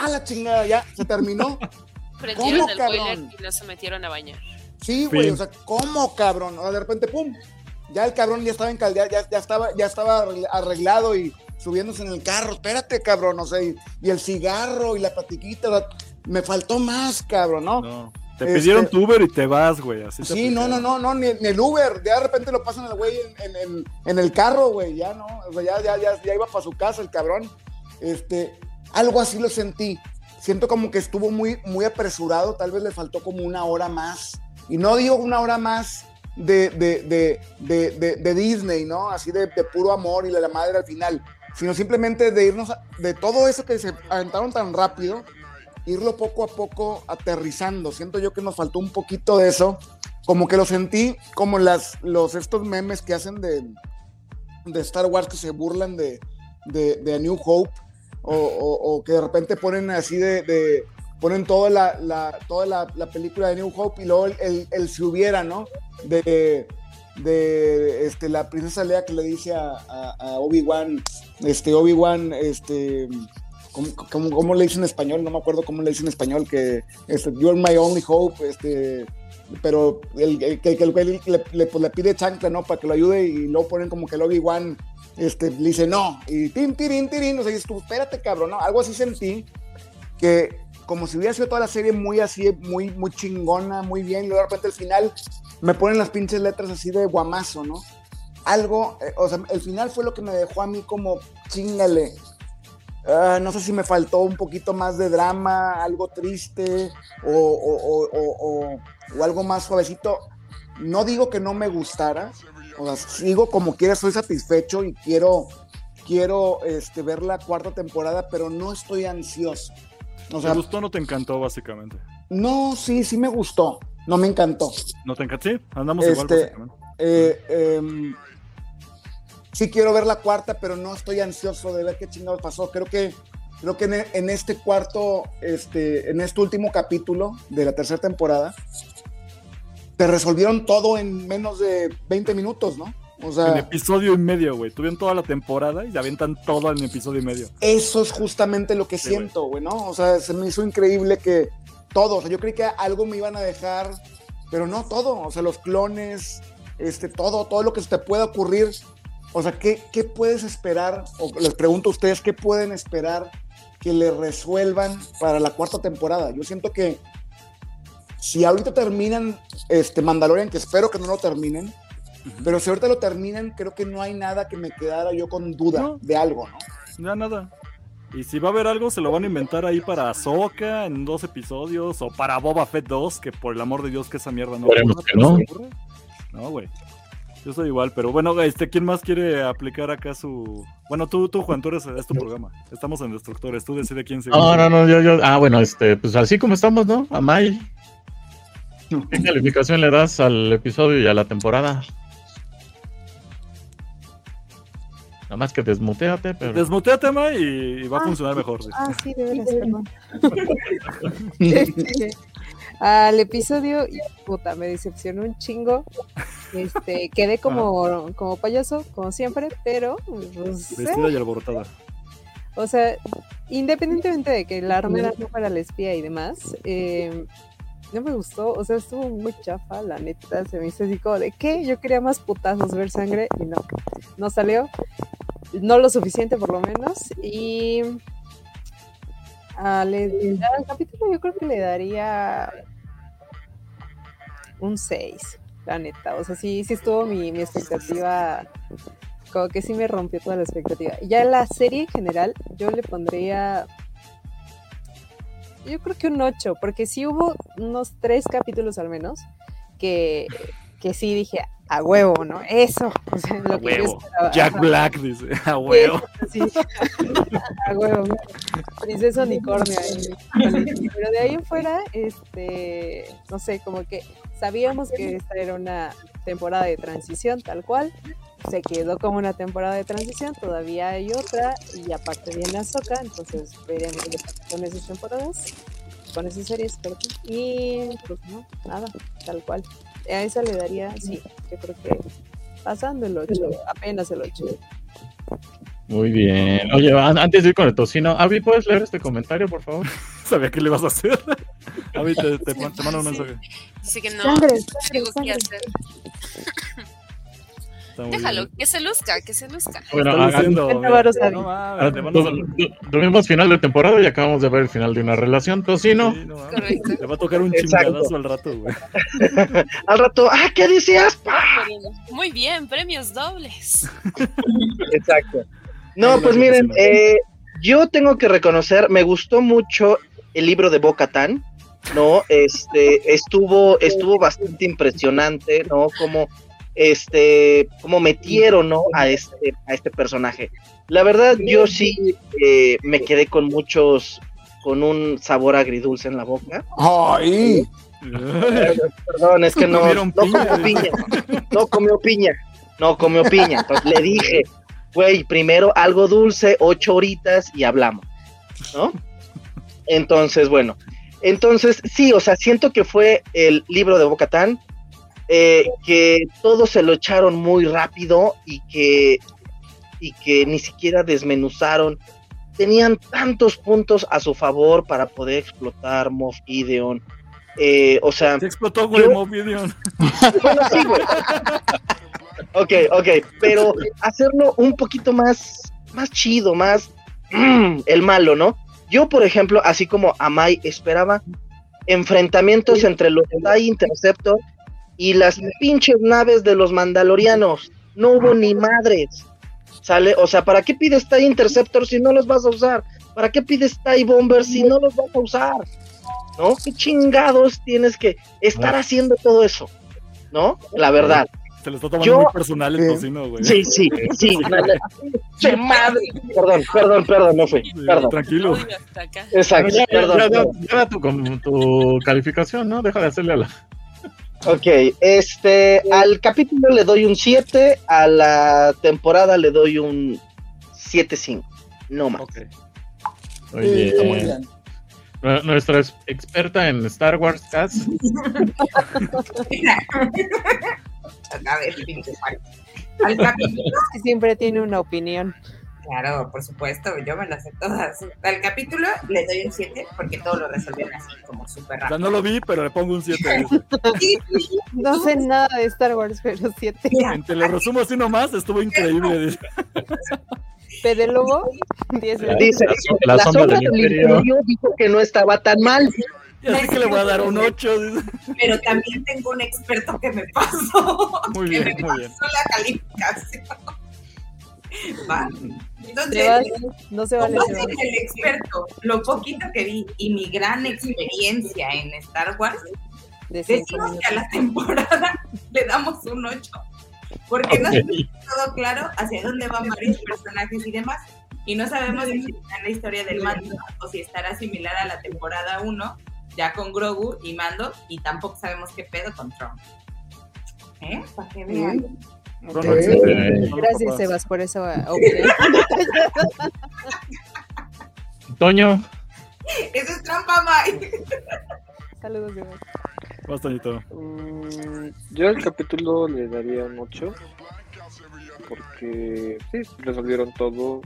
¡ah, la chingada! Ya, se terminó. Prendieron ¿Cómo, el boiler y no se metieron a bañar. Sí, güey, o sea, ¿cómo, cabrón? O sea, de repente, ¡pum! Ya el cabrón ya estaba encaldeado, ya, ya estaba, ya estaba arregl- arreglado y subiéndose en el carro. Espérate, cabrón, o sea, y, y el cigarro y la platiquita, o sea, me faltó más, cabrón, ¿no? No. Te Este- pidieron tu Uber y te vas, güey. Así te Sí, no, no, no, no, ni, ni el Uber. Ya de repente lo pasan al güey en, en- en- en el carro, güey. Ya no. O sea, ya, ya, ya, ya iba para su casa el cabrón. Este, algo así lo sentí. Siento como que estuvo muy, muy apresurado. Tal vez le faltó como una hora más. Y no digo una hora más de, de, de, de, Disney, ¿no? Así de, de puro amor y la, la madre al final. Sino simplemente de irnos a- de todo eso que se aventaron tan rápido irlo poco a poco aterrizando. Siento yo que nos faltó un poquito de eso. Como que lo sentí como las, los, estos memes que hacen de, de Star Wars que se burlan de, de, New Hope. O, o- que de repente ponen así de. ponen toda la, la- toda la, la película de New Hope y luego el, el, el si hubiera, ¿no? De, de este, la princesa Lea que le dice a, a- a Obi-Wan, este, Obi-Wan, este, ¿cómo, cómo, le dice en español? No me acuerdo cómo le dice en español, que este, you're my only hope, este, pero el, que, el güey pues, le pide chancla, ¿no? Para que lo ayude y luego ponen como que el Obi-Wan este, le dice no, y tin, tirín, tirín, o sea, dices espérate, cabrón, ¿no? Algo así sentí que como si hubiera sido toda la serie muy así, muy, muy chingona, muy bien, y luego de repente al final me ponen las pinches letras así de guamazo, ¿no? Algo, eh, o sea, el final fue lo que me dejó a mí como chingale. Ah, no sé si me faltó un poquito más de drama, algo triste o, o- o- o- algo más suavecito. No digo que no me gustara, o sea, sigo como quiera, soy satisfecho y quiero, quiero este, ver la cuarta temporada, pero no estoy ansioso. O sea, ¿Te gustó o no te encantó, básicamente? no, sí, sí me gustó, no me encantó. ¿No te encantó? Sí, andamos igual, Este, básicamente. eh, em, sí quiero ver la cuarta, pero no estoy ansioso de ver qué chingados pasó. Creo que, creo que en, e- en este cuarto, este, en este último capítulo de la tercera temporada, te resolvieron todo en menos de 20 minutos, ¿no? O En sea, episodio y medio, güey. Tuvieron toda la temporada y se avientan todo en episodio y medio. eso es justamente lo que Sí, siento, güey, ¿no? O sea, se me hizo increíble que todo, o sea, yo creí que algo me iban a dejar, pero no todo, o sea, los clones, este, todo, todo lo que se te pueda ocurrir. O sea, ¿qué, qué puedes esperar? O les pregunto a ustedes, ¿qué pueden esperar que le resuelvan para la cuarta temporada? Yo siento que si ahorita terminan este Mandalorian, que espero que no lo terminen, pero si ahorita lo terminan, creo que no hay nada que me quedara yo con duda No. de algo, ¿no? Ya nada. Y si va a haber algo, se lo van a inventar ahí para Ahsoka en dos episodios o para Boba Fett 2, que por el amor de Dios que esa mierda no ocurra, que no. No, güey. Yo soy igual, pero bueno, este, ¿quién más quiere aplicar acá su... Bueno, tú, tú, Juan, tú eres, es tu programa. Estamos en Destructores, tú decides quién se... No, no, no, yo, yo, ah, bueno, este, pues así como estamos, ¿no? A May. ¿Qué calificación le das al episodio y a la temporada? Nada más que desmuteate, pero. Desmuteate, Ma, y, y va a Ah, funcionar mejor. sí. Ah, sí, de veras, perdón. Al episodio, y, puta, me decepcionó un chingo. Este, quedé como, como payaso, como siempre, pero pues, eh, y alborotada. o sea, independientemente de que la armera no fuera la espía y demás, eh, no me gustó, o sea, estuvo muy chafa, la neta, se me hizo así como de ¿qué? Yo quería más putazos, ver sangre, y no, no salió, no lo suficiente por lo menos, y al, al capítulo yo creo que le daría un 6, la neta, o sea, sí, sí estuvo mi, mi expectativa, como que sí me rompió toda la expectativa. Ya la serie en general, yo le pondría yo creo que un 8, porque sí hubo unos tres capítulos al menos que, que sí dije, a huevo, ¿no? Eso, o sea, lo A que huevo. Jack. Black dice, a huevo. Sí, a huevo. Princesa unicornio. ahí. Pero de ahí en fuera, este, no sé, como que sabíamos que esta era una temporada de transición, tal cual. Se quedó como una temporada de transición, todavía hay otra, y aparte viene Ahsoka, entonces veremos qué pasa con esas temporadas, con esas series, perdón. Y pues no, nada, tal cual. A esa le daría, sí, yo creo que pasando el 8, apenas el 8. Muy bien. Oye, an- antes de ir con el tocino, Avi, ¿puedes leer este comentario, por favor? Sabía que le ibas a hacer. Avi, te, te, te mando un mensaje. Así que no, Sangre, no sangre, tengo que sangre. hacer. Déjalo, bien. que se luzca, que se luzca. Bueno, Ari. no ah, mames, le van a tu- tu- tuvimos final de temporada y acabamos de ver el final de una relación. Tocino, Sí, no. Le va a tocar un chingadazo al rato, güey. Al rato, ¡ah, qué decías! Muy bien, premios dobles. Exacto. No, pues miren, eh, yo tengo que reconocer, me gustó mucho el libro de Boca Tan, ¿no? Este, estuvo, estuvo bastante impresionante, ¿no? Como, este, como metieron, ¿no? A este, a este personaje. La verdad, yo sí eh, me quedé con muchos, con un sabor agridulce en la boca. ¡Ay! Perdón, es que no, no comió piña. No comió piña. No comió piña. Entonces le dije, güey, primero algo dulce, ocho horitas y hablamos. ¿No? Entonces, bueno. Entonces, sí, o sea, siento que fue el libro de Bocatán, eh, que todos se lo echaron muy rápido y que, y que ni siquiera desmenuzaron. Tenían tantos puntos a su favor para poder explotar Moff Gideon. Eh, o sea, Se explotó, güey, Yo- Moff Gideon. bueno, sí, güey. Ok, ok, pero hacerlo un poquito más, más chido, más mm, el malo, ¿no? Yo, por ejemplo, así como Amai esperaba enfrentamientos entre los TIE Interceptor y las pinches naves de los mandalorianos. No hubo ni madres. ¿Sale? O sea, ¿para qué pides TIE Interceptor si no los vas a usar? ¿Para qué pides TIE Bomber si no los vas a usar? ¿No? ¿Qué chingados tienes que estar haciendo todo eso? ¿No? La verdad. Se lo está tomando Yo- muy personal el Sí. tocino, güey. Sí, sí, sí. Madre. Perdón, perdón, perdón, no fui. Sí, Perdón. Tranquilo. Exacto, ya, ya, perdón. ya, ya tu calificación, ¿no? Deja de hacerle a la. Ok, este, al capítulo le doy un 7, a la temporada le doy un 7-5. No más. Ok. Muy Sí, está muy bien. bien. Nu- Nuestra ex- experta en Star Wars, Cass. Mira. A ver. Al capítulo, siempre tiene una opinión. Claro, por supuesto, yo me las sé todas. Al capítulo le doy un 7 porque todo lo resolvieron así como súper O sea, rápido. no lo vi, pero le pongo un 7. Sí, sí, No sé nada de Star Wars, pero siete. mira, Te lo resumo así nomás, estuvo increíble. Fede Lobo, 10 de Dice, La la la, sombra sombra del imperio. imperio dijo que no estaba tan mal. Y así que le voy a dar un 8. pero también tengo un experto que me pasó. Muy que bien, me muy bien. pasó la calificación. Va. Entonces, vas, no se vale. en el experto, lo poquito que vi y mi gran experiencia en Star Wars, De decimos que a la temporada le damos un 8. Porque no está todo claro hacia dónde van varios personajes y demás. Y no sabemos si está la historia del mando o si estará similar a la temporada 1, ya con Grogu y Mando, y tampoco sabemos qué pedo con Trump. ¿Eh? Para que vean. No, Gracias. Sebas, por esa opinión. Toño, Eso es trampa, Mike. Saludos, Sebas. Vas, Toñito. Mm, yo al capítulo le daría un 8 porque sí, resolvieron todo,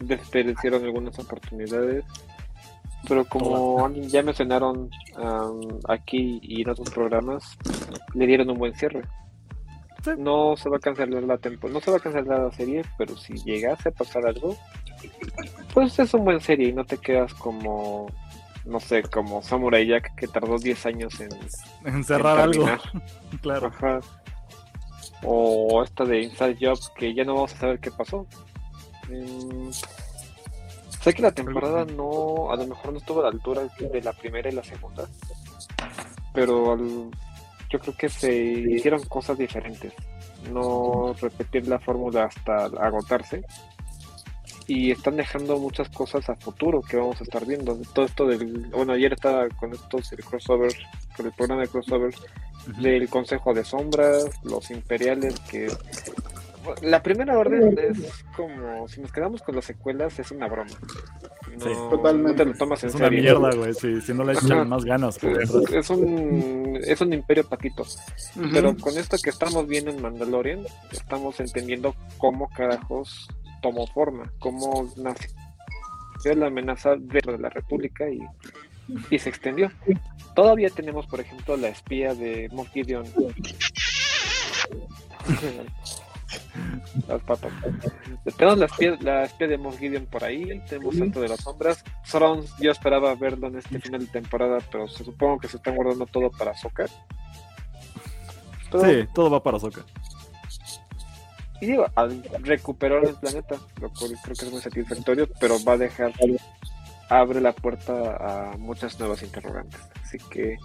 desperdiciaron algunas oportunidades, pero como alguien ya mencionaron am, aquí y en otros programas, le dieron un buen cierre. Sí. No se va a cancelar la temporada, no se va a cancelar la serie, pero si llegase a pasar algo, pues es un buen serie y no te quedas como, no sé, como Samurai Jack que tardó 10 años en, Encerrar en algo. Claro. Ajá. O esta de Inside Job que ya no vamos a saber qué pasó. Mm, sé que la temporada no, a lo mejor no estuvo a la altura de la primera y la segunda, pero al- yo creo que se hicieron cosas diferentes. No repetir la fórmula hasta agotarse. Y están dejando muchas cosas a futuro que vamos a estar viendo. Todo esto del. Bueno, ayer estaba con estos el crossover, con el programa de crossover del Consejo de Sombras, los Imperiales, que la primera orden es como, si nos quedamos con las secuelas, es una broma. No, Sí. Totalmente. no te lo tomas en Es una serio. mierda, güey. Sí, si no le echan más ganas. Es, detrás. es un, es un imperio patito. Pero con esto que estamos viendo en Mandalorian, estamos entendiendo cómo carajos tomó forma, cómo nació la amenaza dentro de la República y, y se extendió. Todavía tenemos, por ejemplo, la espía de Moff Gideon. Las patas. Tenemos la espía, la espía de Moff Gideon por ahí, tenemos Santo de las Sombras. Sauron, yo esperaba verlo en este final de temporada, pero se supongo que se están guardando todo para. Pero- Sí, todo va para Soca. Y digo, recuperar el planeta, lo cual creo que es muy satisfactorio, pero va a dejar, abre la puerta a muchas nuevas interrogantes. Así que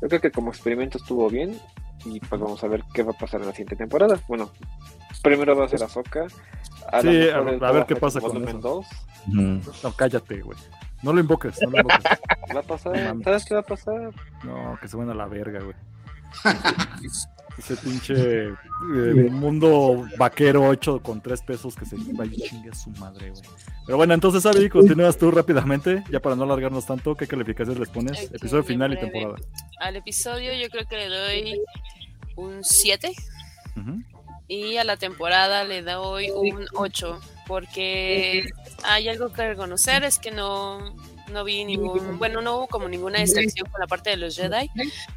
yo creo que como experimento estuvo bien y pues vamos a ver qué va a pasar en la siguiente temporada. Bueno, primero va a ser Ahsoka. A Sí, a- ver qué pasa con eso. 2. No, cállate, güey. No lo invoques, no lo invoques. Va a pasar. ¿sabes qué va a pasar? No, que se van a la verga, güey. Ese pinche eh, mundo vaquero hecho con tres pesos que se vaya y chingue a su madre, güey. Pero bueno, entonces, Abby, continúas tú rápidamente, ya para no alargarnos tanto. ¿Qué calificaciones les pones? Episodio final y temporada. Al episodio yo creo que le doy un 7 Ujú. y a la temporada le doy un 8 porque hay algo que reconocer es que no no vi ningún bueno no hubo como ninguna distracción con la parte de los Jedi.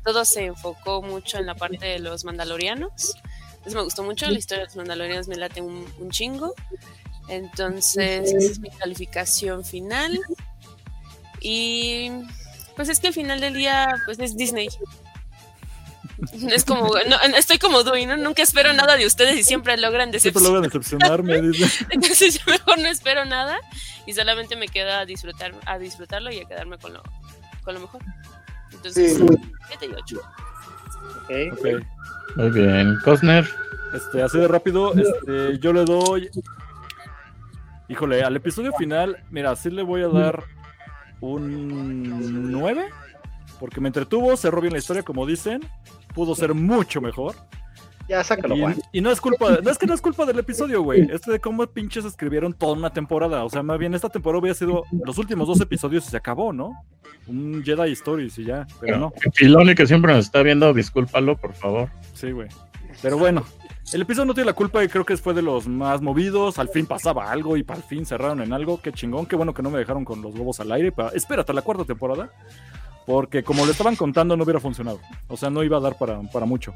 Todo se enfocó mucho en la parte de los Mandalorianos. Entonces me gustó mucho la historia de los Mandalorianos me late un, un chingo. Entonces esa es mi calificación final. Y pues es que al final del día pues es Disney es como, no, estoy como Dewey, ¿no? Nunca espero nada de ustedes y siempre logran Siempre decepcionar. logran decepcionarme, dice. Entonces yo mejor no espero nada y solamente me queda a disfrutar, a disfrutarlo y a quedarme con lo, con lo mejor. Entonces, Sí. 7 y 8. Ok. Muy bien. Cosner. Este, así de rápido, este, yo le doy. Híjole, al episodio final, mira, sí le voy a dar un 9. Porque me entretuvo, cerró bien la historia, como dicen. Pudo ser mucho mejor. Ya, sácalo, Y, Juan. y no es culpa, no es que no es culpa del episodio, güey. Es de cómo pinches escribieron toda una temporada. O sea, más bien esta temporada hubiera sido los últimos dos episodios y se acabó, ¿no? Un Jedi Stories y ya. Pero no. Filoni, que siempre nos está viendo, discúlpalo, por favor. Sí, güey. Pero bueno, el episodio no tiene la culpa y creo que fue de los más movidos. Al fin pasaba algo y al fin cerraron en algo. Qué chingón, qué bueno que no me dejaron con los huevos al aire. Para... Espérate, la cuarta temporada. Porque como lo estaban contando, no hubiera funcionado. O sea, no iba a dar para, para mucho.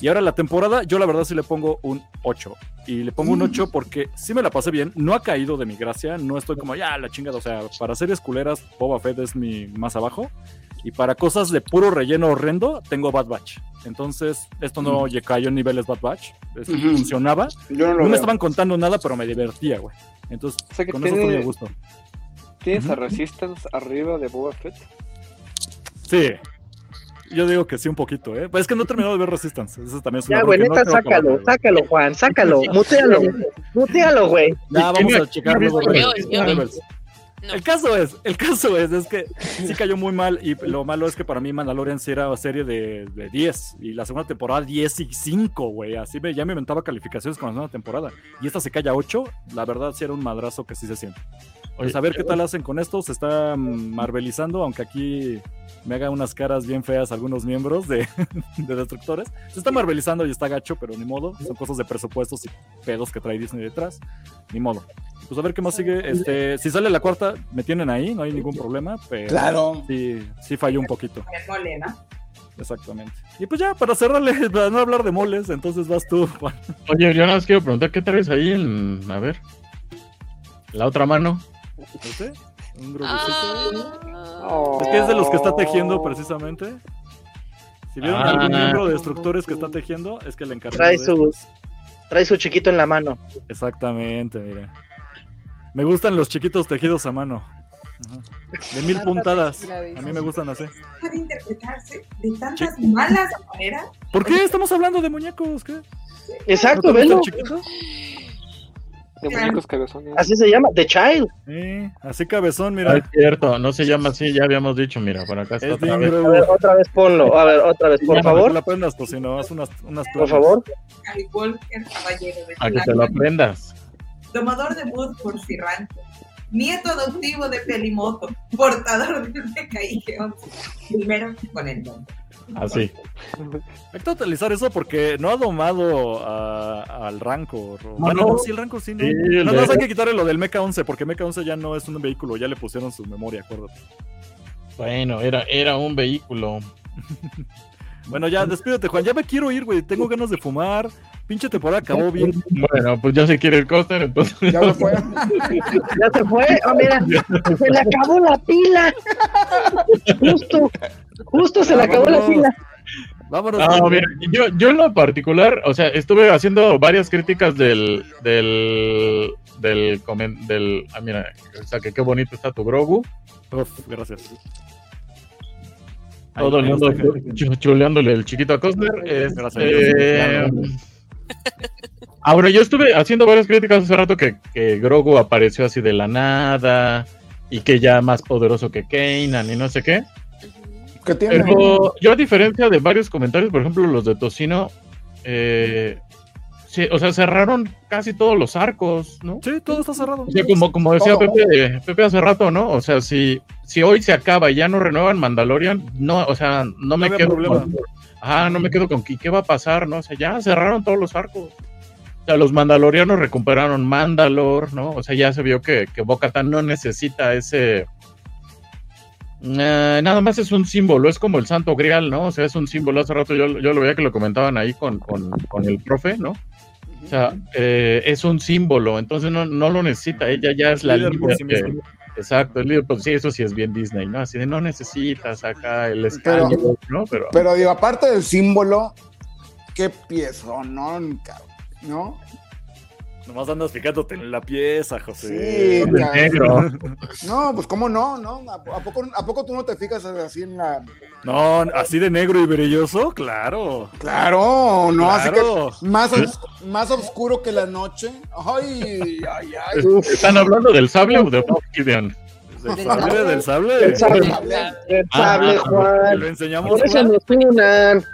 Y ahora la temporada, yo la verdad sí le pongo un 8. Y le pongo un 8 porque sí me la pasé bien. No ha caído de mi gracia. No estoy como, ya, la chingada. O sea, para series culeras, Boba Fett es mi más abajo. Y para cosas de puro relleno horrendo, tengo Bad Batch. Entonces, esto no lle- cayó en niveles Bad Batch. Funcionaba. Yo no me veo. estaban contando nada, pero me divertía, güey. Entonces, O sea que con eso tiene- estoy a gusto. ¿Tienes a Ujú. Resistance arriba de Boba Fett? Sí. Yo digo que sí, un poquito, ¿eh? Pues es que no he terminado de ver Resistance. Eso también es un Ya, güey, no neta, sácalo, sácalo, Juan, sácalo. Mutealo, mutealo, güey. Ya, vamos a checar luego. No. El caso es, el caso es, es que sí cayó muy mal y lo malo es que para mí Mandalorian sí era serie de, de 10 y la segunda temporada 10 y 5, güey, así me, ya me inventaba calificaciones con la segunda temporada y esta se cae a 8, la verdad sí era un madrazo que sí se siente. Pues a ver qué tal hacen con esto, se está marvelizando, aunque aquí me haga unas caras bien feas algunos miembros de, de destructores, se está marvelizando y está gacho, pero ni modo, son cosas de presupuestos y pedos que trae Disney detrás, ni modo. Pues a ver qué más sigue. Este, si sale la cuarta, me tienen ahí, no hay ningún problema. Pero Claro. sí, sí falló un poquito. El mole, ¿no? Exactamente. Y pues ya, para cerrarle, para no hablar de moles, entonces vas tú, Juan. Oye, yo nada más quiero preguntar, ¿qué traes ahí en, a ver, la otra mano? ¿No sé? Un grupo. Ah, Es que es de los que está tejiendo precisamente. Si vieron Ah. algún miembro de destructores que está tejiendo, es que le encargó. Trae de su, trae su chiquito en la mano. Exactamente, mira. Me gustan los chiquitos tejidos a mano. Ajá. De mil puntadas. A mí me gustan así. Puede interpretarse de tantas malas maneras. ¿Por qué estamos hablando de muñecos? ¿Qué? Exacto, ¿No te velo. chiquitos? De muñecos cabezones. Así se llama, The Child. Sí, así cabezón, mira. es cierto, no se llama así, ya habíamos dicho, mira, por acá está Es otra vez. A ver, otra vez ponlo. A ver, otra vez, por favor. No la prendas, pues si no, haz unas, unas Por favor. De A que te lo aprendas. domador de Bud por Cirranco, nieto adoptivo de Pelimoto, portador PKIG 11, primero con el nombre. Así. Hay que utilizar eso porque no ha domado a- al Rancor. No, Bueno, no. no, sí, el Rancor sí, no. Sí, de- más hay que quitarle lo del Mecha 11 porque Mecha 11 ya no es un vehículo, ya le pusieron su memoria, acuérdate. Bueno, era, era un vehículo. Bueno, ya, despídete, Juan. Ya me quiero ir, güey. Tengo ganas de fumar. Pinche temporada acabó bien. Bueno, pues ya se quiere el Coster, entonces. Ya se fue. Ya se fue. Oh, mira, se le acabó la pila. Justo, justo se le acabó la pila. Vámonos. Ah, mira, yo, yo en lo particular, o sea, estuve haciendo varias críticas del, del, del, del, ah, mira, o sea, que qué bonito está tu Grogu. Uf, gracias. Todo el mundo chuleándole el chiquito a Costner. Gracias. Este, Ahora, yo estuve haciendo varias críticas hace rato que, que Grogu apareció así de la nada y que ya más poderoso que Kanan y no sé qué. ¿Qué tiene? Pero yo, a diferencia de varios comentarios, por ejemplo, los de Tocino, eh, sí, o sea, cerraron casi todos los arcos, ¿no? Sí, todo está cerrado. O sea, como, como decía Todo. Pepe, Pepe hace rato, ¿no? O sea, si, si hoy se acaba y ya no renuevan Mandalorian, no, o sea, no me había quedo problema. con. Ah, no me quedo con ¿qué, qué va a pasar, ¿no? O sea, ya cerraron todos los arcos. O sea, los mandalorianos recuperaron Mandalor, ¿no? O sea, ya se vio que, que Bo-Katan no necesita ese. Eh, nada más es un símbolo, es como el Santo Grial, ¿no? O sea, es un símbolo. Hace rato yo, yo lo veía que lo comentaban ahí con, con, con el profe, ¿no? O sea, eh, es un símbolo, entonces no, no lo necesita, ella ya es la Líder sí que-. Exacto, el líder, pues sí, eso sí es bien Disney, ¿no? Así de no necesitas acá el escándalo, ¿no? Pero, Pero digo, aparte del símbolo, qué cabrón, ¿no? Nomás andas fijándote en la pieza, José. Sí, negro. No, pues cómo no, ¿no? ¿A, a poco, ¿A poco tú no te fijas así en la... No, así de negro y brilloso, claro. Claro, no, así que más, os- más oscuro que la noche. Ay, ay, ay. ¿Están hablando del sable o de Gideon? ¿Del sable? ¿Del sable? El sable, Sable. el Ah, sable, ¿Te Juan. lo enseñamos? Por eso Juan? nos funan.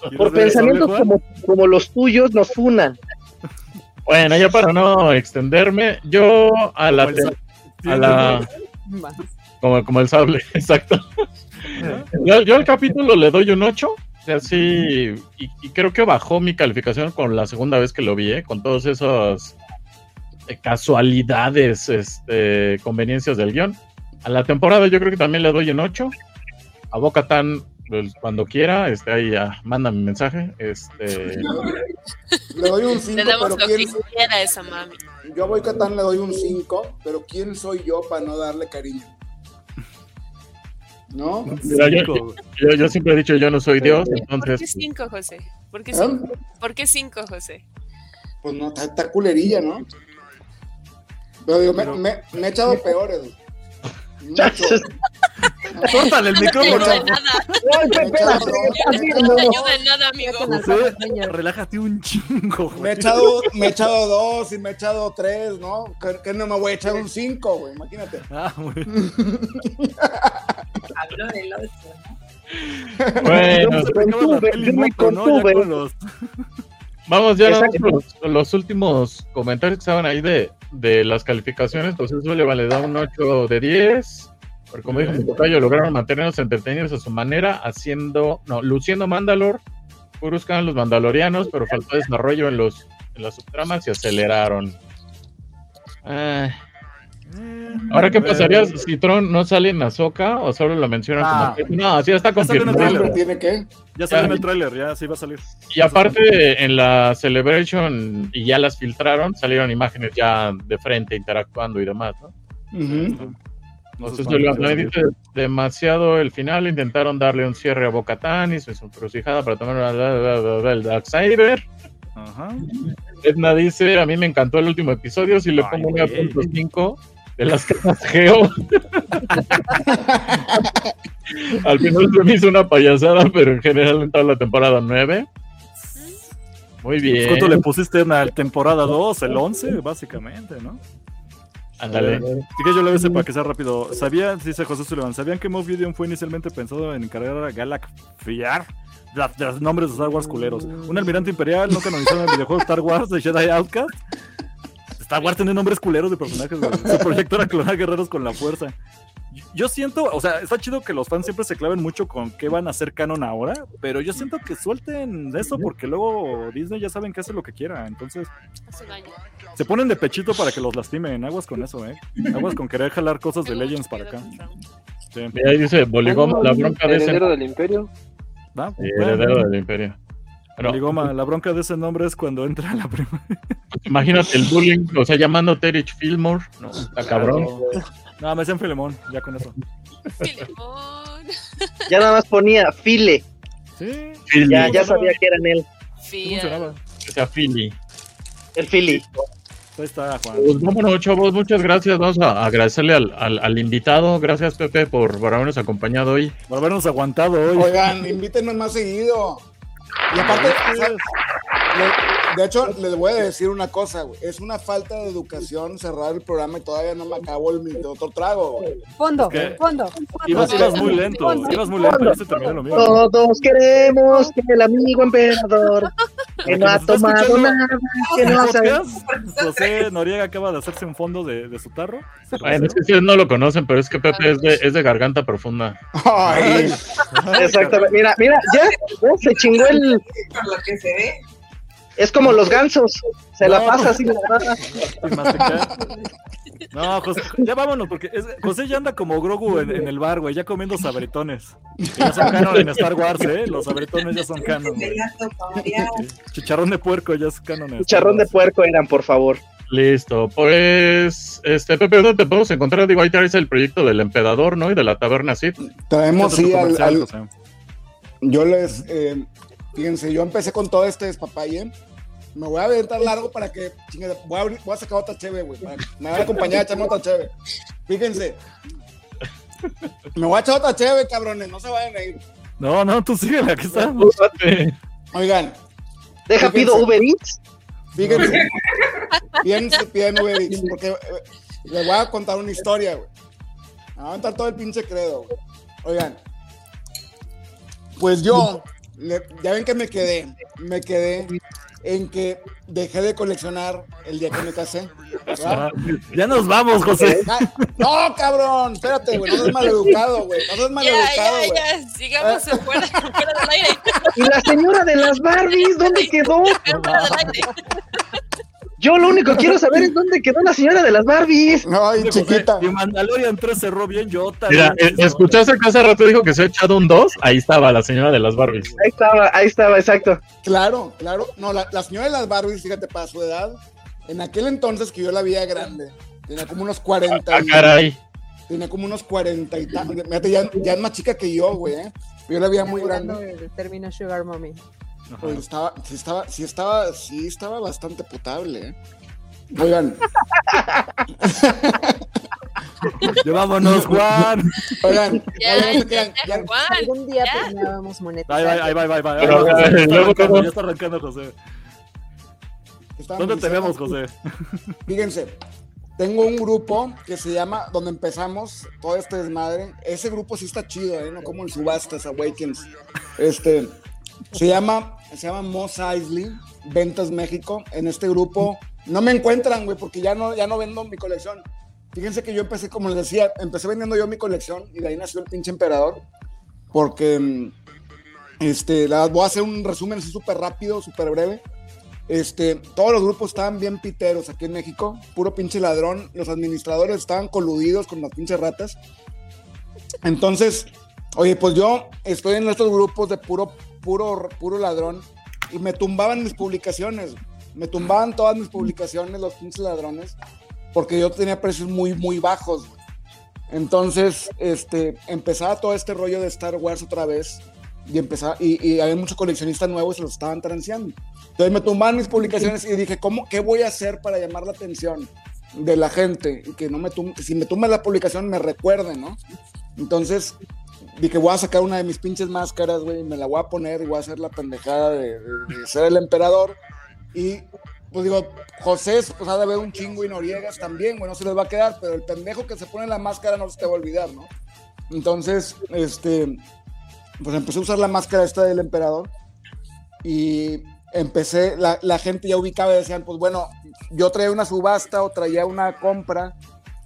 ¿Quieres Por sable, pensamientos como, como los tuyos nos funan. Bueno, ya para no extenderme, yo a la, a la como, como el sable, exacto. Yo, yo al capítulo le doy un 8, o sea, sí, y, y creo que bajó mi calificación con la segunda vez que lo vi, ¿eh? con todos esos eh, casualidades, este, conveniencias del guion. A la temporada yo creo que también le doy un 8. A Boca Tan, cuando quiera, este, ahí ya, manda mi mensaje. Este, Le doy un 5, Le damos pero lo que ¿quién, quiera a esa mami. yo a Boy Catán le doy un 5, pero ¿quién soy yo para no darle cariño? ¿No? Mira, yo, Cinco. yo- yo siempre he dicho yo no soy Dios, ¿Por qué entonces cinco, José? ¿Por qué ¿Eh? cinco? ¿Por qué cinco, José? Pues no, está, está culerilla, ¿no? Pero digo, me, me- me he echado peores. Mucho. Córtale el No micrófono. No. No ayuda en nada, amigo. José, relájate un chingo, güey. Me he echado, me he echado dos y me he echado tres, ¿no? Que, que no me voy a echar un cinco, güey, imagínate. Ah, güey. Hablo del 8, ¿no? Vamos ya los, los últimos comentarios que estaban ahí de, de las calificaciones. Pues eso le vale da un 8 de 10. Porque como dijo mi tocayo, lograron mantenernos entretenidos a su manera, haciendo, no, luciendo Mandalor. Buscaban los mandalorianos, pero faltó desarrollo en los en las subtramas y aceleraron. Ah, Ahora, ¿qué pasaría si Tron no sale en Ahsoka o solo lo mencionan Ah. como que- No, así ya está Ya salió en el confirmado. tráiler. ¿Tiene que? Ya salió en el tráiler, ya sí va a salir. Y aparte, en la Celebration, y ya las filtraron, salieron imágenes ya de frente interactuando y demás, ¿no? Ujú. No se demasiado el final, intentaron darle un cierre a Bocatán y su encrucijada para tomar la- la- la- la- la- el Darksaber. Ajá. Edna dice, a mí me encantó el último episodio, si le pongo güey. 9.5 de las caras Geo. Al final se me hizo una payasada, pero en general en toda la temporada 9. Muy bien. ¿Cuánto le pusiste en la temporada 2? El 11, básicamente, ¿no? Ándale. Así que yo le voy para que sea rápido. ¿Sabían, dice José Sullivan, ¿sabían que Moff Gideon fue inicialmente pensado en encargar a Galak Fiar? De los nombres de Star Wars culeros. Un almirante imperial no canonizado en el videojuego Star Wars de Jedi Outcast. Star Wars tiene nombres culeros de personajes. Su proyecto era clonar guerreros con la fuerza. Yo siento, o sea, está chido que los fans siempre se claven mucho con qué van a hacer canon ahora, pero yo siento que suelten eso porque luego Disney ya saben que hace lo que quiera. Entonces, Hace daño. Se ponen de pechito para que los lastimen. Aguas con eso, ¿eh? Aguas con querer jalar cosas de Legends para acá. Sí. Y ahí dice Boligoma, la bronca de ese Heredero del imperio. ¿Va? Sí, heredero del imperio. Pero Ligoma, la bronca de ese nombre es cuando entra la prima. imagínate el bullying, o sea, llamando Terich Fillmore, no, está cabrón. No, me decían Filemón, ya con eso. Filemón. Ya nada más ponía File. Sí, Ya, ya sabía que eran él. sí Fia. funcionaba. que sea Philly. El Philly. Ahí está, Juan. Pues vámonos, chavos, muchas gracias. Vamos a agradecerle al, al, al invitado. Gracias, Pepe, por, por habernos acompañado hoy. Por habernos aguantado hoy. Oigan, invítenme más seguido. Y aparte, de hecho, les voy a decir una cosa, güey. Es una falta de educación cerrar el programa y todavía no me acabo el otro trago, güey. Fondo, Es que fondo, fondo. Ibas, ibas muy lento, Fondo. ibas muy lento, terminó lo mío. Todos queremos que el amigo emperador, que no ha tomado escuchando nada, que no ha José Noriega acaba de hacerse un fondo de, de su tarro. Bueno, es que ustedes no lo conocen, pero es que Pepe es de, es de garganta profunda. Ay, Exactamente. Mira, mira, ya, ya se chingó el. Por lo que se ve. Es como los gansos. Se la pasa así, la masticar. No, José, ya vámonos, porque es- José ya anda como Grogu en, en el bar, güey, ya comiendo sabritones. Ya son canon en Star Wars, ¿eh? Los sabritones ya son canon, güey. Chicharrón de puerco ya es canon en Star Charrón de puerco eran, por favor. Listo, pues, este, Pepe, ¿dónde te podemos encontrar? Digo, ahí traes el proyecto del emperador, ¿no? Y de la taberna Sith. traemos sí al, yo les eh, fíjense, yo empecé con todo este despapalle. Me voy a aventar largo para que chingada, voy a, abrir- voy a sacar otra cheve, güey. Me van a acompañar a echarme otra cheve. Fíjense. Me voy a echar otra cheve, cabrones, no se vayan a ir. No, no, tú síguela, que estamos. Oigan, Deja, pido Uber Eats. Fíjense. Fíjense, piden Uber Eats, porque eh, les voy a contar una historia, güey. Me va a contar todo el pinche credo, güey. Oigan. Pues yo, le- ya ven que me quedé, me quedé en que dejé de coleccionar el día que me casé. ¿verdad? Ya nos vamos, José. Ah, No, cabrón, espérate, güey, no seas maleducado, güey, no seas Ya, maleducado, ya, güey. ya. Sigamos fuera, fuera del aire. Y la señora de las Barbies, ¿dónde quedó? Fuera del aire. Yo lo único que quiero saber es dónde quedó la señora de las Barbies. Ay, José, chiquita. Y Mandalorian 3 cerró bien, yo Mira, también. eh, ¿escuchaste que hace rato dijo que se ha echado un 2? Ahí estaba la señora de las Barbies. Ahí estaba, ahí estaba, exacto. Claro, claro. No, la, la señora de las Barbies, fíjate, para su edad, en aquel entonces que yo la veía grande, tenía como unos 40 Ah, y, caray. tenía como unos 40 y tantos. Fíjate, ya, ya es más chica que yo, güey, ¿eh? Yo la veía muy grande. del término Sugar Mommy. Ajá. Pues estaba, sí estaba, sí estaba, sí estaba bastante potable, ¿eh? Oigan, Llevámonos, Juan. oigan, Ya, oigan, ya, crean, ya, ya- Juan. Algún día ya. terminábamos monetizar. Ahí va, ahí va, ahí va, eh, Ya está arrancando, José. ¿Dónde te vemos, José? Fíjense, tengo un grupo que se llama, donde empezamos todo este desmadre. Ese grupo sí está chido, ¿eh? No como el Subastas Awakens. Este, se llama, se llama Moss Eisley, Ventas México. En este grupo no me encuentran, güey, porque ya no, ya no vendo mi colección. Fíjense que yo empecé, como les decía, empecé vendiendo yo mi colección y de ahí nació el pinche emperador. Porque, mm, este, la, voy a hacer un resumen súper rápido, súper breve. Este, todos los grupos estaban bien piteros aquí en México, puro pinche ladrón. Los administradores estaban coludidos con las pinches ratas. Entonces, oye, pues yo estoy en estos grupos de puro, puro, puro ladrón y me tumbaban mis publicaciones. Me tumbaban todas mis publicaciones los pinches ladrones porque yo tenía precios muy, muy bajos. Entonces, este, empezaba todo este rollo de Star Wars otra vez y empezaba, y, y había muchos coleccionistas nuevos se los estaban transeando. Entonces me tumbaban mis publicaciones y dije, ¿cómo, ¿qué voy a hacer para llamar la atención de la gente? Que no me tum- si me tumba la publicación me recuerden, ¿no? Entonces dije, voy a sacar una de mis pinches máscaras, güey, me la voy a poner y voy a hacer la pendejada de, de- de ser el emperador. Y pues digo, José, pues ha de haber un chingo y Noriegas también, güey, no se les va a quedar, pero el pendejo que se pone la máscara no se te va a olvidar, ¿no? Entonces, este, pues empecé a usar la máscara esta del emperador y empecé, la, la gente ya ubicaba y decían, pues bueno, yo traía una subasta o traía una compra,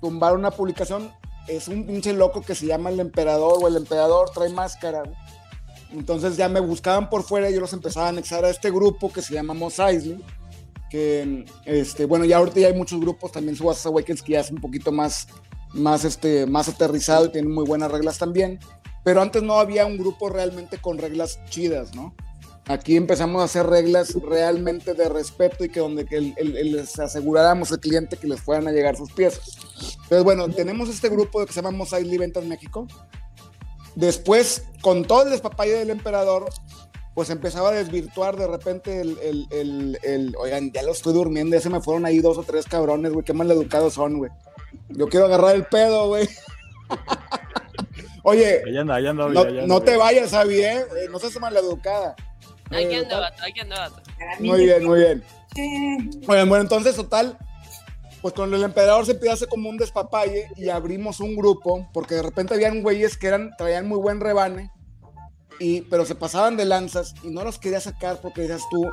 tumbar una publicación, es un pinche loco que se llama el emperador o el emperador trae máscara. Entonces ya me buscaban por fuera y yo los empezaba a anexar a este grupo que se llama Mos Eisley, que este, bueno, ya ahorita ya hay muchos grupos, también Subastas Awakens que ya es un poquito más, más, este, más aterrizado y tienen muy buenas reglas también, pero antes no había un grupo realmente con reglas chidas, ¿no? Aquí empezamos a hacer reglas realmente de respeto y que donde que el- el- el- les aseguráramos al cliente que les fueran a llegar sus piezas. Entonces, bueno, tenemos este grupo que se llama Mosaic Ventas México. Después, con todo el despapalle del emperador, pues empezaba a desvirtuar de repente el, el, el, el- oigan, ya lo estoy durmiendo, ya se me fueron ahí dos o tres cabrones, güey, qué mal educados son, güey. Yo quiero agarrar el pedo, güey. Oye, anda, anda, no, anda, no te vayas, Abby, ¿eh? No seas maleducada. Aquí Eh, anda, vato, aquí anda, vato. Muy bien, muy bien. Bueno, bueno, entonces, total, pues con el emperador se empieza a hacer como un despapalle y abrimos un grupo, porque de repente habían güeyes que eran, traían muy buen rebane, y, pero se pasaban de lanzas y no los quería sacar porque decías tú,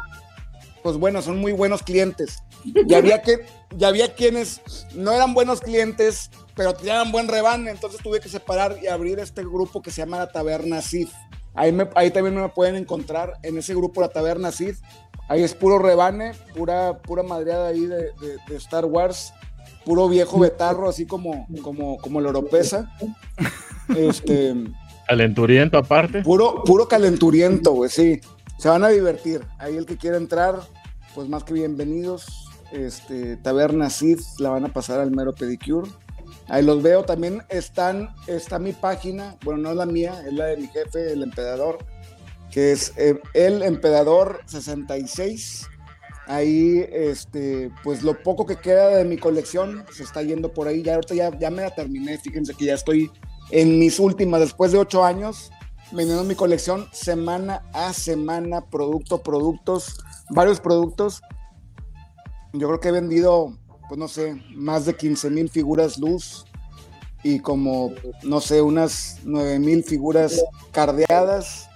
pues bueno, son muy buenos clientes. Y había, que, y había quienes no eran buenos clientes, pero tenían buen rebane, entonces tuve que separar y abrir este grupo que se llama la Taberna Sith. Ahí, me- ahí también me pueden encontrar en ese grupo, la Taberna Sith. Ahí es puro rebane, pura, pura madreada ahí de, de- de Star Wars, puro viejo betarro, así como, como, como la europeza. Este, Calenturiento aparte. puro, puro calenturiento, güey, sí. Se van a divertir. Ahí el que quiera entrar, pues más que bienvenidos. Este, Taberna Sith, la van a pasar al mero pedicure. Ahí los veo. También están, está mi página, bueno, no es la mía, es la de mi jefe, el emperador, que es eh, el emperador 66. Ahí, este, pues lo poco que queda de mi colección se está yendo por ahí. Ya ahorita ya, ya me la terminé. Fíjense que ya estoy en mis últimas, después de ocho años, vendiendo mi colección semana a semana, producto, productos, varios productos. Yo creo que he vendido, pues no sé, más de 15 mil figuras luz y como, no sé, unas 9 mil figuras cardeadas,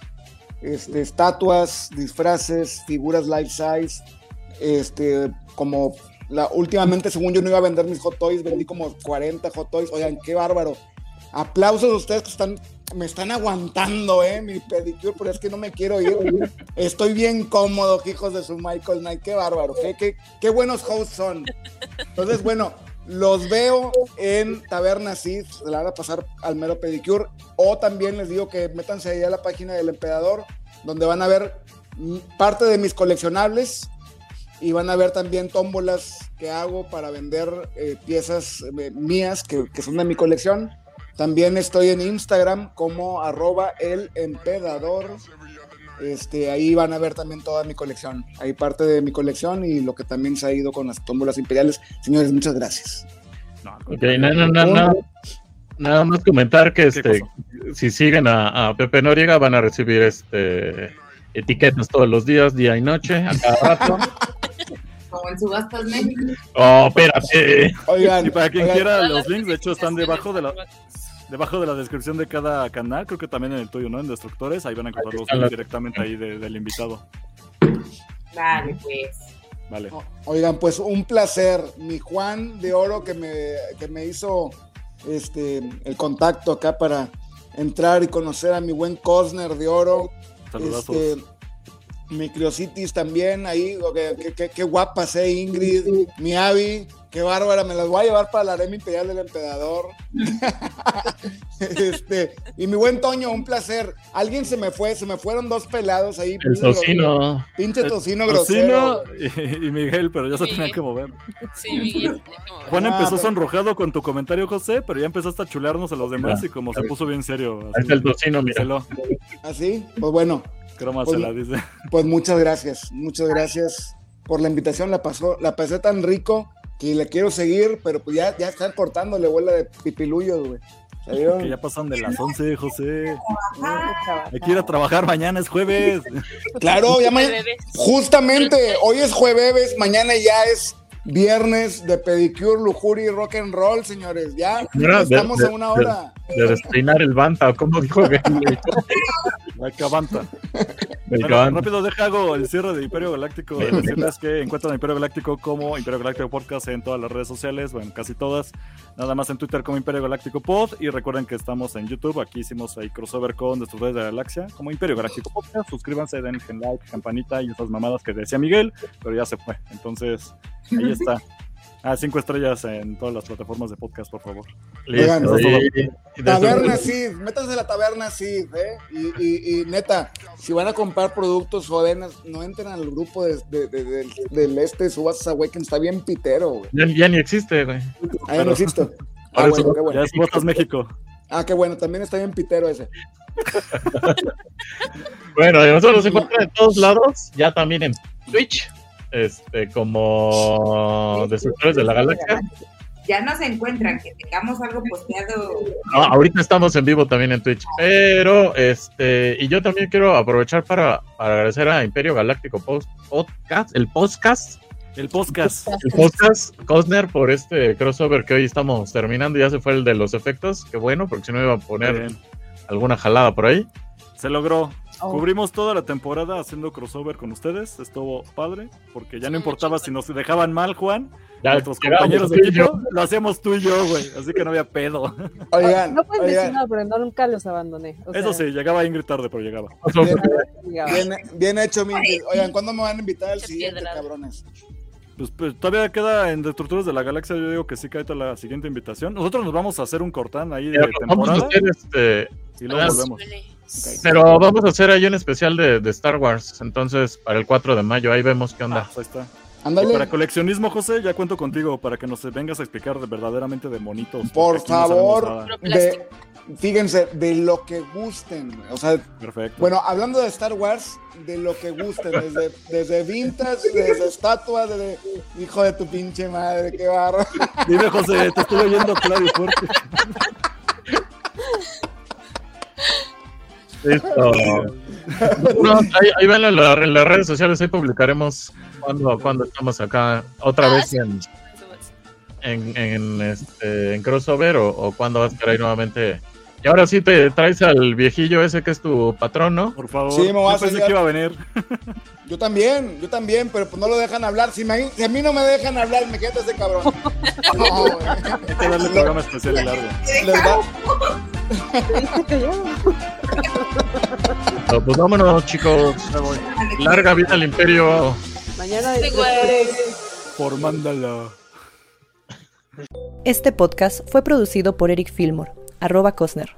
este, estatuas, disfraces, figuras life size, este, como la, últimamente, según yo no iba a vender mis hot toys, vendí como 40 hot toys. Oigan, qué bárbaro. Aplausos a ustedes que están, me están aguantando, eh, mi pedicure, pero es que no me quiero ir. Estoy bien cómodo, hijos de su Michael Knight. Qué bárbaro. Qué, qué, qué buenos hosts son. Entonces, bueno, los veo en Taberna Sith, se la van a pasar al mero pedicure. O también les digo que métanse ahí a la página del emperador, donde van a ver parte de mis coleccionables y van a ver también tómbolas que hago para vender eh, piezas eh, mías que son de mi colección. También estoy en Instagram como arroba el empedador. Este, ahí van a ver también toda mi colección. Ahí parte de mi colección y lo que también se ha ido con las tómbolas imperiales. Señores, muchas gracias. No, na- na- na- nada más comentar que este, si siguen a, a Pepe Noriega van a recibir este etiquetas todos los días, día y noche, a cada rato. Como en Subastas México. Oh, espérate. Oigan, Y para quien oigan, quiera, los links, de hecho, están debajo de la, debajo de la descripción de cada canal. Creo que también en el tuyo, ¿no? En Destructores. Ahí van a encontrar los links directamente ahí de- del invitado. Dale, pues. Vale. Oigan, pues un placer. Mi Juan de Oro que me, que me hizo este, el contacto acá para entrar y conocer a mi buen Cosner de Oro. Saludazos. Este, mi Criositis también ahí, que- que- qué guapas, eh, Ingrid, mi Abby, qué bárbara, me las voy a llevar para la arena imperial del emperador. este, y mi buen Toño, un placer. Alguien se me fue, se me fueron dos pelados ahí. El tocino. Pinche tocino grosero. Tocino y, y Miguel, pero ya se Miguel. tenían que mover. Sí, Miguel, Juan Ah, empezó pero- sonrojado con tu comentario, José, pero ya empezaste a chulearnos a los demás y como se puso bien serio. Ahí Así, está el tocino, mira. Celo, Así, pues bueno, croma Pues- se la dice. pues muchas gracias, muchas gracias por la invitación. La pasó, la pasé tan rico que le quiero seguir, pero pues ya, ya están cortándole bola de pipiluyos, güey. ¿Salieron? Que ya pasan de las 11, José. Hay que ir a trabajar mañana, es jueves. Claro, ya De ma- bebés. justamente hoy es jueves, mañana ya es viernes de pedicure, lujuria y rock and roll, señores. Ya Mira, de- estamos de- a una hora. De despeinar el banta, como dijo que La cabanta. Bueno, rápido, deja hago el cierre de Imperio Galáctico. De decirles que encuentran Imperio Galáctico como Imperio Galáctico Podcast en todas las redes sociales, bueno, casi todas. Nada más en Twitter como Imperio Galáctico Pod. Y recuerden que estamos en YouTube. Aquí hicimos ahí crossover con Destructores de la Galaxia como Imperio Galáctico Podcast. Suscríbanse, den like, campanita y esas mamadas que decía Miguel, pero ya se fue. Entonces, ahí está. Ah, cinco estrellas en todas las plataformas de podcast, por favor. Oigan, de Taberna Sid, métanse a la taberna Sid, ¿eh? Y, y- y neta, si van a comprar productos jodenas, no entren al grupo de, de- de- del, del este Subas Awaken, está bien pitero, güey. Ya, ya ni existe, güey. Ah, ya no existe. Ah, eso- bueno, qué bueno. Ya es Botas México. Ah, qué bueno, también está bien pitero ese. Bueno, nosotros nos encuentran en todos lados, ya también en Twitch, este, como Destructores de la Galaxia. Ya nos encuentran, que tengamos algo posteado. No, ahorita estamos en vivo también en Twitch. Pero, este, y yo también quiero aprovechar para, para agradecer a Imperio Galáctico Post- Podcast, el podcast, El podcast. el podcast Cosner por este crossover que hoy estamos terminando. Ya se fue el de los efectos, qué bueno, porque si no iba a poner Bien. alguna jalada por ahí. Se logró. Oh. Cubrimos toda la temporada haciendo crossover con ustedes. Estuvo padre, porque ya no importaba si nos dejaban mal, Juan. Ya Nuestros compañeros de equipo lo hacíamos tú y yo, güey. Así que no había pedo. Oigan, No puedes decir nada, pero no, nunca los abandoné. O Eso sea, sí, llegaba Ingrid tarde, pero llegaba. bien, bien, bien hecho, Mindy. Oigan, ¿cuándo me van a invitar al siguiente, cabrones? Pues, pues, todavía queda en Destructores de la Galaxia. Yo digo que sí cae la siguiente invitación. Nosotros nos vamos a hacer un cortán ahí de Pero Vamos a temporada hacer este, y luego volvemos. Vale. Pero vamos a hacer ahí un especial de, de Star Wars. Entonces, para el 4 de mayo, ahí vemos qué Ah, onda. pues ahí está. Y para coleccionismo, José, ya cuento contigo para que nos vengas a explicar de- verdaderamente de monitos. Por no favor. De, fíjense, de lo que gusten. O sea, Perfecto. bueno, hablando de Star Wars, de lo que gusten. Desde, desde vintage, desde estatuas, desde. Hijo de tu pinche madre, qué barro. Dime, José, te estoy oyendo claro y fuerte. Listo. No, ahí, ahí ven en, la- en las redes sociales, ahí publicaremos cuando, cuando estamos acá otra Ah, vez sí. en, en, en, este, en crossover o, o cuando vas a estar ahí nuevamente. Y ahora sí te traes al viejillo ese que es tu patrón, ¿no? Por favor. Sí, me voy a Yo pensé que iba a venir. Yo también, yo también, pero pues no lo dejan hablar. Si, me- si a mí no me dejan hablar, me queda ese cabrón. No, güey. Hay que darle programa especial y largo. Les va- Pero, pues vámonos, chicos. Ya voy. Larga vida al imperio. Mañana. Por mándala. Este podcast fue producido por Eric Fillmore, arroba Cosner.